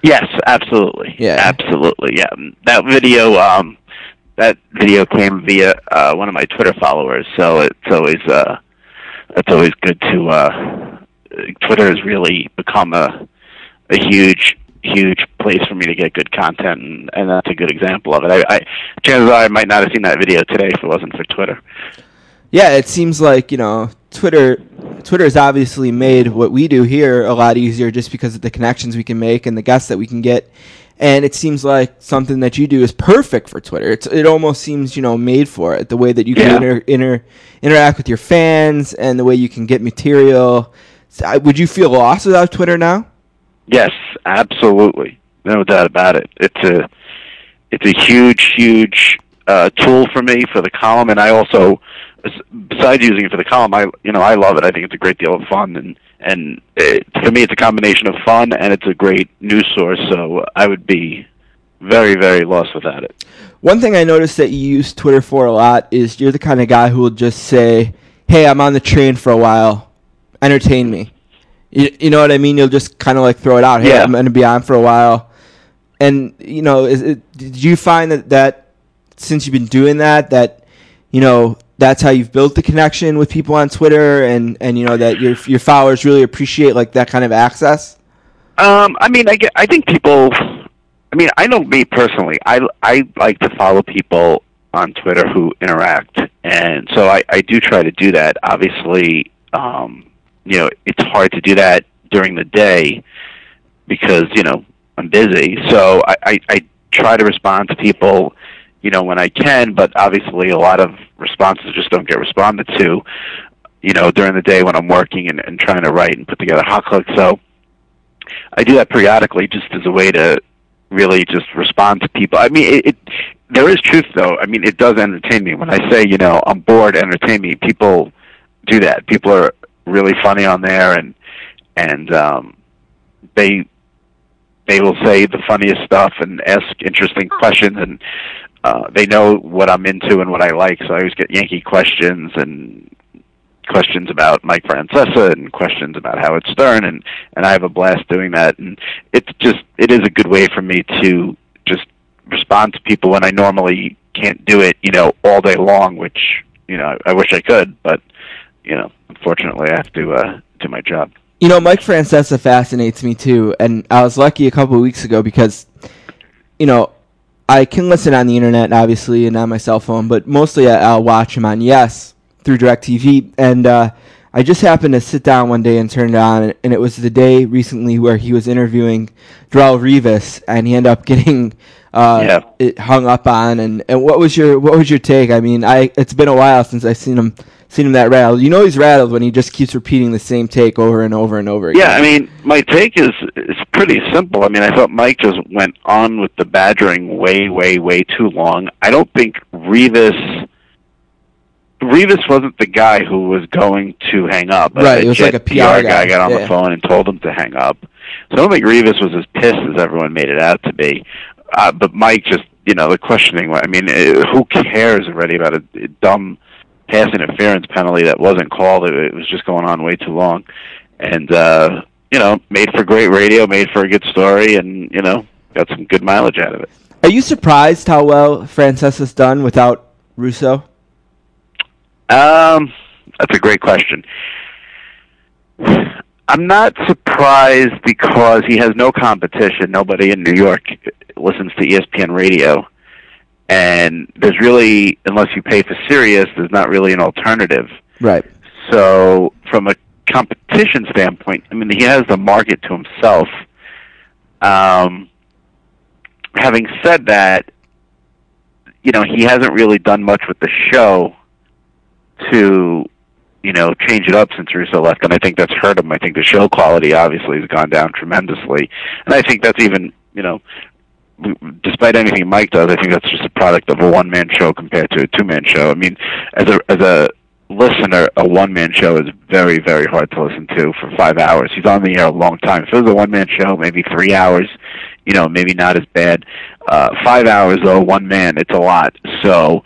Yes, absolutely. Yeah. absolutely. Yeah, that video. Um, that video came via uh, one of my Twitter followers, so it's always uh, it's always good to. Uh, Twitter has really become a a huge huge place for me to get good content, and, and that's a good example of it. I, I chances are I might not have seen that video today if it wasn't for Twitter. Yeah, it seems like you know Twitter. Twitter has obviously made what we do here a lot easier, just because of the connections we can make and the guests that we can get. And it seems like something that you do is perfect for Twitter. It's it almost seems you know made for it. The way that you can Yeah. inter, inter, interact with your fans and the way you can get material. Would you feel lost without Twitter now? Yes, absolutely, no doubt about it. It's a it's a huge, huge uh, tool for me for the column, and I also, besides using it for the column, I you know I love it. I think it's a great deal of fun, and and it, for me, it's a combination of fun and it's a great news source. So I would be very very lost without it. One thing I noticed that you use Twitter for a lot is you're the kind of guy who will just say, "Hey, I'm on the train for a while, entertain me." You, you know what I mean? You'll just kind of like throw it out. Hey, Yeah. I'm going to be on for a while, and you know, is it, did you find that that since you've been doing that, that you know that's how you've built the connection with people on Twitter, and and you know that your your followers really appreciate like that kind of access? Um, I mean, I get, I think people. I mean, I know me personally. I I like to follow people on Twitter who interact, and so I I do try to do that. Obviously, um, you know, it's hard to do that during the day because you know I'm busy. So I I, I try to respond to people, you know, when I can. But obviously, a lot of responses just don't get responded to. You know, during the day when I'm working and, and trying to write and put together hot clicks. So I do that periodically just as a way to really just respond to people. I mean, it, it there is truth though. I mean, it does entertain me when I say, you know, I'm bored, entertain me. People do that. People are really funny on there and and um they they will say the funniest stuff and ask interesting questions and uh they know what I'm into and what I like, so I always get Yankee questions and questions about Mike Francesa and questions about Howard Stern and and I have a blast doing that and it's just it is a good way for me to just respond to people when I normally can't do it, you know, all day long, which, you know, I wish I could, but you know, unfortunately I have to uh do my job. You know, Mike Francesa fascinates me too, and I was lucky a couple of weeks ago because, you know, I can listen on the internet obviously and on my cell phone, but mostly I- I'll watch him on Yes through DirecTV, and uh, I just happened to sit down one day and turn it on, and it was the day recently where he was interviewing Darrelle Revis, and he ended up getting uh, Yeah. it hung up on. And, and what was your what was your take? I mean, I it's been a while since I've seen him seen him that rattled. You know, he's rattled when he just keeps repeating the same take over and over and over again. Yeah, I mean, my take is is pretty simple. I mean, I thought Mike just went on with the badgering way, way, way too long. I don't think Revis Revis wasn't the guy who was going to hang up. Right, it was like a PR guy. got on Yeah. the phone and told him to hang up. So I don't think Revis was as pissed as everyone made it out to be. Uh, but Mike just, you know, the questioning. I mean, uh, who cares already about a, a dumb pass interference penalty that wasn't called? It, it was just going on way too long, and uh, you know, made for great radio, made for a good story, and you know, got some good mileage out of it. Are you surprised how well Francesa's done without Russo? Um, that's a great question. I'm not surprised because he has no competition. Nobody in New York listens to ESPN radio. And there's really, unless you pay for Sirius, there's not really an alternative. Right. So, from a competition standpoint, I mean, he has the market to himself. Um, having said that, you know, he hasn't really done much with the show to, you know, change it up since Russo left, and I think that's hurt him. I think the show quality obviously has gone down tremendously, and I think that's even, you know, despite anything Mike does, I think that's just a product of a one man show compared to a two man show. I mean, as a as a listener, a one man show is very very hard to listen to for five hours. He's on the air a long time. If it was a one man show, maybe three hours, you know, maybe not as bad. Uh, five hours though, one man, it's a lot. So,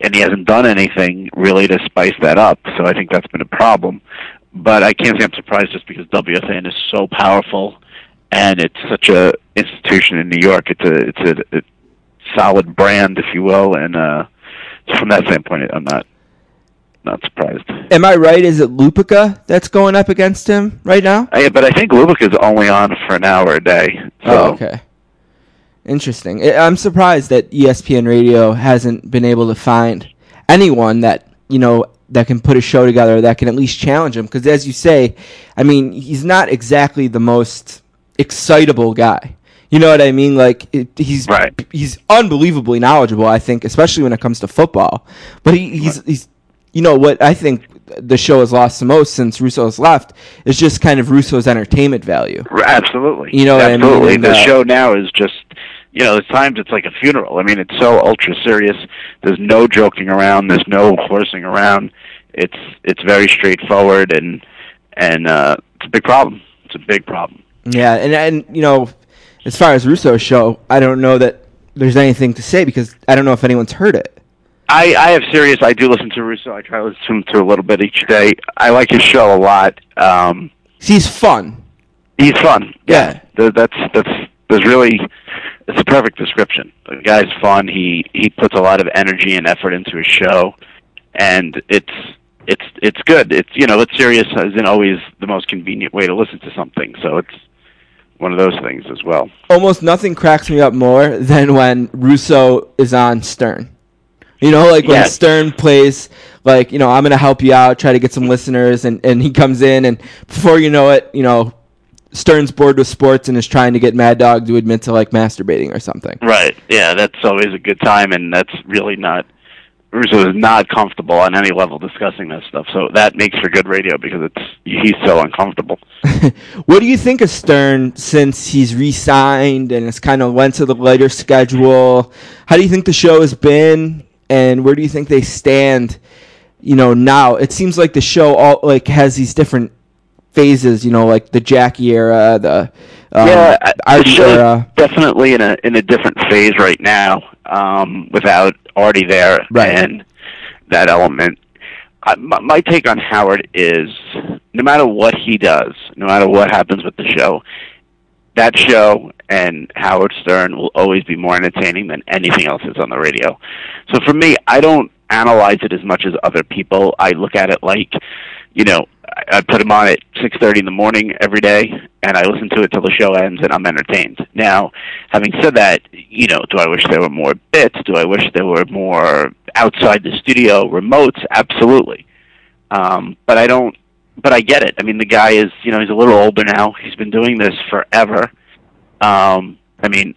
and he hasn't done anything really to spice that up. So I think that's been a problem. But I can't say I'm surprised just because WFAN is so powerful and it's such a institution in New York. It's a it's a, a solid brand, if you will, and uh, from that standpoint, I'm not not surprised. Am I right? Is it Lupica that's going up against him right now? I, but I think Lupica is only on for an hour a day. So Oh, okay. Interesting. I'm surprised that ESPN Radio hasn't been able to find anyone that you know that can put a show together that can at least challenge him. Because as you say, I mean, he's not exactly the most excitable guy. You know what I mean? Like it, he's he's unbelievably knowledgeable. I think, especially when it comes to football. But he, he's he's you know what I think the show has lost the most since Russo has left is just kind of Russo's entertainment value. Absolutely. You know what I mean? Absolutely. And, the uh, show now is just you know, at times it's like a funeral. I mean, it's so ultra serious. There's no joking around. There's no horsing around. It's it's very straightforward, and and uh, it's a big problem. It's a big problem. Yeah, and and you know, as far as Russo's show, I don't know that there's anything to say because I don't know if anyone's heard it. I, I have Sirius. I do listen to Russo. I try to listen to a little bit each day. I like his show a lot. Um, He's fun. he's fun. Yeah. Th- that's that's there's really it's a perfect description. The guy's fun. He he puts a lot of energy and effort into his show, and it's it's it's good. It's you know it's Sirius isn't always the most convenient way to listen to something. So it's one of those things as well. Almost nothing cracks me up more than when Russo is on Stern. You know, like when Yes. Stern plays, like you know, I'm gonna help you out, try to get some listeners, and and he comes in, and before you know it, you know, Stern's bored with sports and is trying to get Mad Dog to admit to like masturbating or something. Right. Yeah, that's always a good time, and that's really not. Russo is not comfortable on any level discussing this stuff, so that makes for good radio because it's he's so uncomfortable. What do you think of Stern since he's re-signed and it's kind of went to the later schedule? How do you think the show has been, and where do you think they stand? You know, now it seems like the show all like has these different phases. You know, like the Jackie era, the um, yeah, the Artie era. definitely in a in a different phase right now, um, without Artie there Right. and that element. I, my, my take on Howard is, no matter what he does, no matter what happens with the show, that show and Howard Stern will always be more entertaining than anything else that's on the radio. So for me, I don't analyze it as much as other people. I look at it like, you know, I, put him on at six thirty in the morning every day, and I listen to it till the show ends, and I'm entertained. Now, having said that, you know, do I wish there were more bits? Do I wish there were more outside the studio remotes? Absolutely. Um, but I don't. But I get it. I mean, the guy is, you know, he's a little older now. He's been doing this forever. Um, I mean,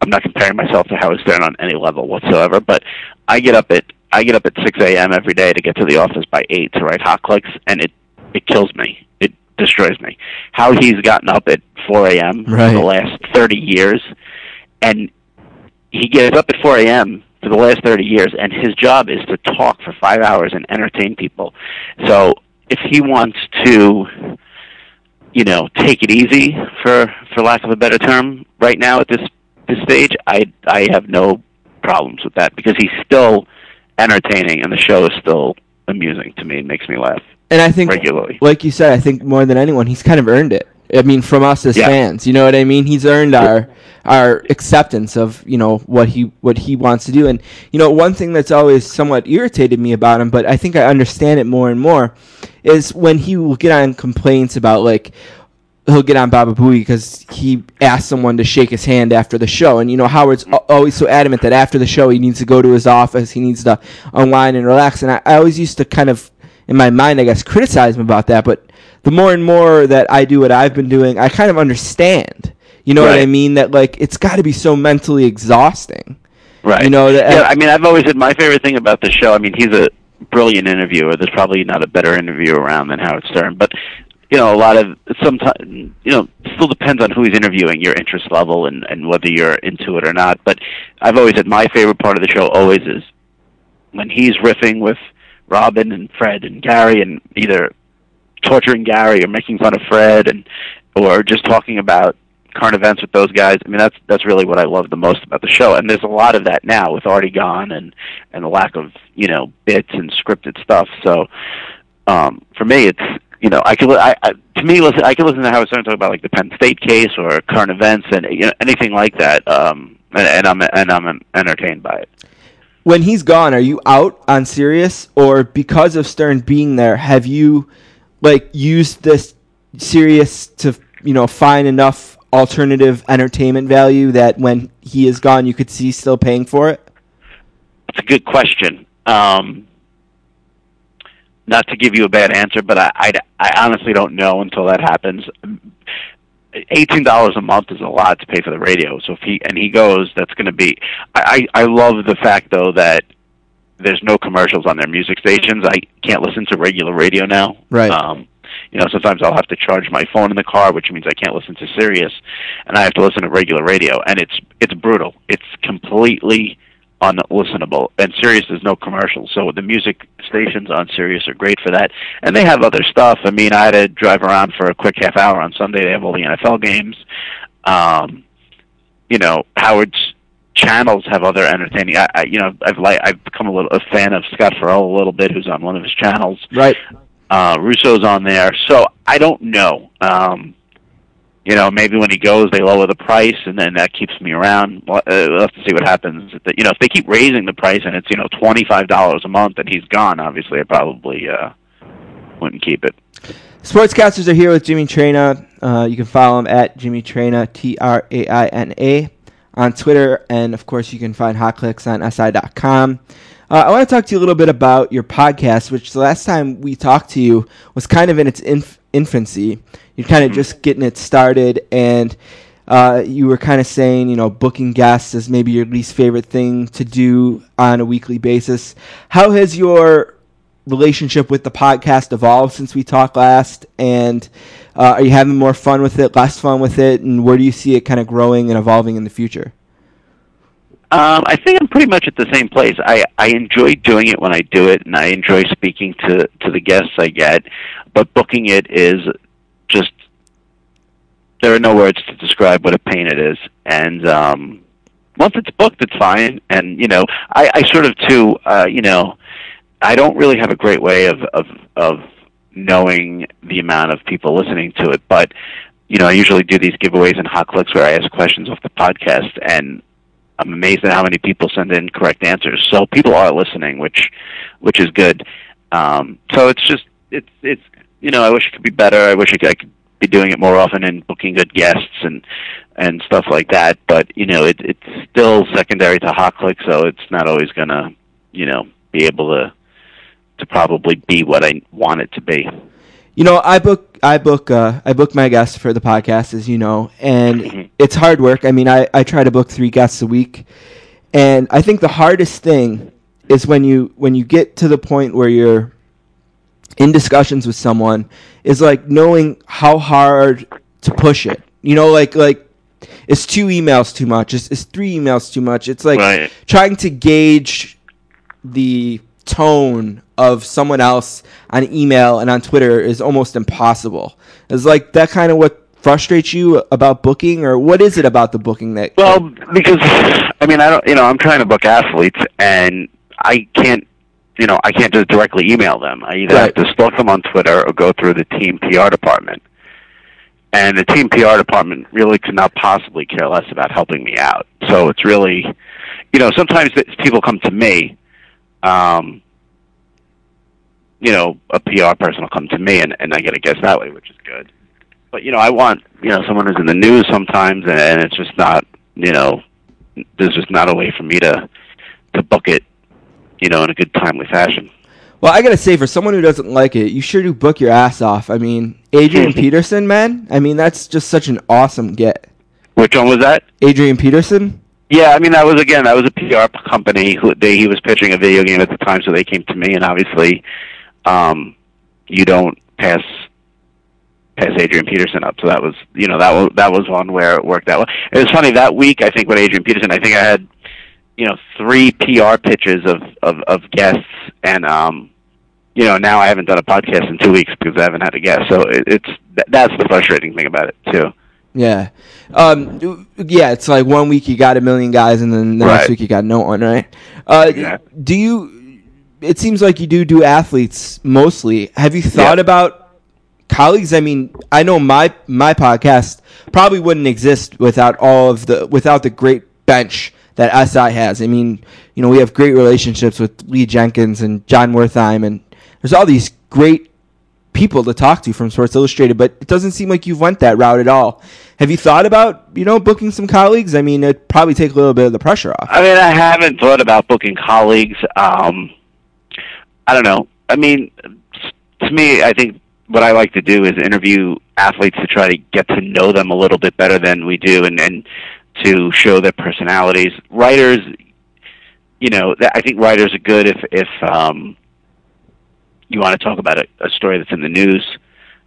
I'm not comparing myself to Howard Stern on any level whatsoever, but I get up at I get up at 6 a.m. every day to get to the office by 8 to write hot clicks, and it it kills me. It destroys me. How he's gotten up at 4 a.m. Right. for the last 30 years, and he gets up at 4 a.m. for the last 30 years, and his job is to talk for five hours and entertain people. So if he wants to, you know, take it easy for for lack of a better term, right now at this this stage, I I have no problems with that because he's still entertaining, and the show is still amusing to me. It makes me laugh And I think, regularly. like you said, I think more than anyone, he's kind of earned it. I mean, from us as Yeah. fans, you know what I mean. He's earned our our acceptance of you know what he what he wants to do. And you know, one thing that's always somewhat irritated me about him, but I think I understand it more and more, is when he will get on complaints about like he'll get on Baba Booey because he asked someone to shake his hand after the show. And, you know, Howard's always so adamant that after the show he needs to go to his office, he needs to unwind and relax. And I, I always used to kind of, in my mind, I guess, criticize him about that. But the more and more that I do what I've been doing, I kind of understand. You know what I mean? That, like, it's got to be so mentally exhausting. Right. You know, that, yeah, uh, I mean, I've always said my favorite thing about the show. I mean, he's a brilliant interviewer. There's probably not a better interviewer around than Howard Stern, but you know, a lot of sometimes you know, still depends on who he's interviewing, your interest level, and and whether you're into it or not. But I've always said my favorite part of the show always is when he's riffing with Robin and Fred and Gary, and either torturing Gary or making fun of Fred, and or just talking about current events with those guys. I mean, that's that's really what I love the most about the show. And there's a lot of that now with Artie gone and and the lack of you know bits and scripted stuff. So um, for me, it's you know I could I, I to me listen I could listen to Howard Stern talk about like the Penn State case or current events and you know anything like that. Um, and, and I'm and I'm entertained by it. When he's gone, are you out on Sirius, or because of Stern being there, have you like used this Sirius to you know find enough alternative entertainment value that when he is gone, you could see still paying for it? It's a good question. Um, not to give you a bad answer, but I, I, I honestly don't know until that happens. Eighteen dollars a month is a lot to pay for the radio. So if he and he goes, that's going to be. I, I I love the fact though that there's no commercials on their music stations. I can't listen to regular radio now. Right. Um, you know, sometimes I'll have to charge my phone in the car, which means I can't listen to Sirius, and I have to listen to regular radio, and it's it's brutal. It's completely unlistenable. And Sirius there's no commercials, so the music stations on Sirius are great for that. And they have other stuff. I mean, I had to drive around for a quick half hour on Sunday. They have all the NFL games. Um, you know, Howard's channels have other entertaining. I, I you know, I've like I've become a little a fan of Scott Ferrall a little bit, who's on one of his channels. Right. Uh, Russo's on there, so I don't know. Um, you know, maybe when he goes, they lower the price, and then that keeps me around. Uh, We'll have to see what happens. You know, if they keep raising the price and it's you know twenty five dollars a month and he's gone, obviously I probably uh, wouldn't keep it. Sportscasters are here with Jimmy Traina. Uh, you can follow him at Jimmy Traina, T R A I N A, on Twitter. And of course, you can find Hot Clicks on SI.com. Uh, I want to talk to you a little bit about your podcast, which the last time we talked to you was kind of in its inf- infancy. You're kind of just getting it started, and uh, you were kind of saying, you know, booking guests is maybe your least favorite thing to do on a weekly basis. How has your relationship with the podcast evolved since we talked last? And uh, are you having more fun with it, less fun with it, and where do you see it kind of growing and evolving in the future? Um, I think I'm pretty much at the same place. I I enjoy doing it when I do it, and I enjoy speaking to to the guests I get. But booking it is just there are no words to describe what a pain it is. And um, once it's booked, it's fine. And you know, I, I sort of too, uh, you know, I don't really have a great way of of of knowing the amount of people listening to it, but you know, I usually do these giveaways and hot clicks where I ask questions off the podcast, and I'm amazed at how many people send in correct answers. So people are listening, which which is good. Um, so it's just it's it's you know I wish it could be better. I wish I could, be doing it more often and booking good guests and and stuff like that. But you know it, it's still secondary to hot click, so it's not always gonna you know be able to to probably be what I want it to be. You know, I book I book uh, I book my guests for the podcast, as you know, and it's hard work. I mean, I, I try to book three guests a week, and I think the hardest thing is when you when you get to the point where you're in discussions with someone is like knowing how hard to push it. You know, like like it's two emails too much. It's, it's three emails too much. It's like Right. trying to gauge the tone of someone else on email and on Twitter is almost impossible. Is like that kind of what frustrates you about booking, or what is it about the booking that? Well, because I mean, I don't. You know, I'm trying to book athletes, and I can't. You know, I can't just directly email them. I either have to stalk them on Twitter or go through the team PR department. And the team PR department really could not possibly care less about helping me out. So it's really, you know, sometimes people come to me. Um, you know, a PR person will come to me, and, and I get a guest that way, which is good. But you know, I want you know someone who's in the news sometimes, and, and it's just not you know, there's just not a way for me to to book it, you know, in a good timely fashion. Well, I gotta say, for someone who doesn't like it, you sure do book your ass off. I mean, Adrian mm-hmm. Peterson, man. I mean, that's just such an awesome get. Which one was that? Adrian Peterson. Yeah, I mean that was again that was a PR company who they he was pitching a video game at the time, so they came to me, and obviously, um, you don't pass pass Adrian Peterson up. So that was you know that was that was one where it worked out well. It was funny that week. I think with Adrian Peterson, I think I had you know three PR pitches of of, of guests, and um, you know now I haven't done a podcast in two weeks because I haven't had a guest. So it, it's that, that's the frustrating thing about it too. Yeah. Um, yeah, it's like one week you got a million guys, and then the next Right. week you got no one, right? Uh, Do you? It seems like you do do athletes mostly. Have you thought about colleagues? I mean, I know my my podcast probably wouldn't exist without all of the without the great bench that SI has. I mean, you know, we have great relationships with Lee Jenkins and John Wertheim, and there's all these great people to talk to from Sports Illustrated, but it doesn't seem like you've went that route at all. Have you thought about you know booking some colleagues? I mean, it'd probably take a little bit of the pressure off. I mean, I haven't thought about booking colleagues. Um, I don't know. I mean, to me, I think what I like to do is interview athletes to try to get to know them a little bit better than we do, and and to show their personalities. Writers, you know, I think writers are good if if um, you want to talk about a, a story that's in the news.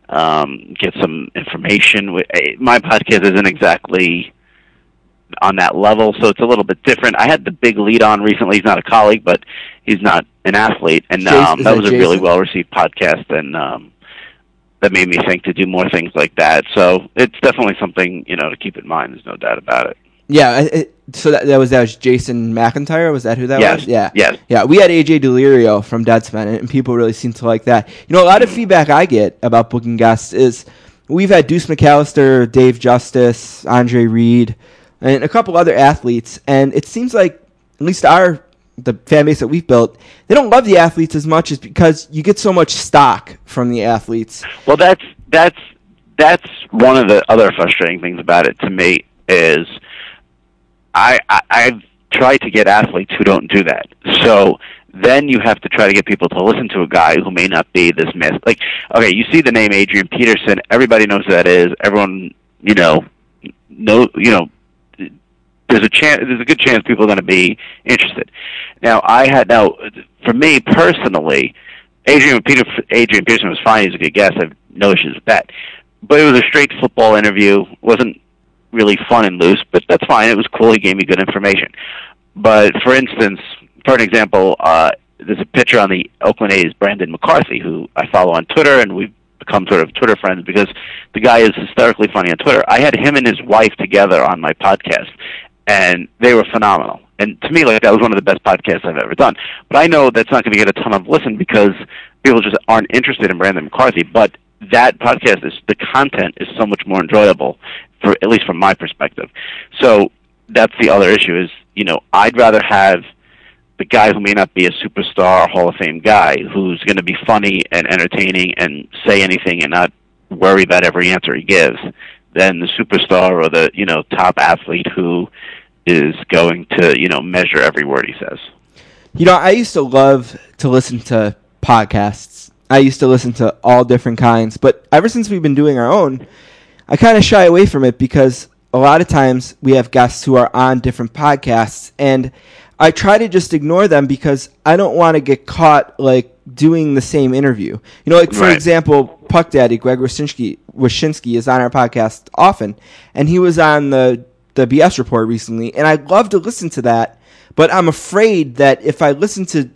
um, get some information. My podcast isn't exactly on that level, so it's a little bit different. I had the big lead on recently. He's not a colleague, but he's not an athlete, and um, that was a really well received podcast, and um, that made me think to do more things like that. So it's definitely something you know to keep in mind. There's no doubt about it. Yeah, I- I- so that, that was that was Jason McIntyre. Was that who that Yes, was? Yeah, yes. yeah. We had AJ Daulerio from Deadspin, and people really seem to like that. You know, a lot of feedback I get about booking guests is we've had Deuce McAllister, Dave Justice, Andre Reed, and a couple other athletes, and it seems like at least our the fan base that we've built, they don't love the athletes as much as because you get so much stock from the athletes. Well, that's that's that's one of the other frustrating things about it to me is I, I I've tried to get athletes who don't do that. So then you have to try to get people to listen to a guy who may not be this myth. Like, okay, you see the name Adrian Peterson. Everybody knows who that is. Everyone, you know, know you know. There's a chance. There's a good chance people are going to be interested. Now, I had now for me personally, Adrian Peter Adrian Peterson was fine. He's a good guest. I've no issues that. But it was a straight football interview. wasn't really fun and loose, but that's fine. It was cool. He gave me good information. But for instance, for an example, uh, there's a picture on the Oakland A's, Brandon McCarthy, who I follow on Twitter, and we've become sort of Twitter friends because the guy is hysterically funny on Twitter. I had him and his wife together on my podcast, and they were phenomenal. And to me, like that was one of the best podcasts I've ever done. But I know that's not going to get a ton of listen because people just aren't interested in Brandon McCarthy. But that podcast is the content is so much more enjoyable, for at least from my perspective. So that's the other issue is you know I'd rather have the guy who may not be a superstar Hall of Fame guy who's going to be funny and entertaining and say anything and not worry about every answer he gives than the superstar or the you know top athlete who is going to you know measure every word he says. You know, I used to love to listen to podcasts. I used to listen to all different kinds, but ever since we've been doing our own, I kind of shy away from it because a lot of times we have guests who are on different podcasts and I try to just ignore them because I don't want to get caught like doing the same interview. You know, like for Right. example, Puck Daddy Greg Wyshynski, Wyshynski is on our podcast often, and he was on the the BS report recently, and I'd love to listen to that, but I'm afraid that if I listen to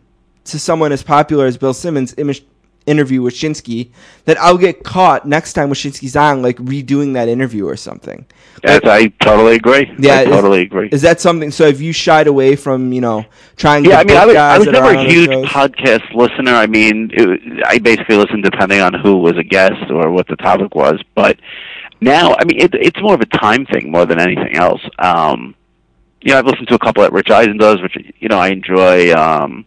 to someone as popular as Bill Simmons' image, interview with Shinsky, that I'll get caught next time Wyshynski's on, like redoing that interview or something. That's, I totally agree. Yeah, I is- totally agree. Is that something? So have you shied away from you know trying? Yeah, to I mean, I was, I was never a huge podcast listener. I mean, it, I basically listened depending on who was a guest or what the topic was. But now, I mean, it, it's more of a time thing more than anything else. Um, you know, I've listened to a couple that Rich Eisen does, which you know I enjoy. Um,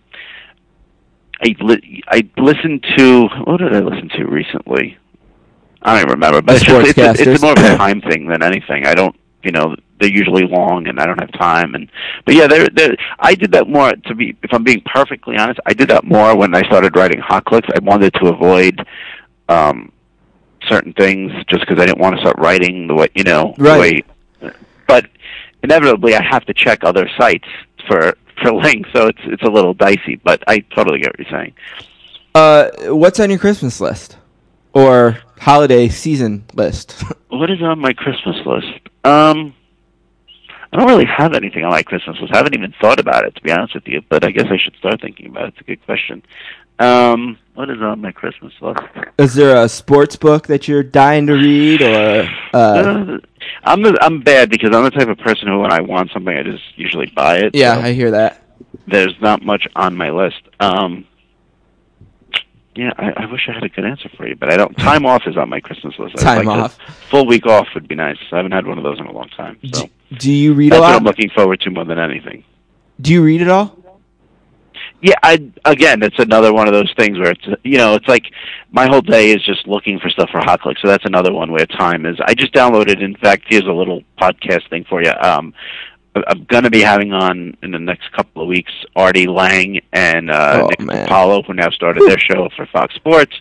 I li- I listened to what did I listen to recently? I don't even remember, but it's, just, it's, a, it's more of a time thing than anything. I don't, you know, they're usually long, and I don't have time. And but yeah, they're, they're, I did that more to be. If I'm being perfectly honest, I did that more when I started writing hot clicks. I wanted to avoid um, certain things just because I didn't want to start writing the way you know. Right. The way, but inevitably, I have to check other sites for for links, so it's it's a little dicey. But I totally get what you're saying. Uh, what's on your Christmas list or holiday season list? What is on my Christmas list? Um, I don't really have anything on my Christmas list. I haven't even thought about it to be honest with you. But I guess I should start thinking about it. It's a good question. Um, what is on my Christmas list? Is there a sports book that you're dying to read, or uh, Uh, I'm the, I'm bad because I'm the type of person who when I want something I just usually buy it. yeah, so I hear that. there's not much on my list. Um, yeah, I, I wish I had a good answer for you, but I don't. Time off is on my Christmas list. Time like off. full week off would be nice. I haven't had one of those in a long time. So Do you read that's a what lot? I'm looking forward to more than anything. Do you read at all? Yeah, I again, it's another one of those things where it's you know, it's like my whole day is just looking for stuff for hot clicks. So that's another one where time is. I just downloaded. In fact, here's a little podcast thing for you. Um, I'm going to be having on in the next couple of weeks Artie Lange and uh, Oh, Nick man. DiPaolo, who now started their show for Fox Sports.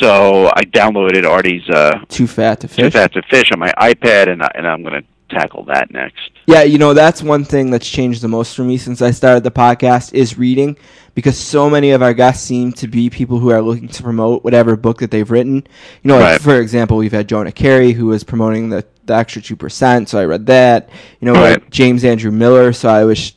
So I downloaded Artie's uh, Too fat to Fish. Too. Fat to Fish on my iPad, and I, and I'm going to tackle that next. Yeah, you know that's one thing that's changed the most for me since I started the podcast is reading, because so many of our guests seem to be people who are looking to promote whatever book that they've written. You know, like, for example, we've had Jonah Keri who was promoting the, the extra two percent, so I read that. You know, Right. like James Andrew Miller, so I was.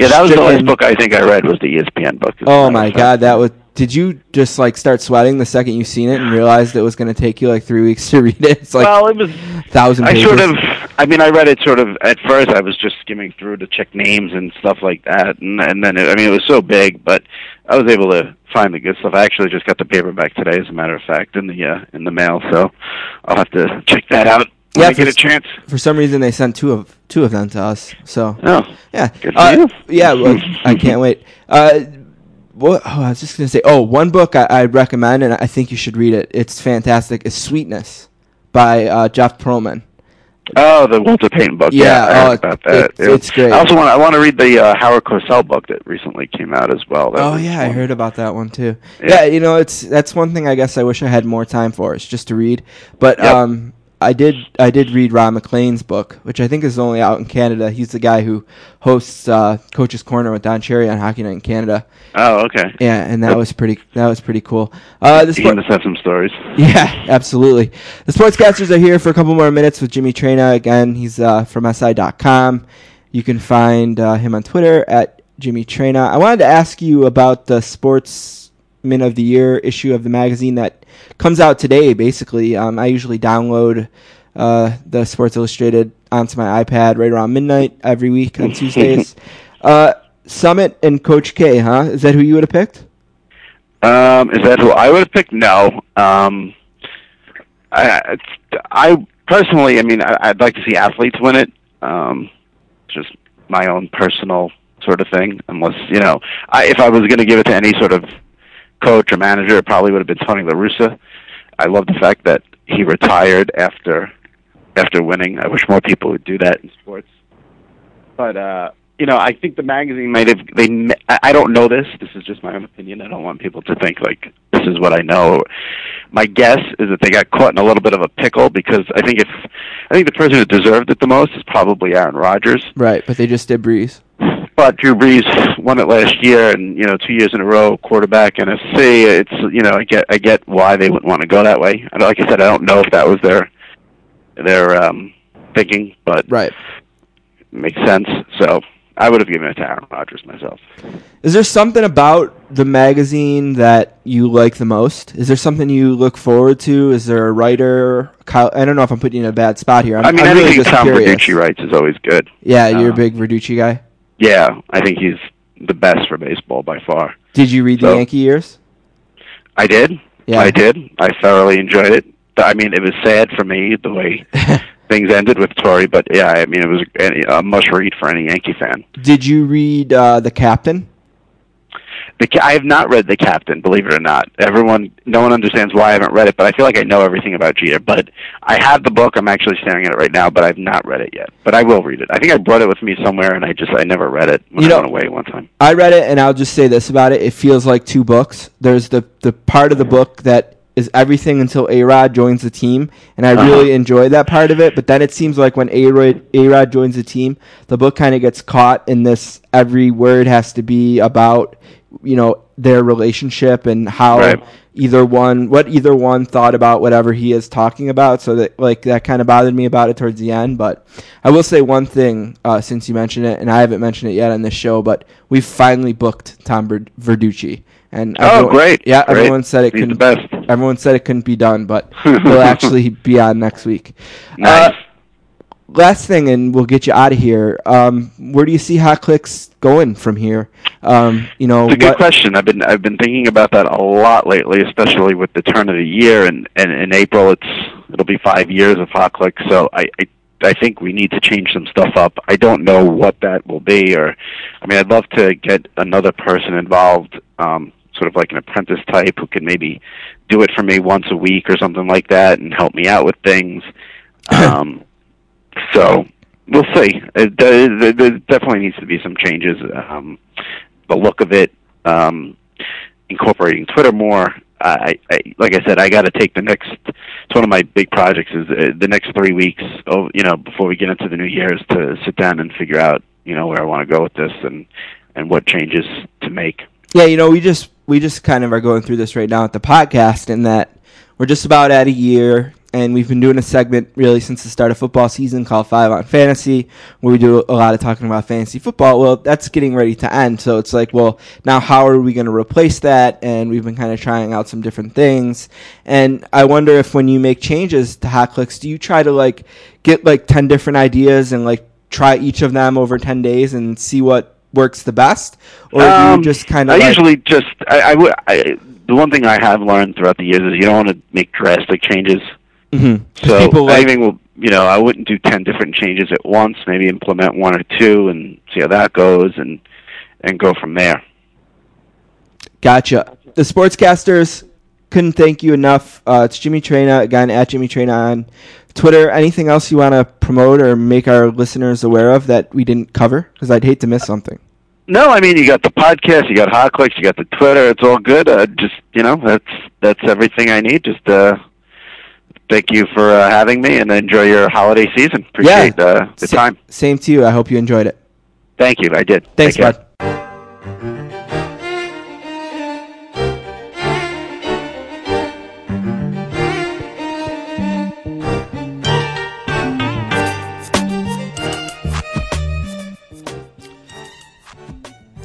Yeah, that was the last book I think I read was the ESPN book. Oh my god, that was. Did you just like start sweating the second you seen it and realized it was going to take you like three weeks to read it? It's like well, it was. thousand I pages. sort of. I mean, I read it sort of at first. I was just skimming through to check names and stuff like that, and and then it, I mean, it was so big, but I was able to find the good stuff. I actually just got the paperback today, as a matter of fact, in the uh, in the mail. So I'll have to check that out when Yeah, I get a chance. For some reason, they sent two of two of them to us. So Oh, yeah, Uh, you. yeah. Well, I can't wait. Uh, what? Oh, I was just gonna say. Oh, one book I, I recommend, and I think you should read it. It's fantastic. Is Sweetness by uh, Jeff Pearlman. Oh, the Walter Payton book. Yeah, Yeah, I oh, heard about that. it's- it's great. I also want I want to read the uh, Howard Cosell book that recently came out as well. That Oh yeah, I heard about that one too. Yeah. Yeah. you know, it's that's one thing I guess I wish I had more time for. Is just to read. But Yep. um, I did I did read Ron MacLean's book, which I think is only out in Canada. He's the guy who hosts uh, Coach's Corner with Don Cherry on Hockey Night in Canada. Oh, okay. Yeah, and that was pretty that was pretty cool. Uh, the He sport- must have some stories. yeah, absolutely. The Sportscasters are here for a couple more minutes with Jimmy Traina. Again, he's uh, from SI.com. You can find uh, him on Twitter at Jimmy Traina. I wanted to ask you about the Sportsman of the Year issue of the magazine that comes out today, basically. Um, I usually download uh, the Sports Illustrated onto my iPad right around midnight every week on Tuesdays. uh, Summitt and Coach K, huh? Is that who you would have picked? Um, is that who I would have picked? No. Um, I, I personally, I mean, I, I'd like to see athletes win it. Um, just my own personal sort of thing. Unless you know, I, if I was going to give it to any sort of coach or manager, it probably would have been Tony La Russa. I love the fact that he retired after after winning. I wish more people would do that in sports. But uh, you know, I think the magazine might have. They, I don't know this. This is just my own opinion. I don't want people to think like this is what I know. My guess is that they got caught in a little bit of a pickle because I think if I think the person who deserved it the most is probably Aaron Rodgers. Right, but they just did Brees. But Drew Brees won it last year, and you know, two years in a row, quarterback NFC. It's you know, I get I get why they wouldn't want to go that way. And like I said, I don't know if that was their their um, thinking, but Right. makes sense. So I would have given it to Aaron Rodgers myself. Is there something about the magazine that you like the most? Is there something you look forward to? Is there a writer? I don't know if I'm putting you in a bad spot here. I'm, I mean, I'm really Tom curious. Verducci writes is always good. Yeah, you're Uh, a big Verducci guy. Yeah, I think he's the best for baseball by far. Did you read the Yankee years? I did. Yeah. I did. I thoroughly enjoyed it. I mean, it was sad for me the way things ended with Torre, but yeah, I mean, it was a, a must read for any Yankee fan. Did you read uh, the Captain? The ca- I have not read The Captain, believe it or not. Everyone, no one understands why I haven't read it, but I feel like I know everything about Jeter. But I have the book. I'm actually staring at it right now, but I've not read it yet. But I will read it. I think I brought it with me somewhere, and I just I never read it when You I know- went away one time. I read it, and I'll just say this about it: it feels like two books. There's the the part of the book that is everything until A Rod joins the team, and I Uh-huh. really enjoy that part of it. But then it seems like when A Rod joins the team, the book kind of gets caught in this. Every word has to be about you know their relationship and how Right. either one what either one thought about whatever he is talking about so that like that kind of bothered me about it towards the end but i will say one thing uh, since you mentioned it and i haven't mentioned it yet on this show but we've finally booked tom verducci and Oh, everyone- great, yeah great. everyone said it He's couldn't the best. everyone said it couldn't be done but he'll actually be on next week Nice. Uh, last thing, and we'll get you out of here. Um, where do you see Hot Clicks going from here? Um, you know, It's a good what- question. I've been I've been thinking about that a lot lately, especially with the turn of the year, and and in April it's it'll be five years of Hot Clicks. So I, I I think we need to change some stuff up. I don't know what that will be, or I mean, I'd love to get another person involved, um, sort of like an apprentice type who could maybe do it for me once a week or something like that, and help me out with things. Um, so we'll see. It, there, there definitely needs to be some changes. Um, the look of it, um, incorporating Twitter more. I, I like I said, I got to take the next. It's one of my big projects. Is uh, the next three weeks. You know, before we get into the new year, is to sit down and figure out, you know, where I want to go with this and and what changes to make. Yeah, you know, we just we just kind of are going through this right now at the podcast, in that we're just about at a year, and we've been doing a segment really since the start of football season called Five on Fantasy, where we do a lot of talking about fantasy football. Well, that's getting ready to end, so it's like, well, now how are we going to replace that? And we've been kind of trying out some different things, and I wonder if when you make changes to Hot Clicks, do you try to like get like ten different ideas and like try each of them over ten days and see what works the best, or do Um, you just kind of I like, usually just I, I would I, the one thing I have learned throughout the years is you don't want to make drastic changes. Mhm. 'Cause So people like- anything will you know I wouldn't do ten different changes at once. Maybe implement one or two and see how that goes and and go from there. Gotcha. The sportscasters couldn't thank you enough. Uh, it's Jimmy Traina again at Jimmy Traina on Twitter. Anything else you want to promote or make our listeners aware of that we didn't cover? Because I'd hate to miss something. No, I mean you got the podcast, you got hot clicks, you got the Twitter. It's all good. Uh, just you know that's that's everything I need. Just uh, thank you for uh, having me and enjoy your holiday season. Appreciate uh, the Sa- time. Same to you. I hope you enjoyed it. Thank you. I did. Thanks, bud.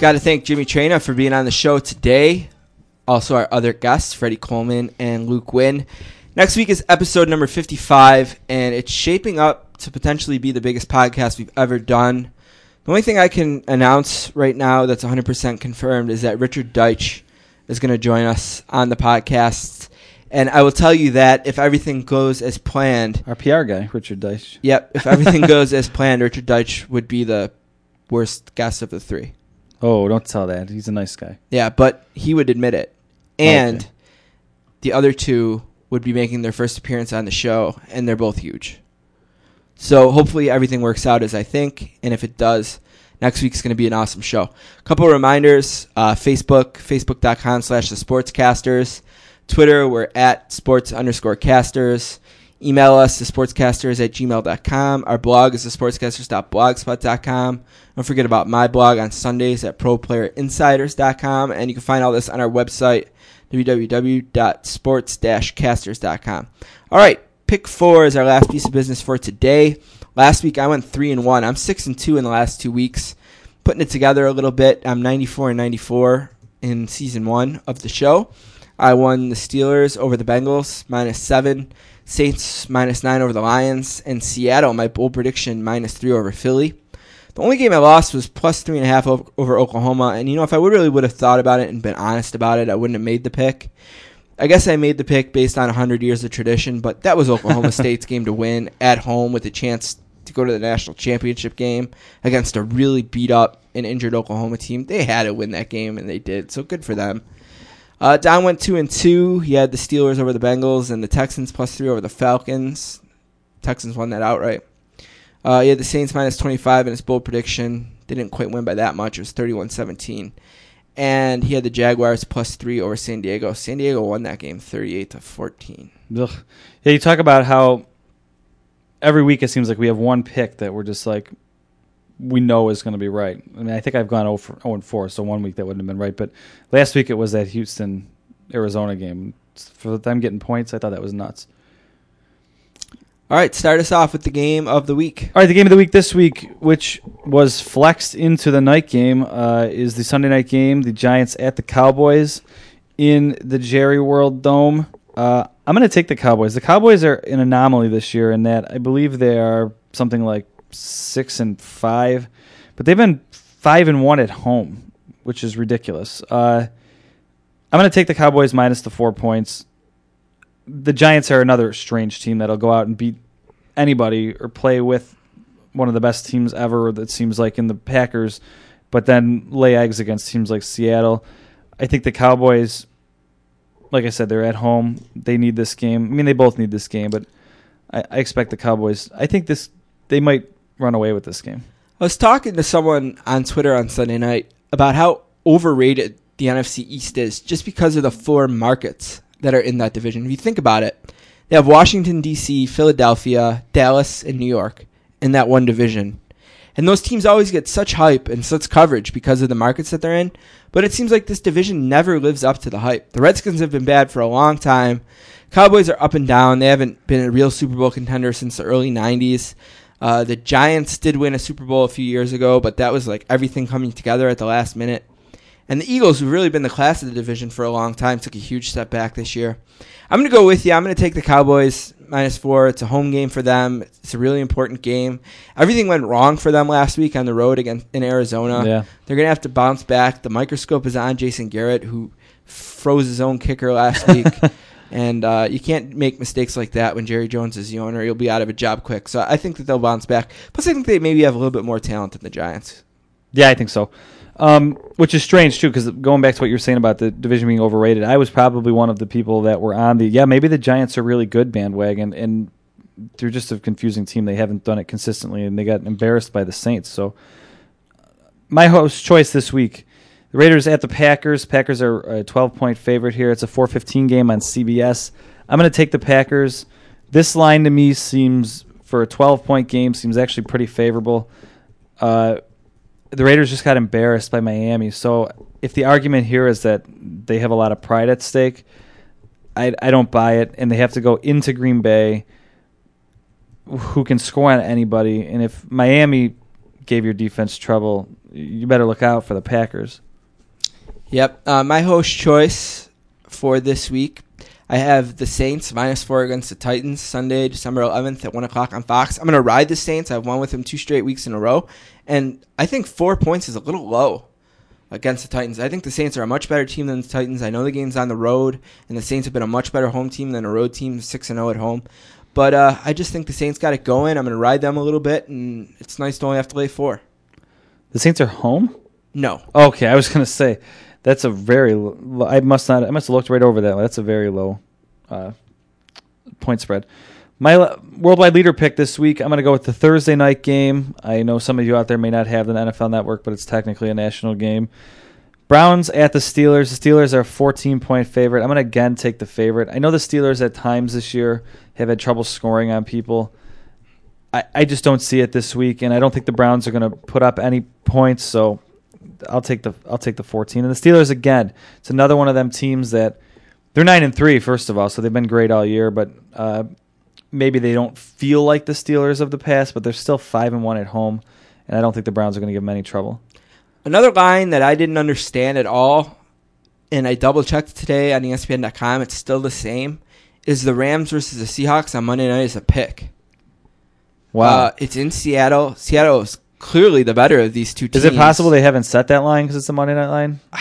Got to thank Jimmy Traina for being on the show today. Also, our other guests, Freddie Coleman and Luke Winn. Next week is episode number 55, and it's shaping up to potentially be the biggest podcast we've ever done. The only thing I can announce right now that's 100% confirmed is that Richard Deitsch is going to join us on the podcast. And I will tell you that if everything goes as planned, Our PR guy, Richard Deitsch. yep, if everything goes as planned, Richard Deitsch would be the worst guest of the three. Oh, don't tell that. He's a nice guy. Yeah, but he would admit it. And Okay. the other two would be making their first appearance on the show, and they're both huge. So hopefully everything works out as I think, and if it does, next week's going to be an awesome show. A couple reminders: uh, Facebook, facebook.com slash the Sportscasters. Twitter, we're at sports underscore casters. Email us, the sportscasters at gmail.com. Our blog is the sportscasters.blogspot.com. Don't forget about my blog on Sundays at proplayerinsiders.com. And you can find all this on our website, www.sports-casters.com. All right, pick four is our last piece of business for today. Last week I went three and one. I'm six and two in the last two weeks. Putting it together a little bit. I'm 94 and 94 in season one of the show. I won the Steelers over the Bengals minus seven, Saints minus nine over the Lions, and Seattle. My bold prediction minus three over Philly. The only game I lost was plus three and a half over Oklahoma. And you know, if I would really would have thought about it and been honest about it, I wouldn't have made the pick. I guess I made the pick based on 100 years of tradition, but that was Oklahoma State's game to win at home with a chance to go to the national championship game against a really beat up and injured Oklahoma team. They had to win that game, and they did. So good for them. Uh, Don went two and two. He had the Steelers over the Bengals and the Texans plus three over the Falcons. Texans won that outright. Uh, he had the Saints minus 25 in his bold prediction. They didn't quite win by that much. It was 31 17. And he had the Jaguars plus three over San Diego. San Diego won that game 38 to 14. Ugh. Yeah, you talk about how every week it seems like we have one pick that we're just like we know is going to be right. I mean, I think I've gone 0 for 0 and 4, so one week that wouldn't have been right. But last week it was that Houston Arizona game. For them getting points, I thought that was nuts. All right, start us off with the game of the week. All right, the game of the week this week, which was flexed into the night game, uh, is the Sunday night game. The Giants at the Cowboys in the Jerry World Dome. Uh, I'm going to take the Cowboys. The Cowboys are an anomaly this year in that I believe they are something like six and five, but they've been five and one at home, which is ridiculous. Uh, I'm going to take the Cowboys minus the four points. The Giants are another strange team that'll go out and beat anybody or play with one of the best teams ever that seems like in the Packers, but then lay eggs against teams like Seattle. I think the Cowboys, like I said, they're at home. They need this game. I mean, they both need this game, but I, I expect the Cowboys. I think this they might run away with this game. I was talking to someone on Twitter on Sunday night about how overrated the NFC East is just because of the four markets that are in that division. If you think about it, they have Washington, D.C., Philadelphia, Dallas, and New York in that one division. And those teams always get such hype and such coverage because of the markets that they're in. But it seems like this division never lives up to the hype. The Redskins have been bad for a long time. Cowboys are up and down. They haven't been a real Super Bowl contender since the early 90s. Uh, the Giants did win a Super Bowl a few years ago, but that was like everything coming together at the last minute. And the Eagles, who've really been the class of the division for a long time, took a huge step back this year. I'm going to go with you. I'm going to take the Cowboys minus four. It's a home game for them. It's a really important game. Everything went wrong for them last week on the road against in Arizona. Yeah. They're going to have to bounce back. The microscope is on Jason Garrett, who froze his own kicker last week. And uh, you can't make mistakes like that when Jerry Jones is the owner. You'll be out of a job quick. So I think that they'll bounce back. Plus, I think they maybe have a little bit more talent than the Giants. Yeah, I think so. Um, which is strange too, because going back to what you were saying about the division being overrated, I was probably one of the people that were on the yeah maybe the Giants are really good bandwagon, and they're just a confusing team. They haven't done it consistently, and they got embarrassed by the Saints. So my host choice this week: the Raiders at the Packers. Packers are a 12 point favorite here. It's a 4:15 game on CBS. I'm going to take the Packers. This line to me seems for a 12 point game seems actually pretty favorable. Uh, the Raiders just got embarrassed by Miami. So if the argument here is that they have a lot of pride at stake, I, I don't buy it. And they have to go into Green Bay, who can score on anybody. And if Miami gave your defense trouble, you better look out for the Packers. Yep. Uh, my host choice for this week, I have the Saints minus four against the Titans Sunday, December 11th at 1 o'clock on Fox. I'm going to ride the Saints. I've won with them two straight weeks in a row. And I think four points is a little low against the Titans. I think the Saints are a much better team than the Titans. I know the game's on the road, and the Saints have been a much better home team than a road team, 6 and 0 at home. But uh, I just think the Saints got it going. I'm going to ride them a little bit, and it's nice to only have to lay four. The Saints are home? No. Okay, I was going to say that's a very. Low, I must not. I must have looked right over that. That's a very low uh, point spread. My worldwide leader pick this week. I'm going to go with the Thursday night game. I know some of you out there may not have the NFL Network, but it's technically a national game. Browns at the Steelers. The Steelers are a 14 point favorite. I'm going to again take the favorite. I know the Steelers at times this year have had trouble scoring on people. I, I just don't see it this week, and I don't think the Browns are going to put up any points. So I'll take the I'll take the 14. And the Steelers again. It's another one of them teams that they're nine and three. First of all, so they've been great all year, but uh, maybe they don't feel like the Steelers of the past, but they're still five and one at home, and I don't think the Browns are going to give them any trouble. Another line that I didn't understand at all, and I double checked today on ESPN.com, it's still the same, is the Rams versus the Seahawks on Monday night is a pick. Wow. Uh, it's in Seattle. Seattle is clearly the better of these two teams. Is it possible they haven't set that line because it's a Monday night line?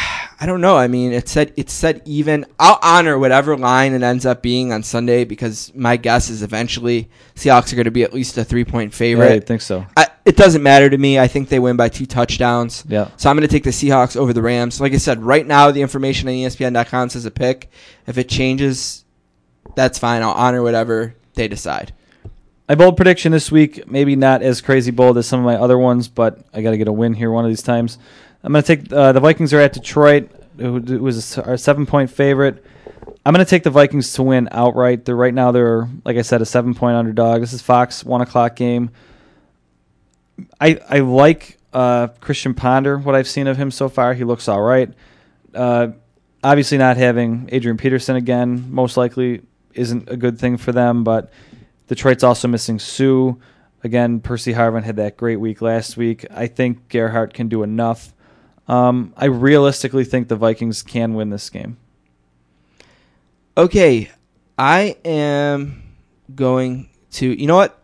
I don't know. I mean, it said it's set even. I'll honor whatever line it ends up being on Sunday because my guess is eventually Seahawks are going to be at least a three point favorite. Yeah, I think so. I, it doesn't matter to me. I think they win by two touchdowns. Yeah. So I'm going to take the Seahawks over the Rams. Like I said, right now the information on ESPN.com says a pick. If it changes, that's fine. I'll honor whatever they decide. My bold prediction this week, maybe not as crazy bold as some of my other ones, but I got to get a win here one of these times. I'm going to take uh, the Vikings are at Detroit, who was a seven point favorite. I'm going to take the Vikings to win outright. They're right now they're like I said a seven point underdog. This is Fox one o'clock game. I I like uh, Christian Ponder. What I've seen of him so far, he looks all right. Uh, obviously, not having Adrian Peterson again most likely isn't a good thing for them, but Detroit's also missing Suh. Again, Percy Harvin had that great week last week. I think Gerhart can do enough. Um, I realistically think the Vikings can win this game. Okay, I am going to. You know what?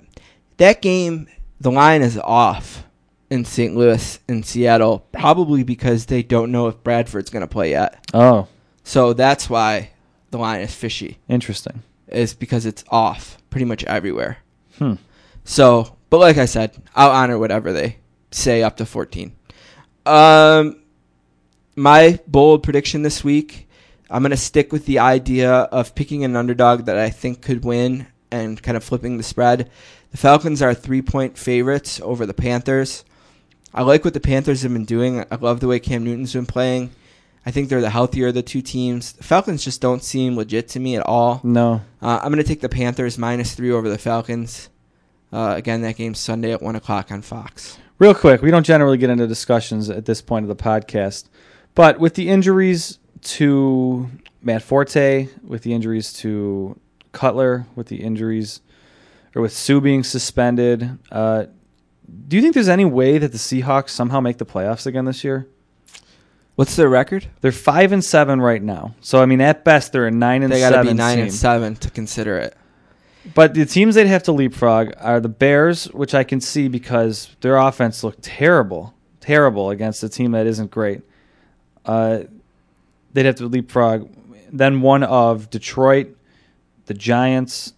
That game, the line is off in St. Louis and Seattle, probably because they don't know if Bradford's going to play yet. Oh, So that's why the line is fishy. interesting. Is because it's off pretty much everywhere. Hmm. So, but like I said, I'll honor whatever they say up to 14. Um, my bold prediction this week, I'm going to stick with the idea of picking an underdog that I think could win and kind of flipping the spread. The Falcons are three point favorites over the Panthers. I like what the Panthers have been doing. I love the way Cam Newton's been playing. I think they're the healthier of the two teams. The Falcons just don't seem legit to me at all. No. Uh, I'm going to take the Panthers minus three over the Falcons. Uh, again, that game's Sunday at 1 o'clock on Fox. Real quick, we don't generally get into discussions at this point of the podcast, but with the injuries to Matt Forte, with the injuries to Cutler, with the injuries, or with Suh being suspended, uh, do you think there's any way that the Seahawks somehow make the playoffs again this year? What's their record? They're five and seven right now, so I mean, at best, they're a nine and They got to seven be nine team. and seven to consider it. But the teams they'd have to leapfrog are the Bears, which I can see because their offense looked terrible, terrible against a team that isn't great. Uh, they'd have to leapfrog. Then one of Detroit, the Giants,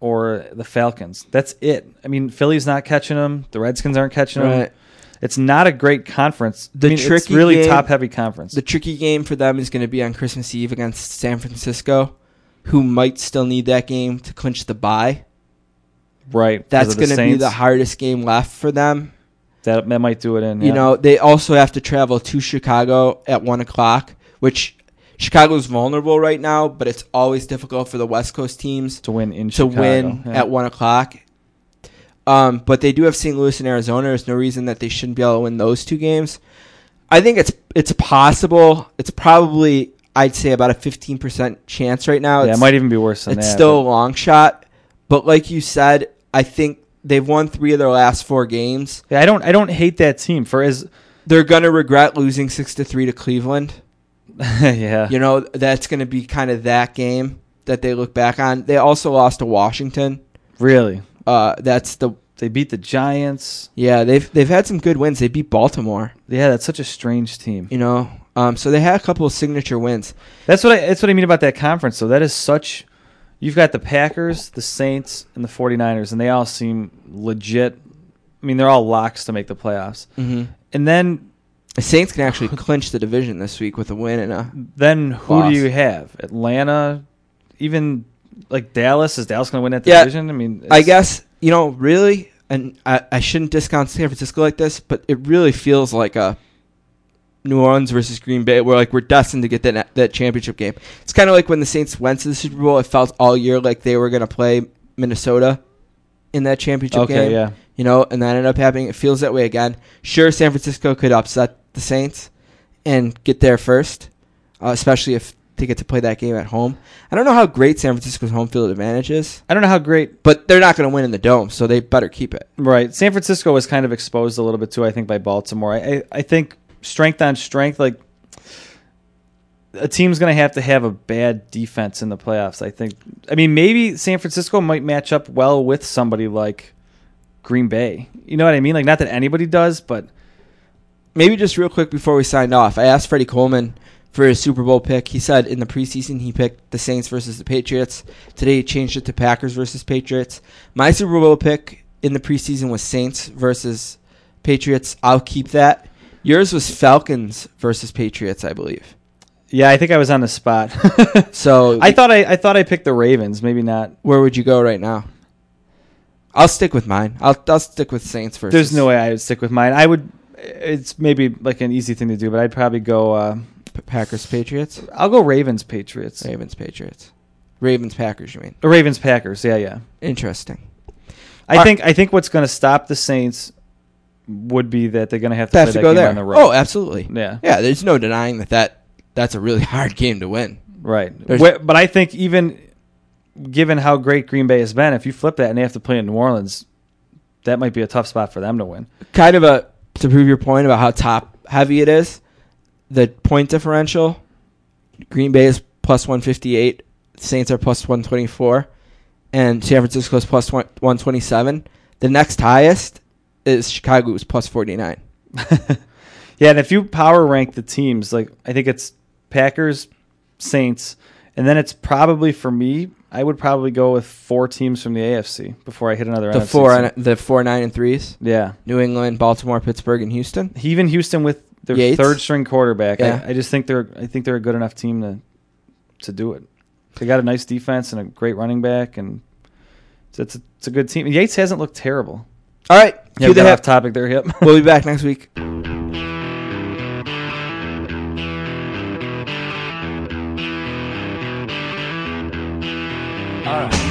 or the Falcons. That's it. I mean, Philly's not catching them. The Redskins aren't catching them. It's not a great conference. The I mean, it's tricky really game- top heavy conference. The tricky game for them is going to be on Christmas Eve against San Francisco, who might still need that game to clinch the bye. right. That's going to be the hardest game left for them. that, that might do it in. You know, they also have to travel to Chicago at one o'clock, which Chicago's vulnerable right now, but it's always difficult for the West Coast teams to win in to Chicago. win yeah. at one o'clock. Um, but they do have St. Louis and Arizona. There's no reason that they shouldn't be able to win those two games. I think it's it's possible. It's probably I'd say about a 15% chance right now. Yeah, it might even be worse than it's that. still a long shot, but like you said, I think they've won three of their last four games. Yeah, I don't. I don't hate that team for as. They're gonna regret losing six to three to Cleveland. yeah. You know that's gonna be kind of that game that they look back on. They also lost to Washington. Really. Uh, that's the They beat the Giants. yeah they've they've had some good wins. They beat Baltimore. Yeah, that's such a strange team. You know, um, so they had a couple of signature wins. That's what I. That's what I mean about that conference. So that is such. You've got the Packers, the Saints, and the 49ers, and they all seem legit. I mean, they're all locks to make the playoffs. Mm-hmm. And then, The Saints can actually clinch the division this week with a win and a then who Loss. do you have? Atlanta, even like Dallas. Is Dallas going to win that Yeah, division? I mean, I guess you know really, and I, I shouldn't discount San Francisco like this, but it really feels like a New Orleans versus Green Bay. We're like we're destined to get that that championship game. It's kind of like when the Saints went to the Super Bowl. It felt all year like they were going to play Minnesota in that championship Okay, game. yeah. you know, and that ended up happening. It feels that way again. Sure, San Francisco could upset the Saints and get there first, uh, especially if they get to play that game at home. I don't know how great San Francisco's home field advantage is I don't know how great but they're not going to win in the dome, so they better keep it. Right. San Francisco was kind of exposed a little bit too, I think, by Baltimore. I, I, I think strength on strength, like a team's going to have to have a bad defense in the playoffs. I think. I mean, maybe San Francisco might match up well with somebody like Green Bay. You know what I mean? Like, not that anybody does, but Maybe just real quick before we signed off, I asked Freddie Coleman for his Super Bowl pick. He said in the preseason he picked the Saints versus the Patriots. Today he changed it to Packers versus Patriots. My Super Bowl pick in the preseason was Saints versus Patriots. I'll keep that. Yours was Falcons versus Patriots, I believe. yeah, I think I was on the spot. So I thought I, I thought I picked the Ravens. Maybe not. where would you go right now? I'll stick with mine. I'll I'll stick with Saints versus. There's no way I would stick with mine. I would. It's maybe like an easy thing to do, but I'd probably go. Uh, Packers Patriots. I'll go Ravens Patriots. Ravens Patriots. Ravens Packers. You mean? Or Ravens Packers. Yeah, yeah. Interesting. I All think I think what's going to stop the Saints would be that they're going to have to play to that go game there. on the road. Oh, absolutely. Yeah. Yeah. There's no denying that, that that's a really hard game to win. right. There's- But I think even given how great Green Bay has been, if you flip that and they have to play in New Orleans, that might be a tough spot for them to win. Kind of a to prove your point about how top heavy it is. The point differential. Green Bay is plus 158. Saints are plus 124, and San Francisco is plus 127. The next highest is Chicago, who's plus 49. Yeah, and if you power rank the teams, like I think it's Packers, Saints, and then it's probably for me, I would probably go with four teams from the AFC before I hit another The NFC four, team. the four, nine, and threes. Yeah. New England, Baltimore, Pittsburgh, and Houston. even Houston with their Yates? third string quarterback, Yeah. I, I just think they're I think they're a good enough team to to do it. They got a nice defense and a great running back, and it's it's a, it's a good team. Yates hasn't looked terrible. All right, Yeah, cue we the got hip. off topic there. Yep. We'll be back next week. All right.